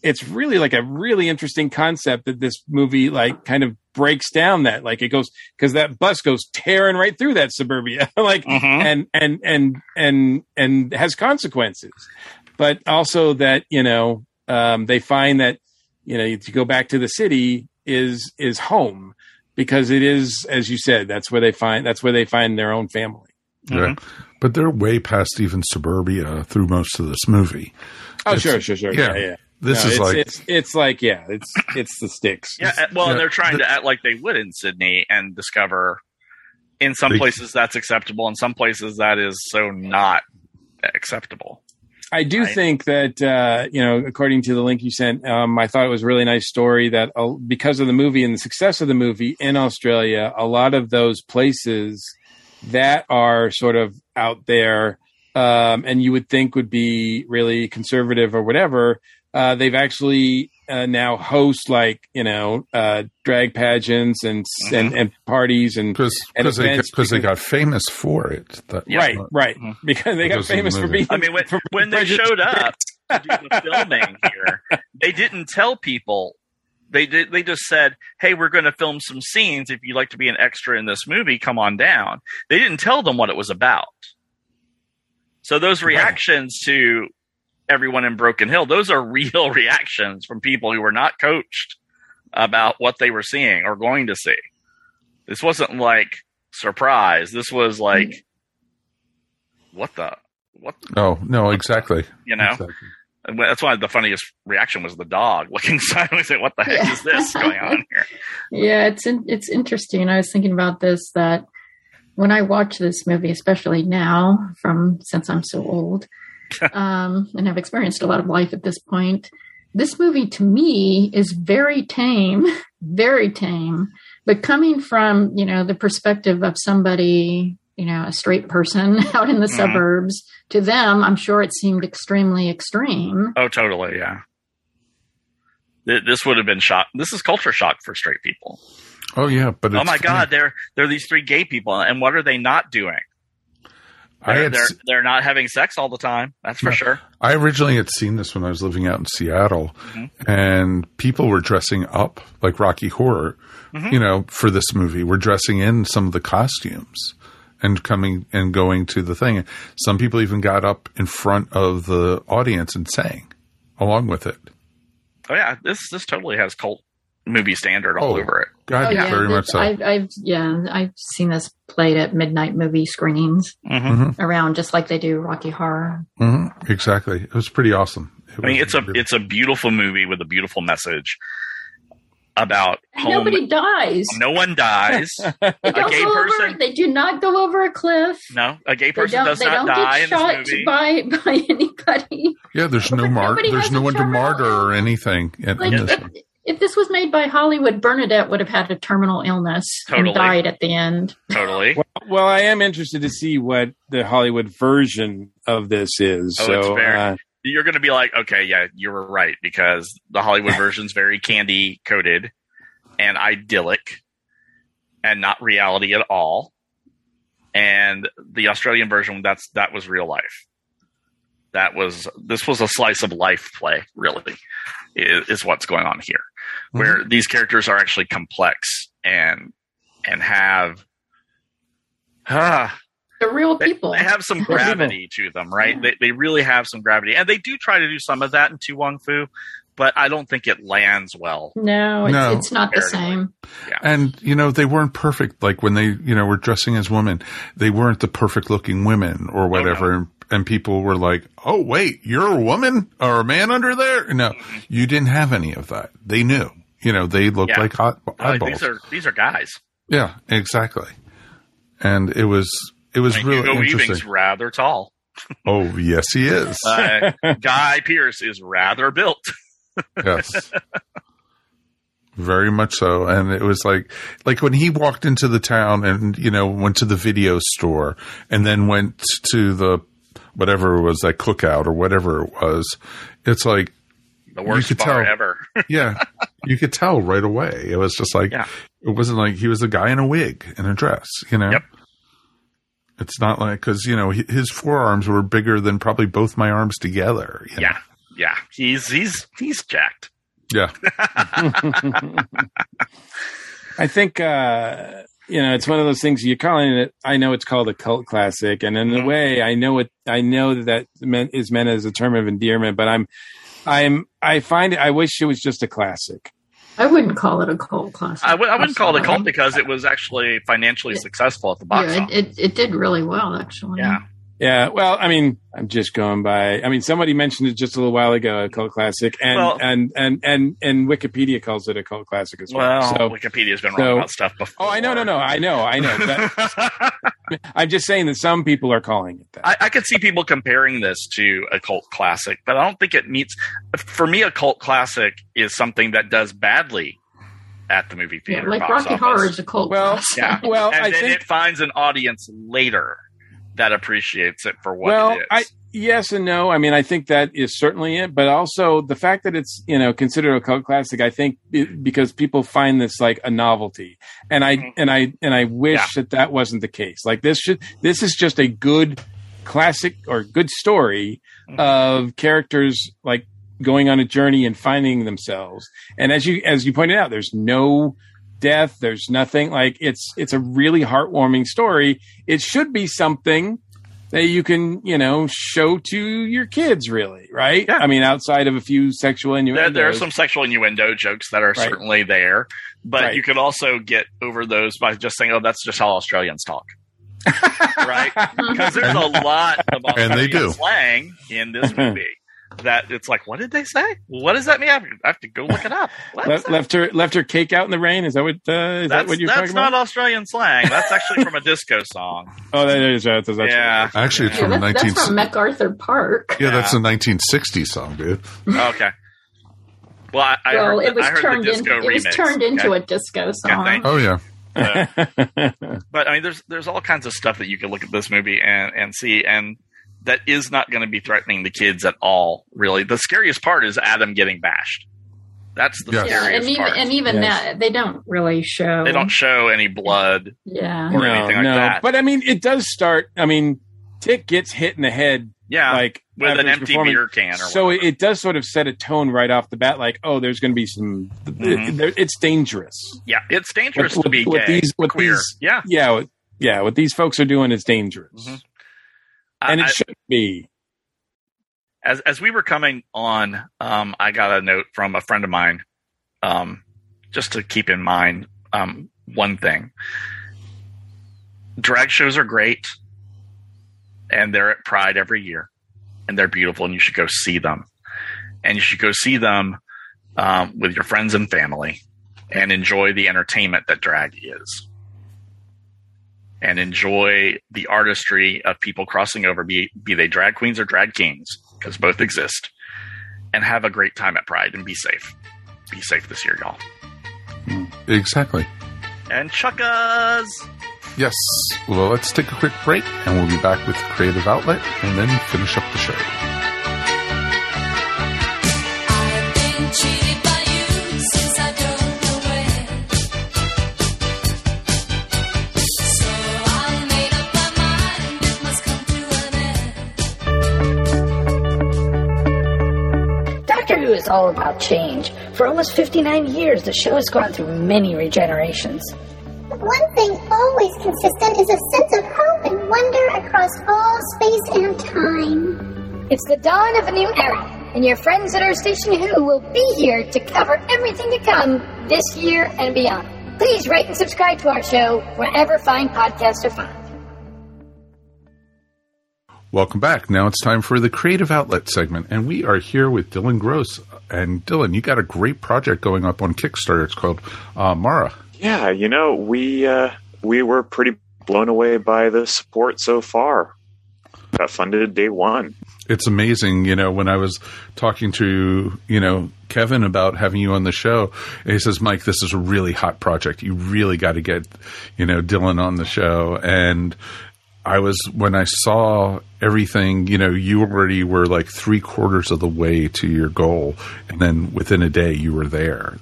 it's really like a really interesting concept that this movie like kind of breaks down that. Like it goes because that bus goes tearing right through that suburbia like and and and and and has consequences. But also that you know um they find that you know to go back to the city is is home because it is as you said that's where they find that's where they find their own family Yeah. But they're way past even suburbia through most of this movie. oh It's- sure sure sure yeah yeah, This No, is it's, like it's it's like yeah it's it's the sticks Yeah, uh, well, Yeah. and they're trying to act like they would in Sydney and discover in some They- places that's acceptable, in some places that is so not acceptable. I do Right. think that uh, you know, according to the link you sent, um, I thought it was a really nice story that uh, because of the movie and the success of the movie in Australia, a lot of those places that are sort of out there, um, and you would think would be really conservative or whatever, uh, they've actually uh, now host like you know uh, drag pageants and and, and parties and because and because they, events because they got famous for it. That, right right because they got Because of the famous for being I mean, when, for when they showed up to do the filming here, they didn't tell people. They did. They just said, "Hey, we're going to film some scenes. If you'd like to be an extra in this movie, come on down." They didn't tell them what it was about. So those reactions to everyone in Broken Hill, those are real reactions from people who were not coached about what they were seeing or going to see. This wasn't like surprise. This was like, what the what Oh no, exactly. you know? Exactly. That's why the funniest reaction was the dog looking sideways at what the heck is this going on here? Yeah, it's in, it's interesting. I was thinking about this that when I watch this movie, especially now, from since I'm so old um, and have experienced a lot of life at this point, this movie to me is very tame, very tame. But coming from you know the perspective of somebody you know, a straight person out in the Mhm. suburbs. To them, I'm sure it seemed extremely extreme. Oh, totally. Yeah. This would have been shock. This is culture shock for straight people. Oh yeah, but oh it's my funny. God, they're they're these three gay people, and what are they not doing? I They're had they're, they're not having sex all the time. That's for Yeah. sure. I originally had seen this when I was living out in Seattle, Mhm. and people were dressing up like Rocky Horror, Mhm. you know, for this movie. We're dressing in some of the costumes and coming and going to the thing. Some people even got up in front of the audience and sang along with it. Oh yeah, this this totally has cult movie standard all Oh, over it. God, very much so. I've, I've yeah, I've seen this played at midnight movie screenings Mhm. around, just like they do Rocky Horror. hmm Exactly. It was pretty awesome. It I mean, it's a really- it's a beautiful movie with a beautiful message about And home. nobody dies. No one dies. They a don't gay go person. over. They do not go over a cliff. No, a gay person does They not die get in this movie. by by anybody. yeah, there's no mar- there's no one to martyr or anything in, Like in this if, one. If this was made by Hollywood, Bernadette would have had a terminal illness Totally. and died at the end. Totally. Well, well, I am interested to see what the Hollywood version of this is. Oh, so, it's very. uh, you're going to be like, okay, yeah, you were right because the Hollywood version's very candy coated and idyllic and not reality at all. And the Australian version, that's that was real life. That was this was a slice of life play, really, is, is what's going on here, where these characters are actually complex and and have ah, They're real people. they have some gravity to them, right? They, they really have some gravity, and they do try to do some of that in To Wong Foo, but I don't think it lands well. No, it's, No. it's not the same. And you know they weren't perfect. Like when they you know were dressing as women, they weren't the perfect looking women or whatever. And, and people were like, "Oh wait, you're a woman or a man under there?" No, you didn't have any of that. They knew. You know, they looked Yeah. like hot Like, eyeballs. these are these are guys. yeah, exactly. And it was it was mean, really Hugo interesting. Weaving's rather tall. Oh yes, he is. Uh, Guy Pearce is rather built. yes. Very much so. And it was like, like when he walked into the town and, you know, went to the video store and then went to the, whatever it was, that cookout or whatever it was. It's like, The worst could bar tell. ever. yeah, you could tell right away. It was just like, Yeah. it wasn't like he was a guy in a wig and a dress, you know? Yep. It's not like, cause, you know, his forearms were bigger than probably both my arms together. you know? Yeah, yeah. He's he's he's jacked. Yeah. I think uh, you know it's one of those things you're calling it. I know it's called a cult classic, and in a mm-hmm. way, I know it. I know that that meant, is meant as a term of endearment, but I'm, I'm, I find it. I wish it was just a classic. I wouldn't call it a cult classic. I w- I wouldn't call it a cult because it was actually financially successful at the box Yeah, office. it, it, it did really well, actually. Yeah. Yeah, well, I mean, I'm just going by. I mean, somebody mentioned it just a little while ago, a cult classic, and Well- and and and and Wikipedia calls it a cult classic as well. Well, so, Wikipedia's been wrong about stuff before. oh, I know, no, no, I know, I know. That- I'm just saying that some people are calling it that. I, I could see people comparing this to a cult classic, but I don't think it meets. For me, a cult classic is something that does badly at the movie Yeah, theater. like Rocky office. Horror is a cult Well, classic. Yeah. Well, and I then think- it finds an audience later that appreciates it for what well, it is. I yes and no. I mean, I think that is certainly it, but also the fact that it's you know considered a cult classic. I think it, because people find this like a novelty, and I and I and I wish Mm-hmm. Yeah. that that wasn't the case. Like this should this is just a good classic or good story Mm-hmm. of characters like going on a journey and finding themselves. And as you as you pointed out, there's no death. There's nothing like it's it's a really heartwarming story. It should be something that you can you know show to your kids. Really, right? Yeah. I mean, outside of a few sexual there, innuendos. there are some sexual innuendo jokes that are Right. certainly there, but Right. you could also get over those by just saying, "Oh, that's just how Australians talk." right? Because there's a lot of And they Australian do. slang in this movie that it's like, what did they say? What does that mean? I have to, I have to go look it up. What? left, left her left her cake out in the rain. Is that what? Uh, is that That's, what you're that's not? Australian slang. That's actually from a disco song. Oh, that is. That's, that's Yeah. Actually, it's Yeah, from that's, 19... that's from MacArthur Park. Yeah, that's a 1960 song, dude. Okay. Well, I, I well, heard, it was I heard turned the in, disco it was turned into okay? a disco song. thank Oh yeah, Uh, but I mean, there's there's all kinds of stuff that you can look at this movie and and see, and that is not going to be threatening the kids at all. Really, the scariest part is Adam getting bashed. That's the Yeah, scariest and even part. and even Yes. that they don't really show. they don't show any blood Yeah. or anything like that. But I mean, it does start. I mean, Tick gets hit in the head. Yeah, like with an empty beer can or so it, it does sort of set a tone right off the bat. Like, oh, there's going to be some. Mhm. there- it's dangerous. Yeah, it's dangerous What- to be what gay, these, what queer. these, yeah, yeah, what, yeah. What these folks are doing is dangerous, and it I- shouldn't be. as as we were coming on, um, I got a note from a friend of mine, um, just to keep in mind um, one thing. Drag shows are great, and they're at Pride every year, and they're beautiful, and you should go see them, and you should go see them um, with your friends and family, and enjoy the entertainment that drag is. And enjoy the artistry of people crossing over, be, be they drag queens or drag kings, because both exist, and have a great time at Pride and be safe. Be safe this year, y'all. Exactly. And chookas! Yes. Well, let's take a quick break and we'll be back with Creative Outlet and then finish up the show. Is all about change. For almost 59 years, the show has gone through many regenerations. One thing always consistent is a sense of hope and wonder across all space and time. It's the dawn of a new era, and your friends at Earth Station Who will be here to cover everything to come this year and beyond. Please rate and subscribe to our show wherever fine podcasts are found. Welcome back. Now it's time for the Creative Outlet segment, and we are here with Dylan Gross. And Dylan, you got a great project going up on Kickstarter. It's called uh, Mara. Yeah, you know, we uh, we were pretty blown away by the support so far. Got funded day one. It's amazing, you know, when I was talking to, you know, Kevin about having you on the show, and he says, Mike, this is a really hot project. You really got to get, you know, Dylan on the show. And I was, when I saw everything, you know, you already were like three quarters of the way to your goal. And then within a day, you were there.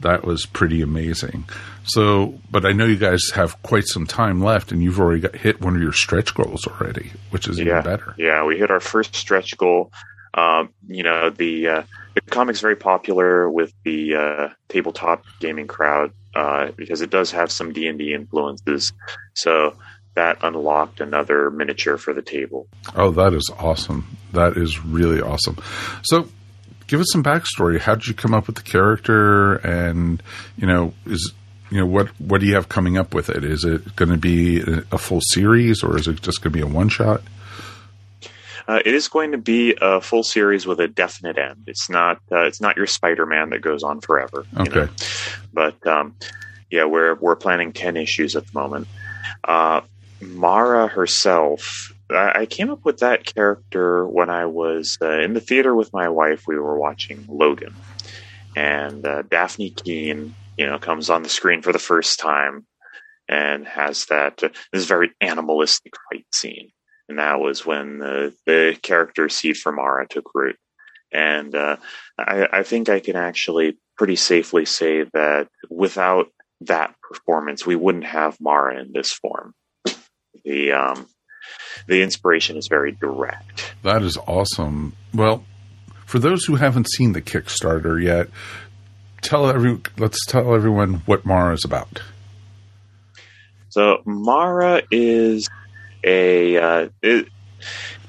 That was pretty amazing. So, but I know you guys have quite some time left, and you've already got hit one of your stretch goals already, which is yeah, even better. Yeah, we hit our first stretch goal. Um, you know, the uh, the comic's very popular with the uh, tabletop gaming crowd uh, because it does have some D and D influences. So that unlocked another miniature for the table. Oh, that is awesome. That is really awesome. So, give us some backstory. How did you come up with the character? And you know, is you know what what do you have coming up with it? Is it going to be a, full series, or is it just going to be a one shot? Uh, it is going to be a full series with a definite end. It's not. Uh, it's not your Spider-Man that goes on forever. you Okay. know. But um, yeah, we're we're planning ten issues at the moment. Uh, Mara herself. I came up with that character when I was uh, in the theater with my wife. We were watching Logan, and uh, Dafne Keen, you know, comes on the screen for the first time and has that uh, this very animalistic fight scene and that was when the, the character seed for Mara took root. And uh, I, I think I can actually pretty safely say that without that performance, we wouldn't have Mara in this form. The um, the inspiration is very direct. That is awesome. Well, for those who haven't seen the Kickstarter yet, tell every let's tell everyone what Mara is about. So Mara is a. Uh, it,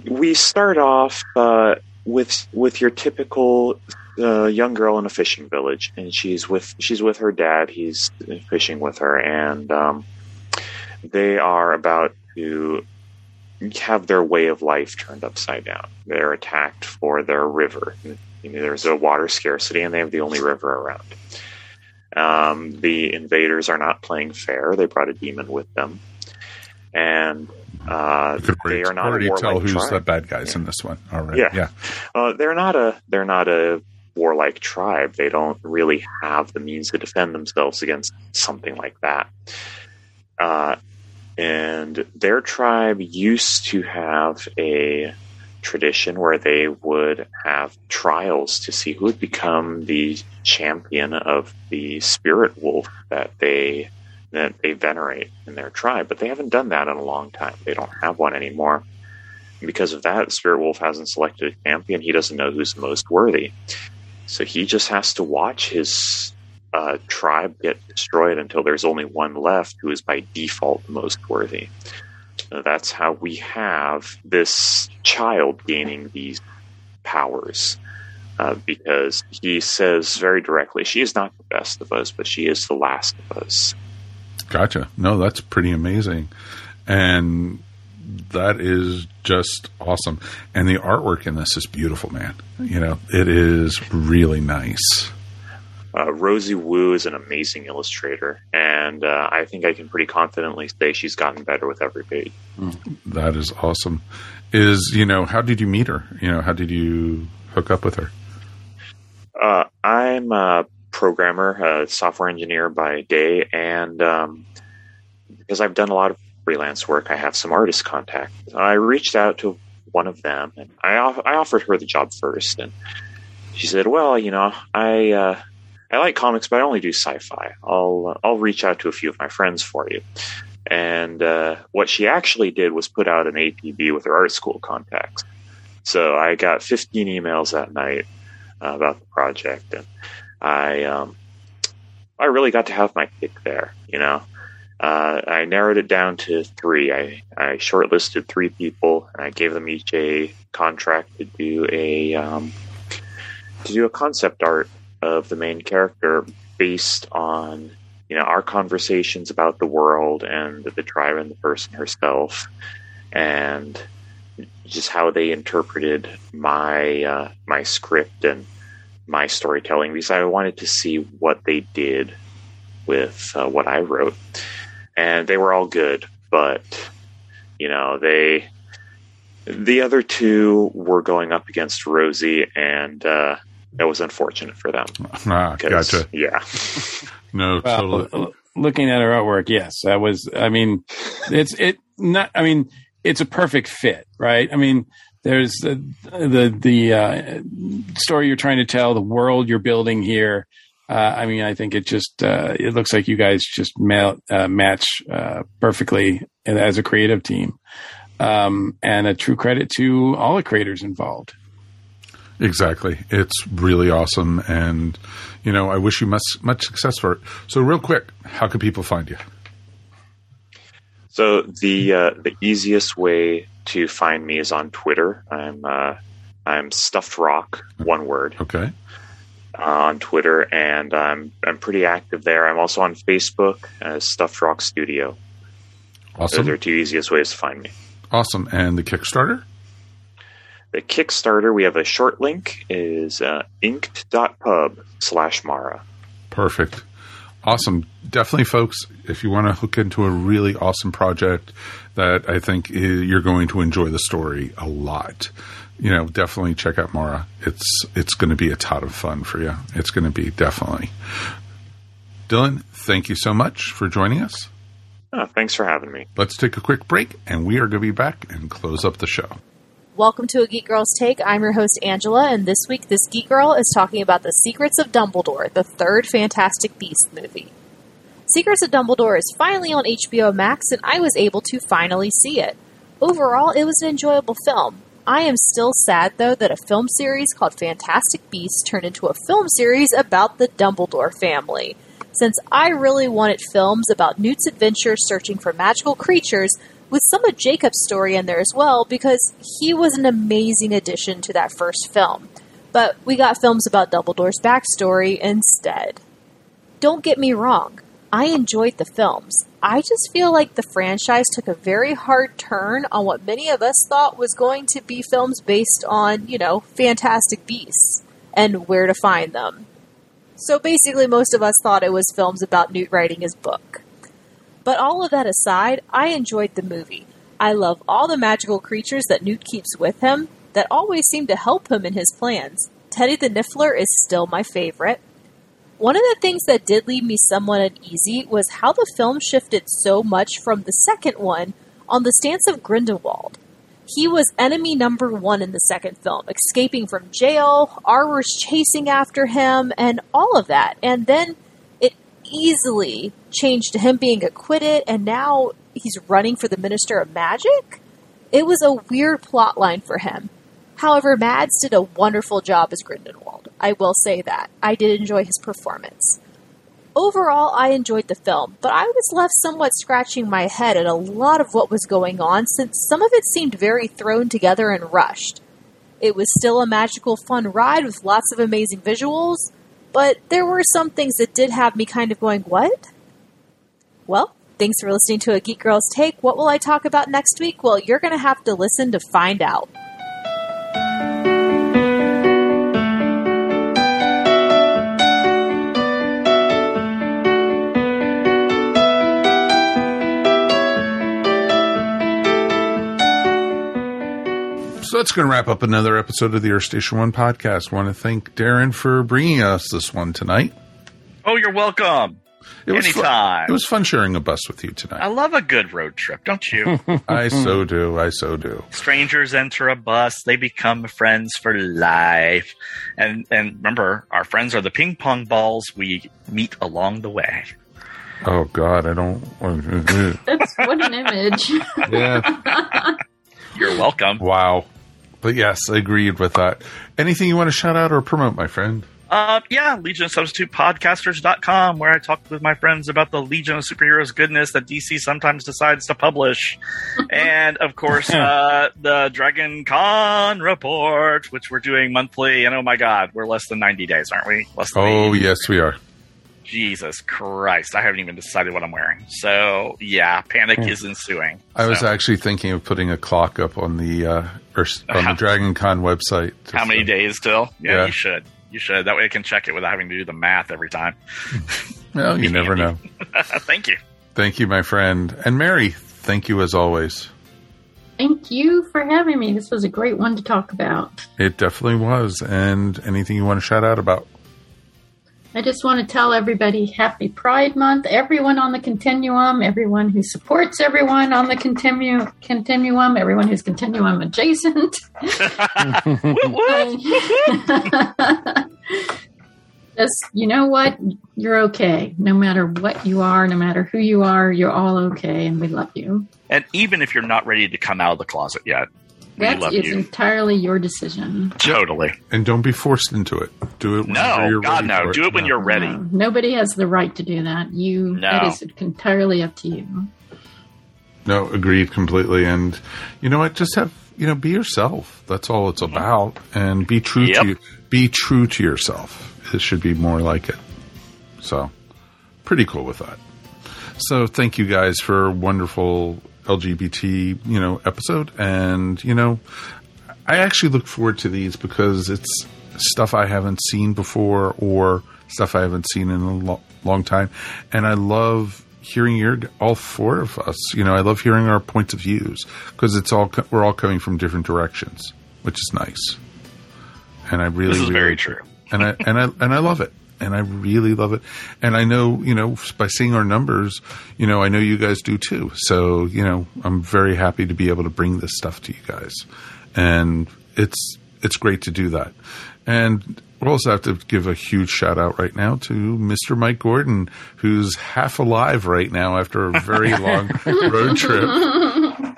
we start off uh, with with your typical uh, young girl in a fishing village, and she's with she's with her dad. He's fishing with her, and um, they are about to have their way of life turned upside down. They're attacked for their river. You know, there's a water scarcity, and they have the only river around. Um, the invaders are not playing fair. They brought a demon with them, and uh, they are not already a tell who's tribe. the bad guys in this one. All right. Yeah. Yeah. Uh, they're not a they're not a warlike tribe. They don't really have the means to defend themselves against something like that. Uh, and their tribe used to have a tradition where they would have trials to see who would become the champion of the spirit wolf that they that they venerate in their tribe. But they haven't done that in a long time. They don't have one anymore. And because of that, Spirit Wolf hasn't selected a champion. He doesn't know who's most worthy. So he just has to watch his uh, tribe get destroyed until there's only one left who is by default most worthy. That's how we have this child gaining these powers. Uh, because he says very directly, she is not the best of us, but she is the last of us. Gotcha. No, that's pretty amazing. And that is just awesome. And the artwork in this is beautiful, man. You know, it is really nice. Uh, Rosie Wu is an amazing illustrator, and uh, I think I can pretty confidently say she's gotten better with every page. That is awesome. Is, you know, how did you meet her? You know, how did you hook up with her? Uh, I'm a programmer, a software engineer by day, and um, because I've done a lot of freelance work, I have some artist contact. I reached out to one of them, and I, off- I offered her the job first, and she said, "Well, you know, I uh, I like comics, but I only do sci-fi. I'll uh, I'll reach out to a few of my friends for you." And uh, what she actually did was put out an APB with her art school contacts. So I got 15 emails that night uh, about the project, and I um, I really got to have my pick there. You know, uh, I narrowed it down to three. I I shortlisted three people, and I gave them each a contract to do a um, to do a concept art of the main character based on you know our conversations about the world and the tribe and the person herself, and just how they interpreted my uh, my script and my storytelling because I wanted to see what they did with uh, what I wrote, and they were all good, but you know they the other two were going up against Rosie, and uh, it was unfortunate for them. Ah, 'Cause, gotcha. Yeah. No, Well, totally. looking at her artwork, yes, that was. I mean, it's it not. I mean, it's a perfect fit, right? I mean, there's the the the uh, story you're trying to tell, the world you're building here. Uh, I mean, I think it just uh, it looks like you guys just ma- uh, match uh, perfectly as a creative team, um, and a true credit to all the creators involved. Exactly. It's really awesome. And, you know, I wish you much, much success for it. So, real quick, how can people find you? So the uh, the easiest way to find me is on Twitter. I'm uh, I'm stuffed rock, one word. Okay. Uh, on Twitter, and I'm I'm pretty active there. I'm also on Facebook as Stuffed Rock Studio. Awesome. Those are two easiest ways to find me. Awesome. And the Kickstarter? The Kickstarter, we have a short link, is uh, inked.pub slash Mara. Perfect. Awesome. Definitely, folks, if you want to hook into a really awesome project that I think you're going to enjoy the story a lot, you know, definitely check out Mara. It's it's going to be a ton of fun for you. It's going to be definitely. Dylan, thank you so much for joining us. Oh, thanks for having me. Let's take a quick break, and we are going to be back and close up the show. Welcome to a Geek Girl's Take. I'm your host, Angela, and this week this Geek Girl is talking about The Secrets of Dumbledore, the third Fantastic Beast movie. Secrets of Dumbledore is finally on HBO Max, and I was able to finally see it. Overall, it was an enjoyable film. I am still sad, though, that a film series called Fantastic Beasts turned into a film series about the Dumbledore family. Since I really wanted films about Newt's adventure searching for magical creatures, with some of Jacob's story in there as well, because he was an amazing addition to that first film. But we got films about Dumbledore's backstory instead. Don't get me wrong, I enjoyed the films. I just feel like the franchise took a very hard turn on what many of us thought was going to be films based on, you know, fantastic beasts and where to find them. So basically, most of us thought it was films about Newt writing his book. But all of that aside, I enjoyed the movie. I love all the magical creatures that Newt keeps with him that always seem to help him in his plans. Teddy the Niffler is still my favorite. One of the things that did leave me somewhat uneasy was how the film shifted so much from the second one on the stance of Grindelwald. He was enemy number one in the second film, escaping from jail, Auror's chasing after him, and all of that. And then easily changed to him being acquitted, and now he's running for the Minister of Magic? It was a weird plot line for him. However, Mads did a wonderful job as Grindelwald. I will say that. I did enjoy his performance. Overall, I enjoyed the film, but I was left somewhat scratching my head at a lot of what was going on since some of it seemed very thrown together and rushed. It was still a magical, fun ride with lots of amazing visuals, but there were some things that did have me kind of going, what? Well, thanks for listening to A Geek Girl's Take. What will I talk about next week? Well, you're going to have to listen to find out. So that's going to wrap up another episode of the Earth Station One podcast. want to thank Darren for bringing us this one tonight. Oh, you're welcome. It was Anytime. Fun. It was fun sharing a bus with you tonight. I love a good road trip, don't you? I so do. I so do. Strangers enter a bus; they become friends for life. And and remember, our friends are the ping pong balls we meet along the way. Oh God, I don't. That's what an image. yeah. You're welcome. Wow. But yes, I agreed with that. Anything you want to shout out or promote, my friend? Uh, yeah, Legion of Substitute Podcasters.com, where I talk with my friends about the Legion of Superheroes goodness that DC sometimes decides to publish. and, of course, uh, the Dragon Con Report, which we're doing monthly. And oh my God, we're less than 90 days, aren't we? Less than Oh, yes, we are. Jesus Christ, I haven't even decided what I'm wearing. So, yeah, panic is ensuing. I was actually thinking of putting a clock up on the uh, or, uh, on How- the Dragon Con website. how many uh, days till? Yeah, Yeah. you should. You should. That way I can check it without having to do the math every time. Well, you never know. Thank you. Thank you, my friend. And Mary, thank you as always. Thank you for having me. This was a great one to talk about. It definitely was. And anything you want to shout out about? I just want to tell everybody Happy Pride Month. Everyone on the continuum, everyone who supports everyone on the continu- continuum, everyone who's continuum adjacent. Just, you know what? You're okay. No matter what you are, no matter who you are, you're all okay, and we love you. And even if you're not ready to come out of the closet yet, we That love is you. entirely your decision. Totally. And don't be forced into it. Do it whenever No, you're God, ready no. for Do it when you're ready. No, nobody has the right to do that. You, that No. is entirely up to you. No, agreed completely. And you know what? Just have you know, be yourself. That's all it's about. And be true Yep. to you. Be true to yourself. It should be more like it. So, pretty cool with that. So, thank you guys for wonderful LGBT, you know, episode. And you know, I actually look forward to these because it's stuff I haven't seen before or stuff I haven't seen in a lo- long time. And I love hearing your all four of us. You know, I love hearing our points of views because it's all we're all coming from different directions, which is nice. And I really, This is really- very true. and I and I and I love it. And I really love it. And I know, you know, by seeing our numbers, you know, I know you guys do too. So, you know, I'm very happy to be able to bring this stuff to you guys. And it's it's great to do that. And we also have to give a huge shout out right now to Mr. Mike Gordon, who's half alive right now after a very long road trip.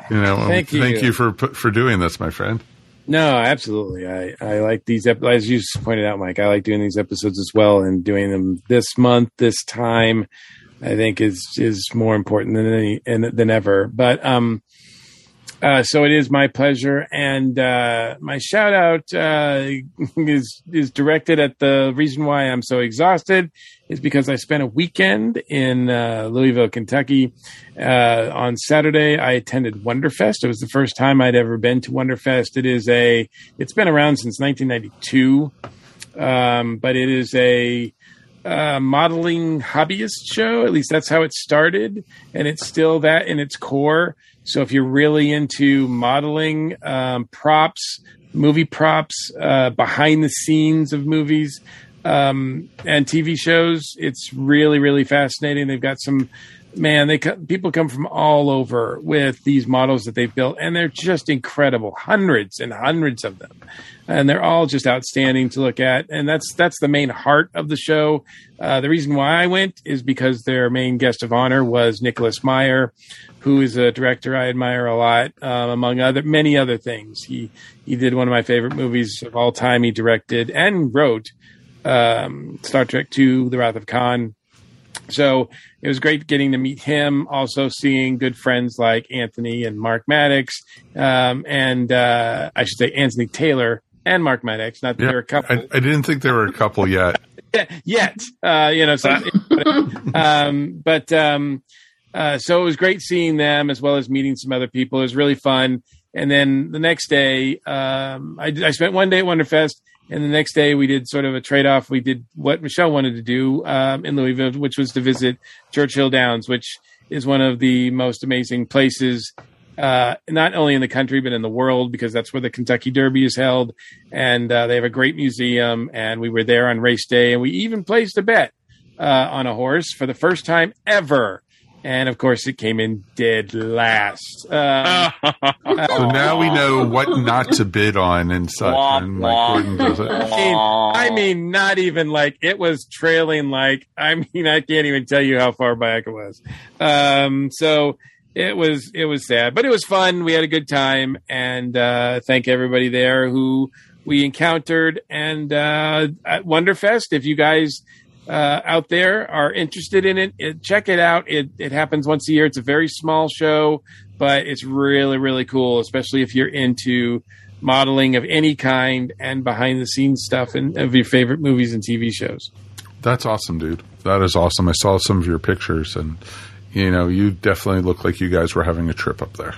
You know, Thank you. thank you for for doing this, my friend. No, absolutely. I, I like these, ep- as you pointed out, Mike, I like doing these episodes as well and doing them this month, this time, I think is, is more important than any, and than ever. But, um, uh, so it is my pleasure, and uh, my shout out uh, is is directed at the reason why I'm so exhausted is because I spent a weekend in uh, Louisville, Kentucky. Uh, on Saturday, I attended Wonderfest. It was the first time I'd ever been to Wonderfest. It is a it's been around since 1992, um, but it is a uh, modeling hobbyist show. At least that's how it started, and it's still that in its core. So if you're really into modeling, um, props, movie props, uh, behind the scenes of movies um, and TV shows. It's really, really fascinating. They've got some man. They people come from all over with these models that they've built, and they're just incredible. Hundreds and hundreds of them, and they're all just outstanding to look at. And that's that's the main heart of the show. Uh, the reason why I went is because their main guest of honor was Nicholas Meyer, who is a director I admire a lot, um, among other many other things. He he did one of my favorite movies of all time. He directed and wrote um, Star Trek II: The Wrath of Khan. So it was great getting to meet him. Also seeing good friends like Anthony and Mark Maddox, um, and uh, I should say Anthony Taylor and Mark Maddox. Not that Yeah, they're a couple I, I didn't think there were a couple yet. yet. Uh, you know, so um, but um, uh, so it was great seeing them as well as meeting some other people. It was really fun. And then the next day, um, I, I spent one day at Wonderfest, and the next day we did sort of a trade off. We did what Michelle wanted to do um, in Louisville, which was to visit Churchill Downs, which is one of the most amazing places uh, not only in the country but in the world because that's where the Kentucky Derby is held, and uh, they have a great museum. And we were there on race day, and we even placed a bet uh, on a horse for the first time ever. And of course, it came in dead last. Um, So now we know what not to bid on and such. and Mike Gordon does it. I mean, I mean, not even like it was trailing. Like, I mean, I can't even tell you how far back it was. Um, so it was, it was sad, but it was fun. We had a good time, and uh, thank everybody there who we encountered. And uh, at Wonderfest, if you guys uh, out there are interested in it, it, check it out. It it happens once a year. It's a very small show, but it's really really cool, especially if you're into modeling of any kind and behind the scenes stuff and of your favorite movies and TV shows. That's awesome, dude. That is awesome. I saw some of your pictures, and you know, you definitely look like you guys were having a trip up there.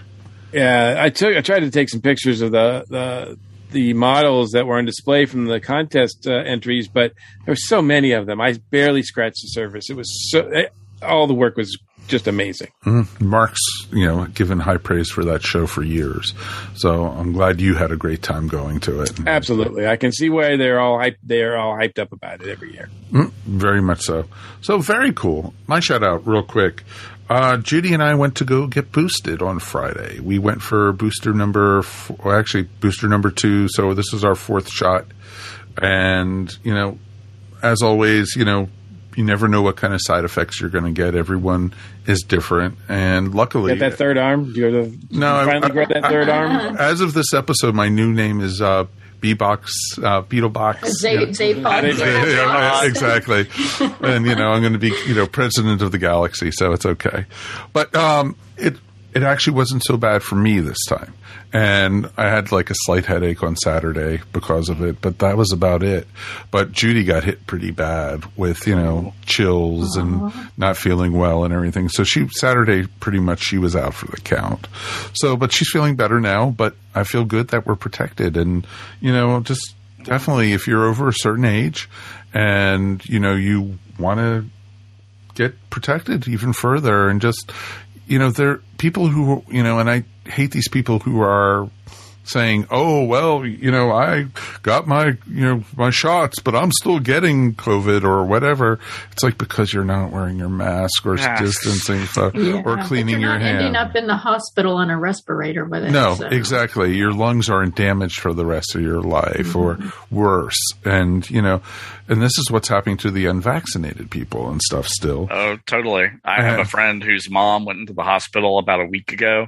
Yeah, I took I tried to take some pictures of the the the models that were on display from the contest uh, entries, but there were so many of them. I barely scratched the surface. It was so eh, all the work was just amazing. Mhm. Mark's, you know, given high praise for that show for years, so I'm glad you had a great time going to it. Absolutely, I can see why they're all hyped. They're all hyped up about it every year. Mm, very much so. So very cool. My shout out, real quick. Uh, Judy and I went to go get boosted on Friday. We went for booster number, f- well, actually booster number two. So this is our fourth shot, and you know, as always, you know, you never know what kind of side effects you're going to get. Everyone is different, and luckily, Get that third arm? Do you have the, no, I- finally grow that third arm? as of this episode, my new name is uh, B-Box, uh, Beeblebrox. Zay- Yeah. Zaphod. Yeah, exactly. and you know, I'm going to be you know president of the galaxy, so it's okay. But um, it it actually wasn't so bad for me this time, and I had like a slight headache on Saturday because of it, but that was about it. But Judy got hit pretty bad with you know chills and not feeling well and everything. So she Saturday pretty much she was out for the count. So, but she's feeling better now. But I feel good that we're protected, and you know, just definitely if you're over a certain age and you know you want to get protected even further and just you know there are people who you know and I hate these people who are saying oh well you know I got my you know my shots but I'm still getting covid or whatever it's like because you're not wearing your mask or Yes. distancing so, Yeah. or But cleaning you're your not ending up in the hospital on a respirator with it. no, so. exactly. Your lungs aren't damaged for the rest of your life or Mm-hmm. worse. And, you know, and this is what's happening to the unvaccinated people and stuff still. Oh, totally. I have a friend whose mom went into the hospital about a week ago,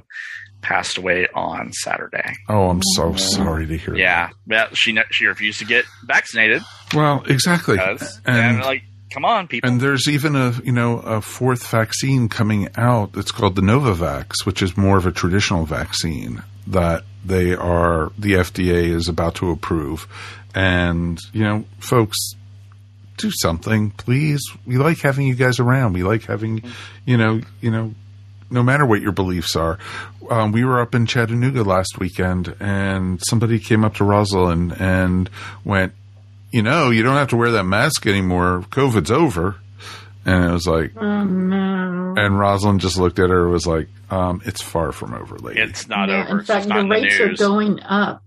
passed away on Saturday. Oh, I'm so sorry to hear Yeah, yeah. She she refused to get vaccinated. Well, exactly. Because, And, and like, come on, people. and there's even a, you know, a fourth vaccine coming out that's called the Novavax, which is more of a traditional vaccine that they are, the FDA is about to approve. And, you know, folks, do something, please. We like having you guys around. We like having, you know, you know, no matter what your beliefs are. Um, we were up in Chattanooga last weekend, and somebody came up to Rosalind and went, "You know, you don't have to wear that mask anymore. COVID's over." And it was like, Oh no. and Rosalind just looked at her and was like, um, "It's far from over, lady." It's not Yeah, over. in fact, it's not the in the rates are going up.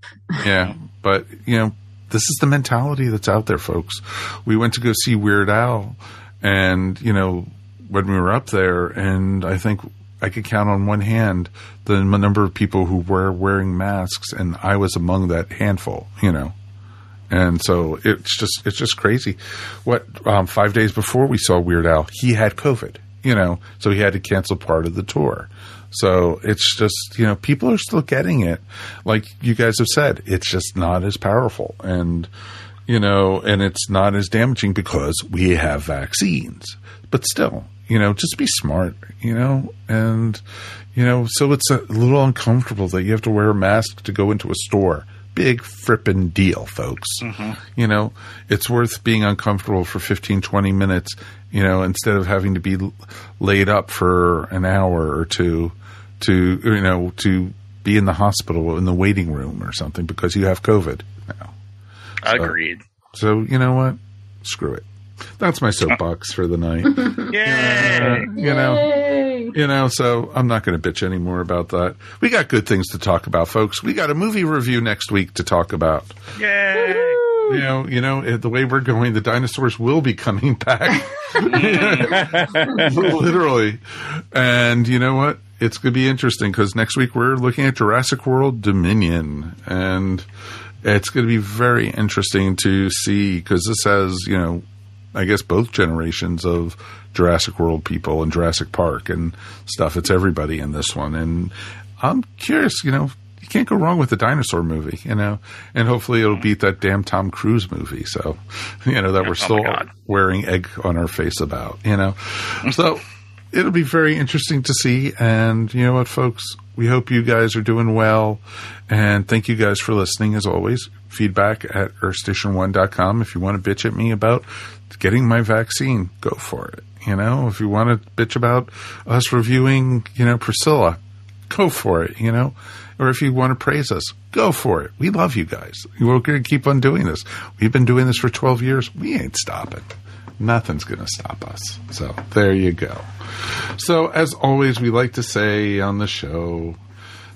Yeah. but you know, this is the mentality that's out there, folks. We went to go see Weird Al, and you know, when we were up there, and I think I could count on one hand the number of people who were wearing masks, and I was among that handful. You know, and so it's just it's just crazy. What um, five days before we saw Weird Al, he had COVID. You know, so he had to cancel part of the tour. So it's just you know people are still getting it. Like you guys have said, it's just not as powerful, and you know, and it's not as damaging because we have vaccines. But still, you know, just be smart. You know, and you know, so it's a little uncomfortable that you have to wear a mask to go into a store. Big frippin' deal, folks. Mm-hmm. You know, it's worth being uncomfortable for 15, 20 minutes, you know, instead of having to be laid up for an hour or two to, you know, to be in the hospital in the waiting room or something because you have COVID now. So- Agreed. So, you know what? Screw it. That's my soapbox for the night. Yay! Uh, you know, you know. So I'm not going to bitch anymore about that. We got good things to talk about, folks. We got a movie review next week to talk about. Yay! You know, you know, the way we're going, the dinosaurs will be coming back, literally. And you know what? It's going to be interesting because next week we're looking at Jurassic World Dominion, and it's going to be very interesting to see because this has, you know, I guess both generations of Jurassic World people and Jurassic Park and stuff. It's everybody in this one, and I'm curious. You know, you can't go wrong with the dinosaur movie. You know, and hopefully it'll beat that damn Tom Cruise movie. So, you know, that we're oh, still wearing egg on our face about. You know, so it'll be very interesting to see. And you know what, folks, we hope you guys are doing well. And thank you guys for listening as always. Feedback at earthstation1.com. If you want to bitch at me about getting my vaccine, go for it. You know, if you want to bitch about us reviewing, you know, Priscilla, go for it, you know. Or if you want to praise us, go for it. We love you guys. We're going to keep on doing this. We've been doing this for 12 years. We ain't stopping. Nothing's going to stop us. So there you go. So, as always, we like to say on the show,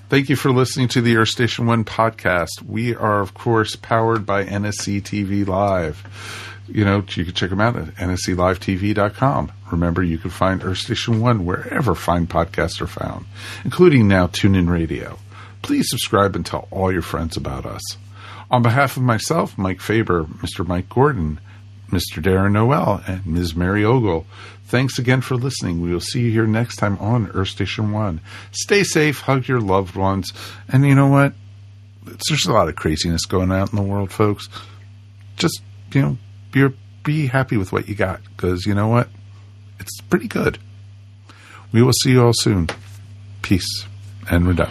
thank you for listening to the Earth Station One podcast. We are, of course, powered by NSC TV Live. You know, you can check them out at nsclivetv.com. Remember, you can find Earth Station One wherever fine podcasts are found, including now TuneIn Radio. Please subscribe and tell all your friends about us. On behalf of myself, Mike Faber, Mr. Mike Gordon, Mr. Darren Noel, and Ms. Mary Ogle. Thanks again for listening. We will see you here next time on Earth Station One. Stay safe, hug your loved ones, and you know what? There's a lot of craziness going out in the world, folks. Just you know, be be happy with what you got because you know what? It's pretty good. We will see you all soon. Peace, and we're done.